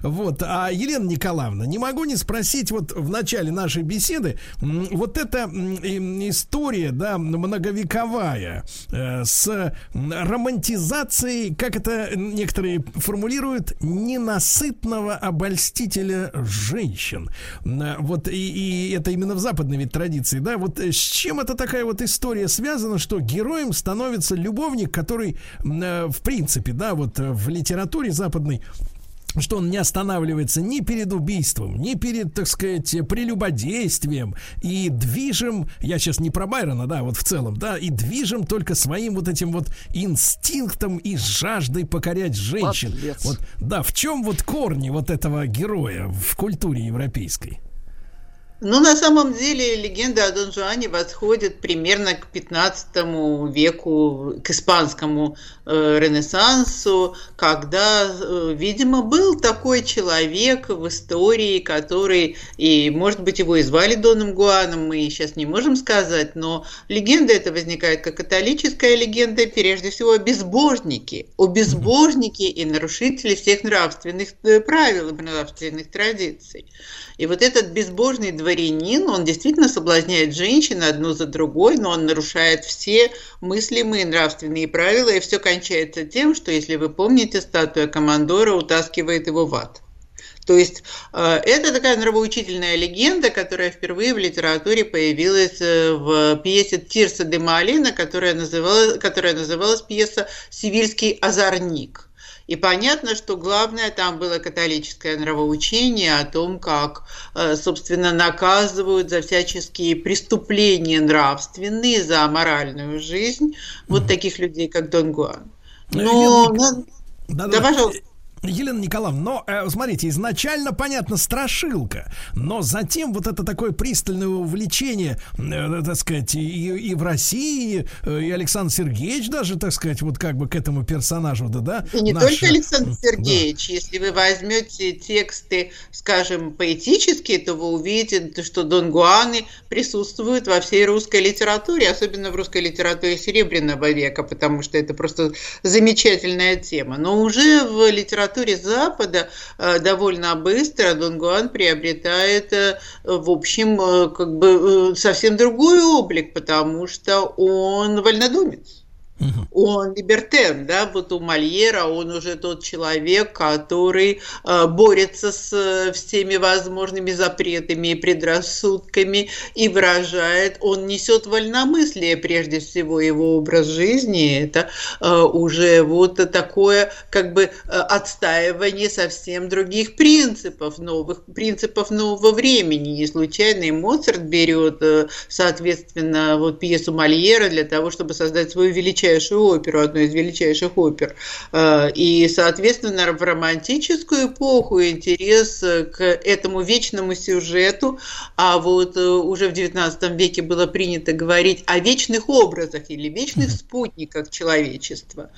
Вот. А Елена Николаевна, не могу не спросить вот в начале нашей беседы, вот эта история, да, многовековая, э, с романтизацией, как это некоторые формулируют, ненасытного обольстителя женщин. Вот и, и это именно в западной ведь традиции, да. Вот э, с чем это такая вот история связана, что героем становится любовник, который, э, в принципе, да, вот э, в литературе западной что он не останавливается ни перед убийством, ни перед, так сказать, прелюбодействием и движим, я сейчас не про Байрона, да, вот в целом, да, и движим только своим вот этим вот инстинктом и жаждой покорять женщин. Подлец. Вот, да, в чем вот корни вот этого героя в культуре европейской? Ну, на самом деле, легенда о Дон Жуане восходит примерно к 15 веку, к испанскому э, ренессансу, когда, э, видимо, был такой человек в истории, который, и, может быть, его и звали Доном Гуаном, мы сейчас не можем сказать, но легенда эта возникает как католическая легенда, прежде всего, о безбожнике, о безбожнике и нарушителе всех нравственных э, правил и нравственных традиций. И вот этот безбожный дворянин, он действительно соблазняет женщин одну за другой, но он нарушает все мыслимые нравственные правила, и все кончается тем, что, если вы помните, статуя командора утаскивает его в ад. То есть э, это такая нравоучительная легенда, которая впервые в литературе появилась э, в пьесе Тирса де Малина, которая называлась, которая называлась пьеса «Сивильский озорник». И понятно, что главное там было католическое нравоучение о том, как, э, собственно, наказывают за всяческие преступления нравственные, за моральную жизнь вот таких людей, как Дон Гуан. Но... Да, Да, пожалуйста. Елена Николаевна, но, э, смотрите, изначально, понятно, страшилка, но затем вот это такое пристальное увлечение, э, так сказать, и, и в России, э, и Александр Сергеевич даже, так сказать, вот как бы к этому персонажу, да, да? И не наш, только э, Александр да. Сергеевич, если вы возьмете тексты, скажем, поэтические, то вы увидите, что Дон Гуаны присутствуют во всей русской литературе, особенно в русской литературе Серебряного века, потому что это просто замечательная тема. Но уже в литературе Запада э, довольно быстро Дон Гуан приобретает, э, в общем, э, как бы совсем другой облик, потому что он вольнодумец. Он либертен, да, вот у Мольера он уже тот человек, который э, борется с э, всеми возможными запретами и предрассудками и выражает, он несет вольномыслие, прежде всего, его образ жизни, это э, уже вот такое, как бы, э, отстаивание совсем других принципов, новых принципов нового времени. Не случайно и Моцарт берет, э, соответственно, вот пьесу Мольера для того, чтобы создать свою величайшую оперу, одну из величайших опер. Э, И, соответственно, в романтическую эпоху интерес э, к этому вечному сюжету, а вот э, уже в XIX веке было принято говорить о вечных образах или вечных спутниках человечества,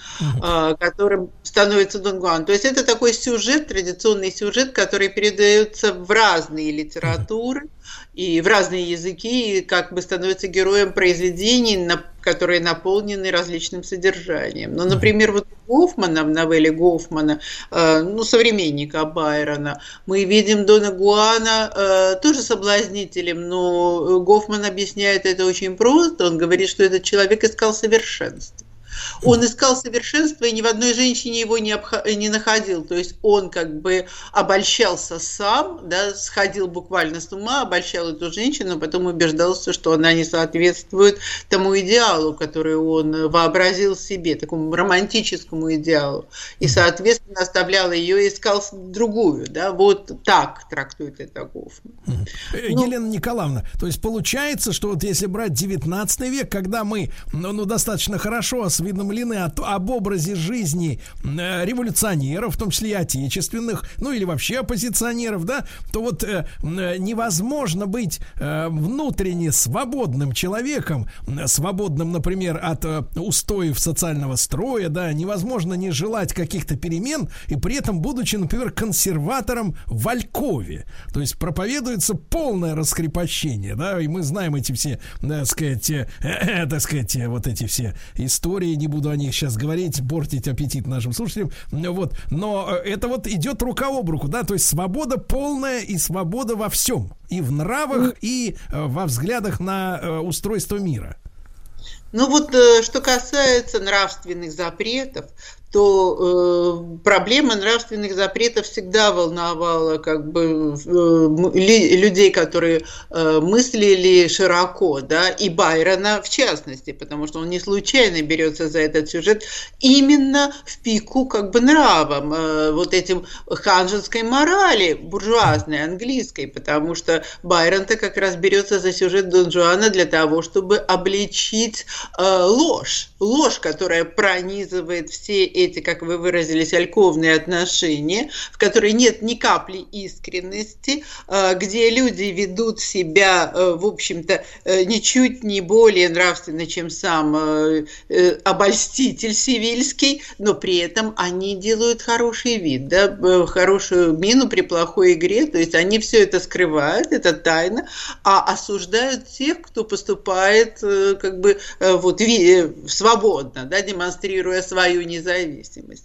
которым становится Дон Гуан. То есть это такой сюжет, традиционный сюжет, который передается в разные литературы и в разные языки, и как бы становится героем произведений, на- которые наполнены различным содержанием. Ну, например, вот Гофмана, в новелле Гофмана, э, ну, современника Байрона, мы видим Дона Гуана э, тоже соблазнителем, но Гофман объясняет это очень просто. Он говорит, что этот человек искал совершенство. Он искал совершенство и ни в одной женщине его не, обха- не находил. То есть он как бы обольщался сам, да, сходил буквально с ума, обольщал эту женщину, а потом убеждался, что она не соответствует тому идеалу, который он вообразил себе, такому романтическому идеалу. И, соответственно, оставлял ее и искал другую. Да? Вот так трактует это Гофман. Э, Елена Николаевна, то есть получается, что вот если брать 19 век, когда мы ну, ну, достаточно хорошо осведомлены о то- об образе жизни э, революционеров, в том числе и отечественных, ну или вообще оппозиционеров, да, то вот э, э, невозможно быть э, внутренне свободным человеком, э, свободным, например, от э, устоев социального строя, да, невозможно не желать каких-то перемен и при этом будучи, например, консерватором в Алькове. То есть проповедуется полное раскрепощение, да, и мы знаем эти все, так сказать, э, э, так сказать, э, вот эти все истории, не буду о них сейчас говорить, портить аппетит нашим слушателям, вот, но э, это вот идет рука об руку, да, то есть свобода полная и свобода во всем, и в нравах, и э, во взглядах на э, устройство мира. Ну вот, что касается нравственных запретов, то э, проблема нравственных запретов всегда волновала как бы э, людей, которые э, мыслили широко, да, и Байрона в частности, потому что он не случайно берется за этот сюжет именно в пику как бы нравам, э, вот этим ханжеской морали буржуазной, английской, потому что Байрон-то как раз берется за сюжет Дон Жуана для того, чтобы обличить э, ложь, ложь, которая пронизывает все эти, как вы выразились, альковные отношения, в которой нет ни капли искренности, э, где люди ведут себя, э, в общем-то, э, ничуть не более нравственно, чем сам обольститель Сивильский, но при этом они делают хороший вид, да, хорошую мину при плохой игре, то есть они все это скрывают, это тайна, а осуждают тех, кто поступает как бы вот свободно, да, демонстрируя свою независимость.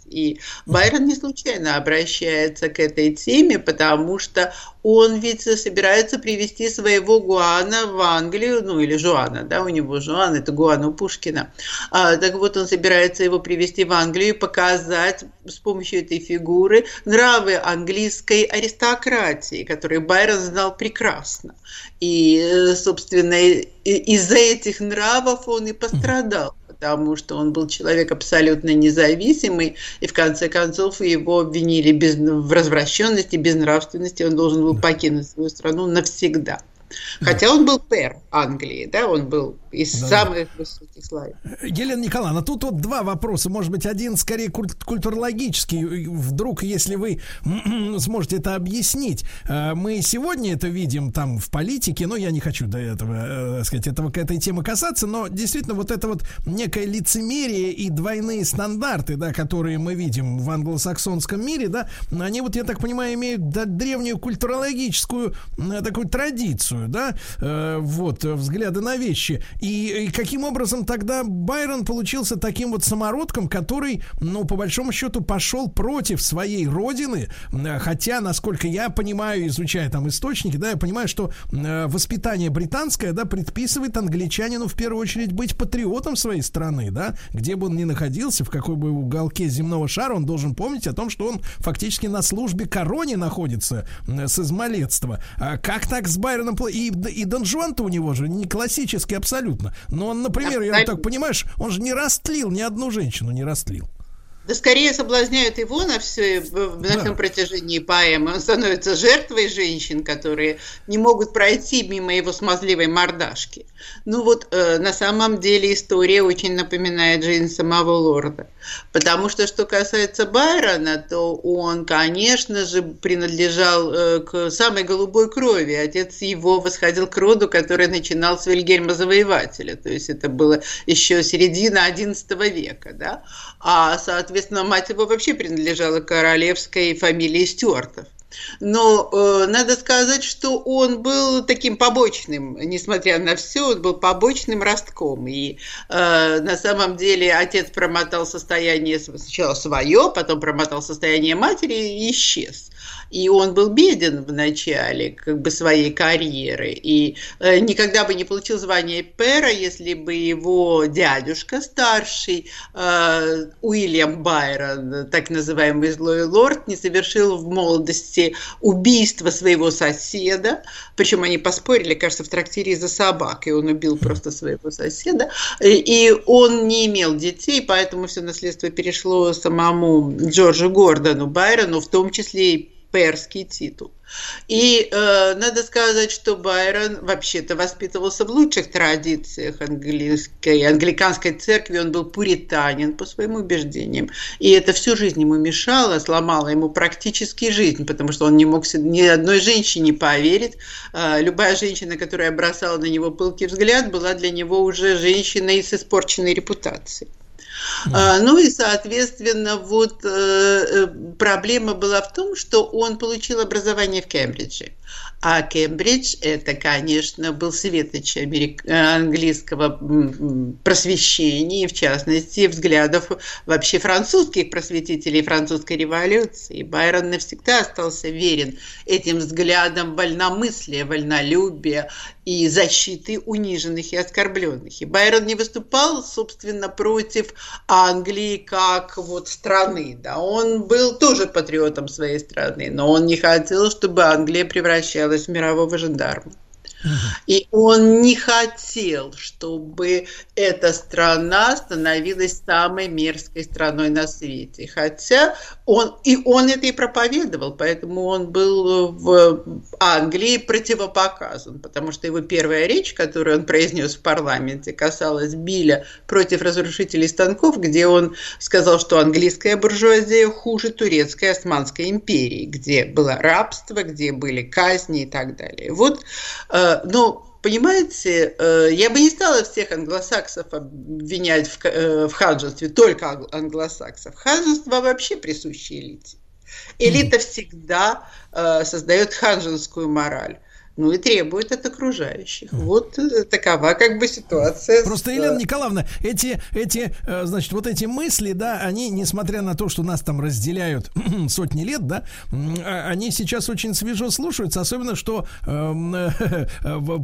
И Байрон не случайно обращается к этой теме, потому что он ведь собирается привести своего Гуана в Англию, ну или Жуана, да, у него Жуан, это Гуан у Пушкина. А, так вот, он собирается его привести в Англию и показать с помощью этой фигуры нравы английской аристократии, которые Байрон знал прекрасно. И, э, собственно, из-за этих нравов он и пострадал потому что он был человек абсолютно независимый, и в конце концов его обвинили без, в развращенности, безнравственности, он должен был покинуть свою страну навсегда. Хотя он был пэр Англии, да, он был из Да. самых высоких слоев. Елена Николаевна, тут вот два вопроса. Может быть, один скорее куль- культурологический. Вдруг, если вы сможете это объяснить. Э, Мы сегодня это видим там в политике, но я не хочу до этого, э, сказать, этого, к этой темы касаться, но действительно вот это вот некое лицемерие и двойные стандарты, да, которые мы видим в англосаксонском мире, да, они вот, я так понимаю, имеют да, древнюю культурологическую э, такую традицию, да, э, вот, э, взгляды на вещи. И, и каким образом тогда Байрон получился таким вот самородком, который, ну, по большому счету, пошел против своей родины, э, хотя, насколько я понимаю, изучая там источники, да, я понимаю, что э, воспитание британское, да, предписывает англичанину в первую очередь быть патриотом своей страны, да, где бы он ни находился, в какой бы уголке земного шара, он должен помнить о том, что он фактически на службе короне находится э, с измалетства. А как так с Байроном? И, и Дон Жуан-то у него же не классический абсолютно. Но он, например, я вот так понимаешь, он же не растлил ни одну женщину, не растлил. Да скорее соблазняют его на, все, на всем протяжении поэмы. Он становится жертвой женщин, которые не могут пройти мимо его смазливой мордашки. Ну вот э, на самом деле история очень напоминает жизнь самого лорда. Потому что что касается Байрона, то он, конечно же, принадлежал э, к самой голубой крови. Отец его восходил к роду, который начинал с Вильгельма Завоевателя. То есть это было еще середина XI века. Да? А, соответственно, мать его вообще принадлежала королевской фамилии Стюартов. Но э, надо сказать, что он был таким побочным, несмотря на все, он был побочным ростком. И э, на самом деле отец промотал состояние сначала свое, потом промотал состояние матери и исчез. И он был беден в начале как бы своей карьеры. И э, никогда бы не получил звание пера, если бы его дядюшка старший, э, Уильям Байрон, так называемый злой лорд, не совершил в молодости убийство своего соседа. Причем они поспорили, кажется, в трактире из-за собак. И он убил просто своего соседа. И, и он не имел детей, поэтому все наследство перешло самому Джорджу Гордону Байрону, в том числе и перский титул. И э, надо сказать, что Байрон вообще-то воспитывался в лучших традициях английской, англиканской церкви. Он был пуританин по своим убеждениям. И это всю жизнь ему мешало, сломало ему практически жизнь, потому что он не мог ни одной женщине поверить. Э, любая женщина, которая бросала на него пылкий взгляд, была для него уже женщиной с испорченной репутацией. А, ну и, соответственно, вот э, проблема была в том, что он получил образование в Кембридже. А Кембридж это, конечно, был светоч америк... английского просвещения, в частности, взглядов вообще французских просветителей французской революции. Байрон навсегда остался верен этим взглядам вольномыслия, вольнолюбия и защиты униженных и оскорбленных. И Байрон не выступал, собственно, против Англии как вот страны. Да? Он был тоже патриотом своей страны, но он не хотел, чтобы Англия превращалась в мирового жандарма. И он не хотел, чтобы эта страна становилась самой мерзкой страной на свете. Хотя Он, и он это и проповедовал, поэтому он был в Англии противопоказан, потому что его первая речь, которую он произнес в парламенте, касалась Билля против разрушителей станков, где он сказал, что английская буржуазия хуже турецкой Османской империи, где было рабство, где были казни и так далее. Вот, э, ну, понимаете, э, я бы не стала всех англосаксов обвинять в, э, в ханжестве, только англ- англосаксов. Ханжество вообще присуще элите. Элита всегда э, создает ханжескую мораль. Ну и требует от окружающих. Вот э, такова как бы ситуация. Просто, с, Елена э, Николаевна, эти, эти, э, значит, вот эти мысли, да, они, несмотря на то, что нас там разделяют сотни лет, да, а- они сейчас очень свежо слушаются, особенно, что э,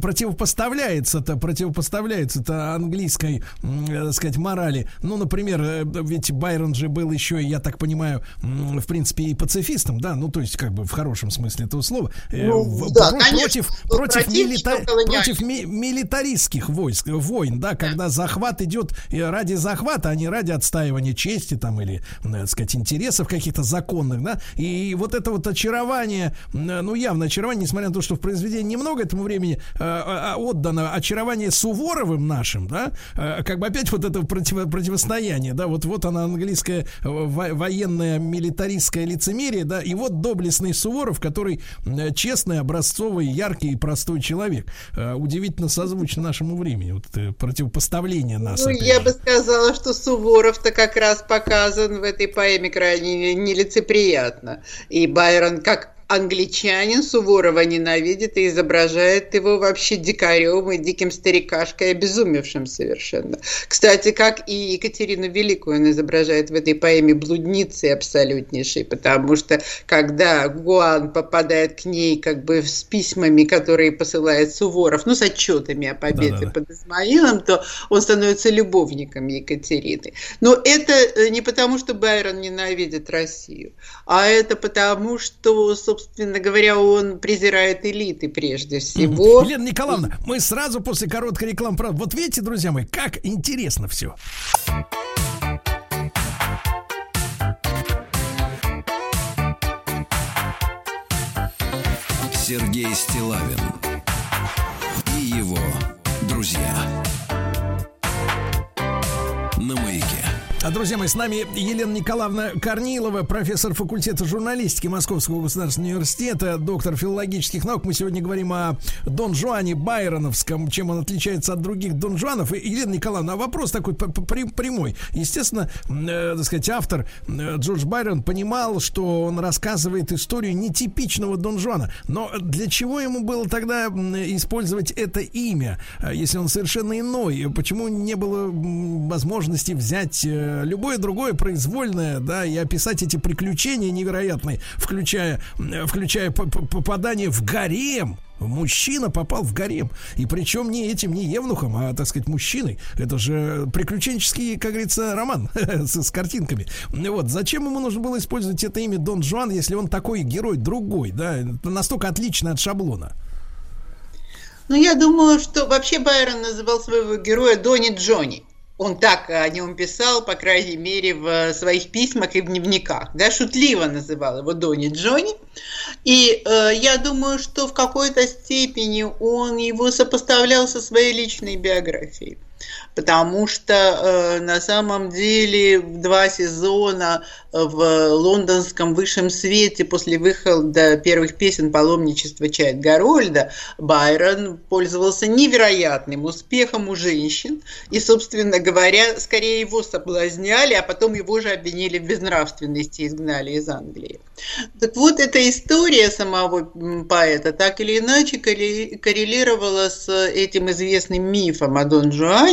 противопоставляется-то, противопоставляется-то английской, э, так сказать, морали. Ну, например, ведь Байрон же был еще, я так понимаю, в принципе, и пацифистом, да, ну, то есть, как бы в хорошем смысле этого слова. Ну, в- да, про- конечно, против, против, милита- против ми- милитаристских войск, войн, да, когда захват идет э, ради захвата, а не ради отстаивания чести там или, так сказать, интересов каких-то законных, да, и вот это вот очарование, м, ну, явно очарование, несмотря на то, что в произведении немного этому времени э, а- отдано, очарование Суворовым нашим, да, э, как бы опять вот это противо- противостояние, да, вот, вот она английская э, во- военная милитаристское лицемерие, да, и вот доблестный Суворов, который э, честный, образцовый, яркий и простой человек. Э, Удивительно созвучно нашему времени, вот противопоставление нас. Ну, я же. бы сказала, что Суворов-то как раз показан в этой поэме крайне нелицеприятно. И Байрон, как англичанин, Суворова ненавидит и изображает его вообще дикарем и диким старикашкой, обезумевшим совершенно. Кстати, как и Екатерину Великую он изображает в этой поэме блудницей абсолютнейшей, потому что когда Гуан попадает к ней как бы с письмами, которые посылает Суворов, ну, с отчетами о победе Да-да-да. под Измаилом, то он становится любовником Екатерины. Но это э, не потому, что Байрон ненавидит Россию, а это потому, что, собственно говоря, он презирает элиты прежде всего. Елена Николаевна, мы сразу после короткой рекламы. Вот видите, друзья мои, как интересно все. Сергей Стилавин и его друзья. На маяке. А, Друзья мои, с нами Елена Николаевна Корнилова, профессор факультета журналистики Московского государственного университета, доктор филологических наук. Мы сегодня говорим о Дон Жуане Байроновском, чем он отличается от других Дон Жуанов. И, Елена Николаевна, а вопрос такой прямой. Естественно, э, так сказать, автор э, Джордж Байрон понимал, что он рассказывает историю нетипичного Дон Жуана. Но для чего ему было тогда использовать это имя, э, если он совершенно иной? Почему не было возможности взять э, любое другое произвольное, да, и описать эти приключения невероятные, включая, включая попадание в гарем? Мужчина попал в гарем. И причем не этим, не евнухом, а, так сказать, мужчиной. Это же приключенческий, как говорится, роман с, с картинками. Вот. Зачем ему нужно было использовать это имя Дон Жуан, если он такой герой другой, да, настолько отличный от шаблона? Ну, я думаю, что вообще Байрон называл своего героя Дони Джонни. Он так о нем писал, по крайней мере, в своих письмах и в дневниках. Да, шутливо называл его Дони Джонни. И э, я думаю, что в какой-то степени он его сопоставлял со своей личной биографией. Потому что э, на самом деле два сезона в лондонском высшем свете после выхода первых песен паломничества Чайт Гарольда Байрон пользовался невероятным успехом у женщин. И, собственно говоря, скорее его соблазняли, а потом его же обвинили в безнравственности и изгнали из Англии. Так вот, эта история самого поэта так или иначе корре- коррелировала с этим известным мифом о Дон Жуане,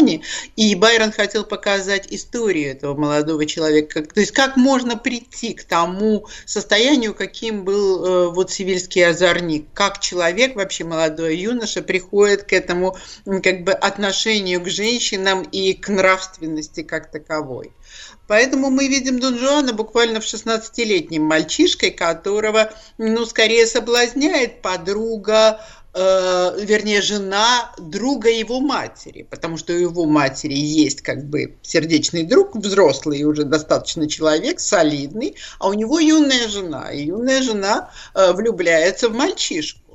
и Байрон хотел показать историю этого молодого человека, то есть как можно прийти к тому состоянию, каким был э, вот сивильский озорник, как человек, вообще молодой юноша, приходит к этому как бы отношению к женщинам и к нравственности как таковой. Поэтому мы видим Дон Жуана буквально в 16-летним мальчишкой, которого, ну, скорее соблазняет подруга, э, вернее, жена друга его матери, потому что у его матери есть как бы сердечный друг, взрослый уже достаточно человек, солидный, а у него юная жена, и юная жена э, влюбляется в мальчишку.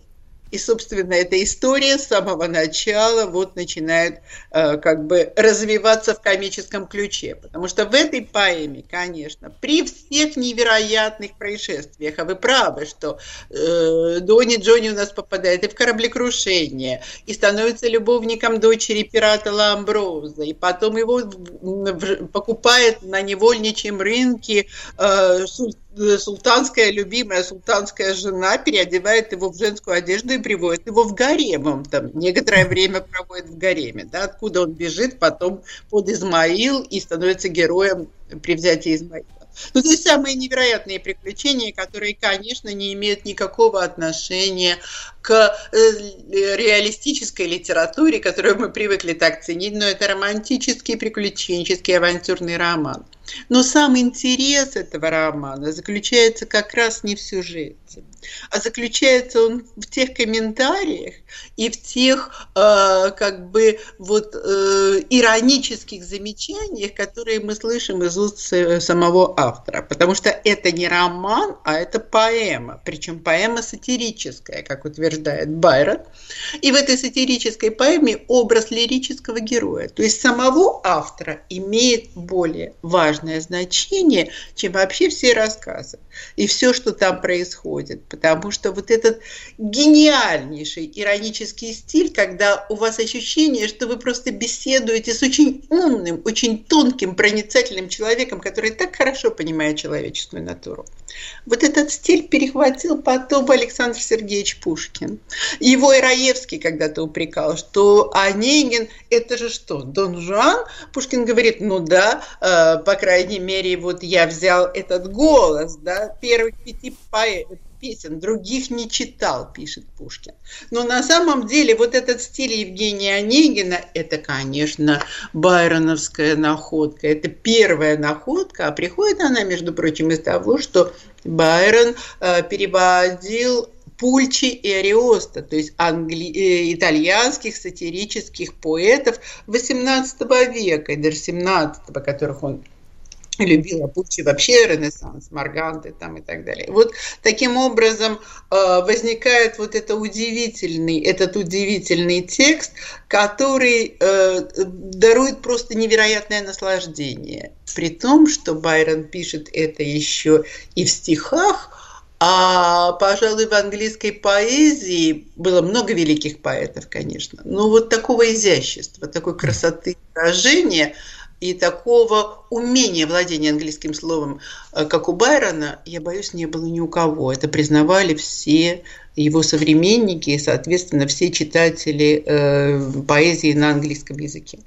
И, собственно, эта история с самого начала вот начинает э, как бы развиваться в комическом ключе. Потому что в этой поэме, конечно, при всех невероятных происшествиях, а вы правы, что э, Дони Джонни у нас попадает и в кораблекрушение, и становится любовником дочери пирата Ламброза, и потом его в- в- покупает на невольничьем рынке э, султанская любимая султанская жена переодевает его в женскую одежду и приводит его в гарем. Он там некоторое время проводит в гареме. Да, откуда он бежит потом под Измаил и становится героем при взятии Измаила. Ну, то есть самые невероятные приключения, которые, конечно, не имеют никакого отношения к э, реалистической литературе, которую мы привыкли так ценить, но это романтический, приключенческий, авантюрный роман. Но сам интерес этого романа заключается как раз не в сюжете, а заключается он в тех комментариях и в тех э, как бы вот э, иронических замечаниях, которые мы слышим из уст с- самого автора. Потому что это не роман, а это поэма. Причем поэма сатирическая, как утверждает Байрон. И в этой сатирической поэме образ лирического героя, то есть самого автора, имеет более важное значение, чем вообще все рассказы и все, что там происходит. Потому что вот этот гениальнейший иронический стиль, когда у вас ощущение, что вы просто беседуете с очень умным, очень тонким, проницательным человеком, который так хорошо понимает человеческую натуру. Вот этот стиль перехватил потом Александр Сергеевич Пушкин. Его и Раевский когда-то упрекал, что Онегин – это же что, Дон Жуан? Пушкин говорит, ну да, э, по крайней мере, вот я взял этот голос, да, первых пяти поэ- песен, других не читал, пишет Пушкин. Но на самом деле вот этот стиль Евгения Онегина – это, конечно, байроновская находка. Это первая находка, а приходит она, между прочим, из того, что Байрон э, переводил Пульчи и Ариоста, то есть англи... э, итальянских сатирических поэтов XVIII века и даже XVII, которых он любил, а Пуччи вообще Ренессанс, Марганты там и так далее. Вот таким образом э, возникает вот это удивительный, этот удивительный текст, который э, дарует просто невероятное наслаждение. При том, что Байрон пишет это еще и в стихах, а, пожалуй, в английской поэзии было много великих поэтов, конечно, но вот такого изящества, такой красоты выражения и такого умения владения английским словом, э, как у Байрона, я боюсь, не было ни у кого. Это признавали все его современники и, соответственно, все читатели э, поэзии на английском языке.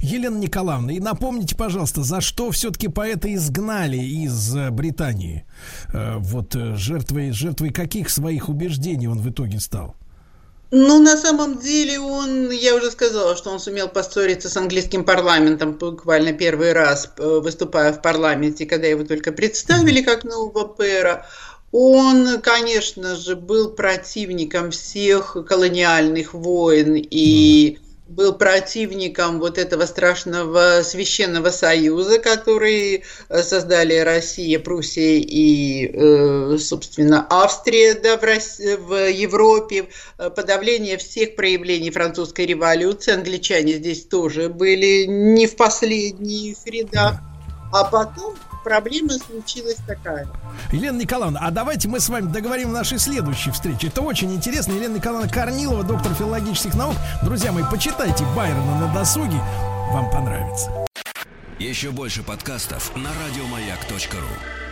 Елена Николаевна, и напомните, пожалуйста, за что все-таки поэта изгнали из э, Британии? Э, Вот жертвой, жертвой каких своих убеждений он в итоге стал? Ну, на самом деле он, я уже сказала, что он сумел поссориться с английским парламентом буквально первый раз, э, выступая в парламенте, когда его только представили как нового пэра. Он, конечно же, был противником всех колониальных войн и был противником вот этого страшного священного союза, который э, создали Россия, Пруссия и, э, собственно, Австрия да, в, Рос- в Европе, Э, подавление всех проявлений французской революции. Англичане здесь тоже были не в последних рядах. А потом проблема случилась такая. Елена Николаевна, а давайте мы с вами договорим в нашей следующей встрече. Это очень интересно. Елена Николаевна Корнилова, доктор филологических наук. Друзья мои, почитайте Байрона на досуге. Вам понравится. Еще больше подкастов на радиомаяк.ру.